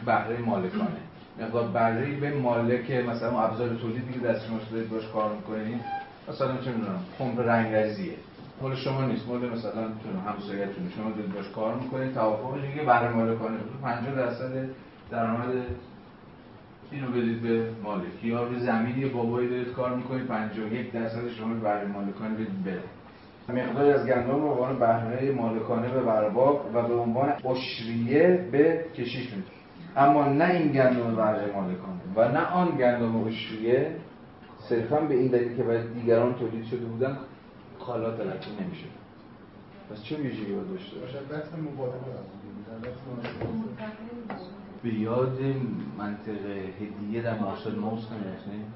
بهره مالکانه. مقدار بهره به مالک مثلا ابزار تولیدی که دست شما دارید باش کار می‌کنید. مثلا چه می‌دونم پمپ رنگرزیه مال شما نیست مال مثلا همسایه‌تون. شما دارید باش کار می‌کنید توافقش دیگه بهره مالکانه. 50 درصد درآمد اینو بدید به مالک یا روی زمینی بابایی دارید کار می‌کنید 51 درصد شما بهره مالکانه بدید بره. مقداری از گندم رو به عنوان بهره مالکانه به برباب و به عنوان اشریه به کشیش میده اما نه این گندم بهره مالکانه و نه آن گندم اشریه صرفا به این دلیل که برای دیگران تولید شده بودن کالا تلقی نمیشه پس چه ویژگی باید داشته باشه بحث مبادله. به یاد منطق هدیه در مارسل موس نمیفتیم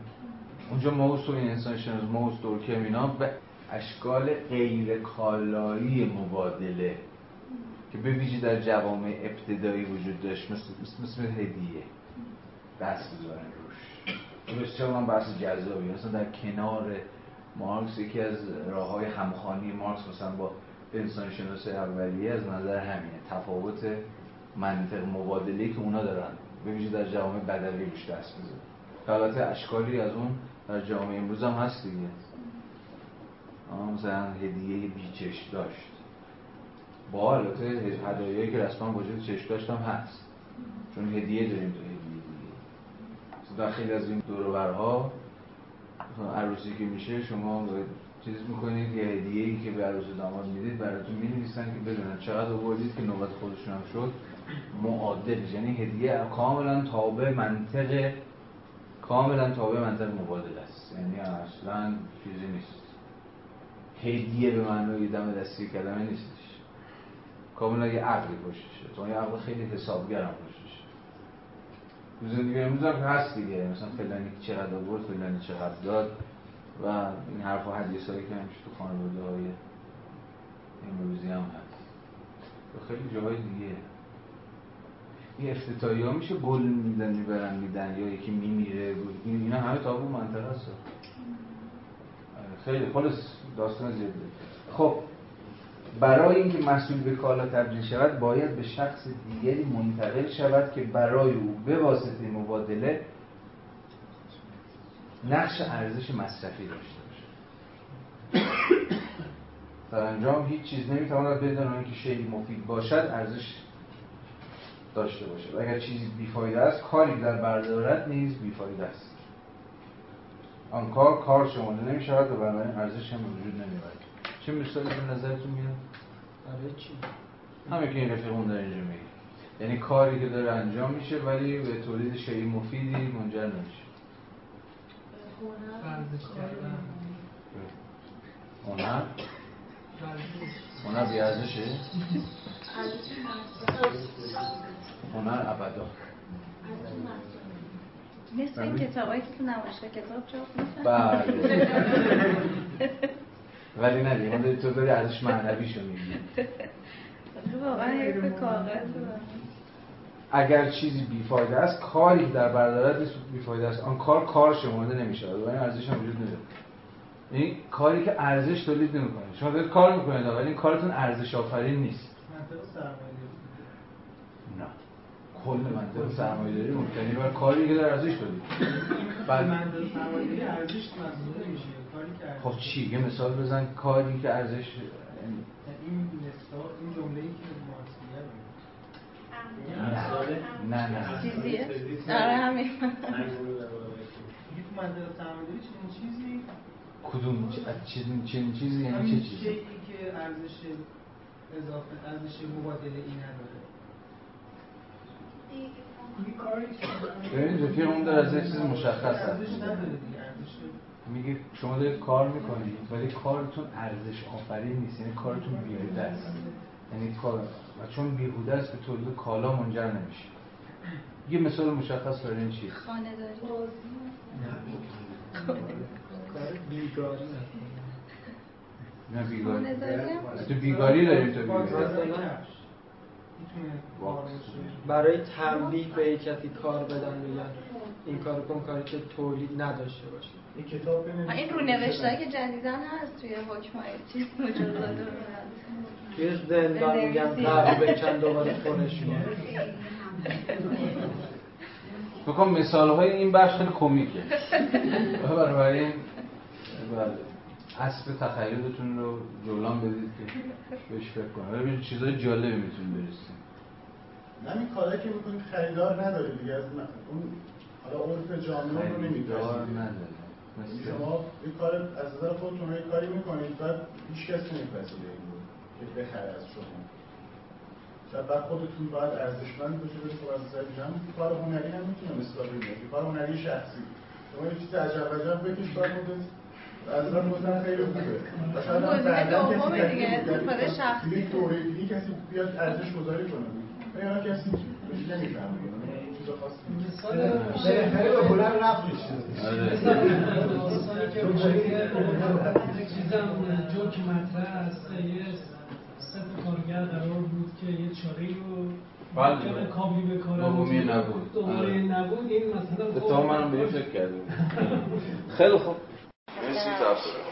اونجا موس و این انسان شناس موس دورکیم اینا به اشکال غیر کالایی مبادله که به ویژه در جوامع ابتدایی وجود داشت مثل, مثل, مثل هدیه. دست بذارن روش. بسیار من بحث جذابی؟ مثلا در کنار مارکس یکی از راه های همخانی مارکس مثلا با انسان شناس اولیه از نظر همینه. تفاوت منطق مبادله که اونا دارن. به ویژه در جامعه بدوی روش دست بزن البته اشکالی از اون در جامعه امروز هم هست دیگه. مثلا هدیه بیچش داشت. با البته هدایایی که رسما وجود چشم داشت هم هست. چون هدیه داریم تو هدیه دیگه. در خیلی از این دورورها عروسی که میشه شما چیز می‌کنید یه هدیه ای که به عروس داماد می‌دید براتون می‌نویسن که بدونن چقدر آوردید که نوبت خودشون هم شد. معادل یعنی هدیه کاملا تابع منطق کاملا تابع منطق مبادله است. یعنی اصلا چیزی نیست. هدیه به معنای دم دستی کلمه نیستش. کاملا یه عقلی پشتشه تو یه عقل خیلی حسابگر هم پشتشه تو زندگی امروز هم هست دیگه. مثلا فلانی چقدر آورد فلانی چقدر داد. و این حرف و حدیث هایی که همیشه تو خانواده های امروزی هم هست. و خیلی جاهای دیگه. این افتتاحی ها میشه گل میدن می‌برن میدن یا یکی میمیره. اینا همه تابو منطقه هست. خیلی خلاص داستان زیاده خب برای اینکه مسئول به کالا تبدیل شود باید به شخص دیگری منتقل شود که برای او به واسطه مبادله نقش ارزش مصرفی داشته باشه. در انجام هیچ چیز نمی‌تواند بدون اینکه شیء مفید باشد ارزش داشته باشه. و اگر چیزی بیفایده است کاری در بردارد نیز بیفایده است. آن کار کار شمرده نمی شود و بنابراین ارزش هم وجود نمی‌برد چه مثالی به نظرتون میاد؟ برای چی؟ همه که این رفیقون در اینجا میگه. یعنی کاری که داره انجام میشه ولی به تولید شیء مفیدی منجر نمیشه. هنر. هنر؟ بی ارزشه هنر ابدا. مثل این کتابایی که تو نمایشگاه کتاب چاپ بله. ولی نه دیگه ما تو داری ارزش معنویشو میگی. واقعا حیف کاغذ اگر چیزی بیفایده است کاری که در بردارت بیفایده است. آن کار کار شمرده نمیشه و این ارزش هم وجود نداره. این کاری که ارزش تولید نمی‌کنه. شما دارید کار می‌کنید ولی این کارتون ارزش آفرین نیست کل منطق سرمایه‌داری مبتنی بر کاری که در ارزش تولید بعد منطق سرمایه‌داری ارزش محسوب نمیشه کاری که خب چی؟ یه مثال بزن. کاری که ارزش این مثال این جمله‌ای که مارکس نه نه نه. چیزیه؟ آره همین. سرمایه‌داری چنین چیزی؟ کدوم؟ چ- از چنین چنین چیزی؟ یعنی چه چیزی؟ که ارزش اضافه ارزش مبادله ای نداره. این کاری ببینید رفیق اون داره از یه چیز مشخص میگه شما دارید کار می‌کنید ولی کارتون ارزش آفرین نیست یعنی کارتون بیهوده است. یعنی کار و چون بیهوده است به تولید کالا منجر نمیشه. یه مثال مشخص برای این چیه؟ خانه داری کار بیگاری. نه بیگاری تو داریم تو بیگاری. برای تنبیه به یک کسی کار بدن بگن این کار کن کاری که تولید نداشته باشه. این کتاب این رو نوشته که جدیدن هست توی حکمای چیز مجازات توی زندان میگن قبل بکن دوباره پرش کن بکنم مثال های این بخش خیلی کمیکه. بنابراین بله. اسب تخیلتون رو جولان بدید که بهش فکر کنید ببینید چیزای جالبی می‌تونید برسید نه این کارهایی که می‌کنید خریدار نداره دیگه. از من- اون حالا عرف جامعه رو مثل شما این کار از نظر خودتون یه کاری می‌کنید بعد هیچ کس نمیپذیره این رو که بخره از شما. شاید بعد خودتون باید ارزشمند باشه بشه خب از نظر دیگه هم کار هنری هم می‌تونه مثل این کار هنری شخصی. شما یه چیز عجب عجب بکش بعد نظر خودتون خیلی خوبه هم گزینه دیگه، استفاده شخصی. دوره دیگه کسی بیاد ارزش گذاری کنه یا کسی نمی‌فهمه این چیز خاصی نیست. مثال به هنر رفت شده داستانی که میشه که چیزم جوک مطرح است یه سه کارگر قرار بود که یه چاره رو بله. کابلی بکارن دومی نبود. دومی آره. نبود این مثلا اتفاقا منم به فکر کردم خیلی خوب مرسی تفسیر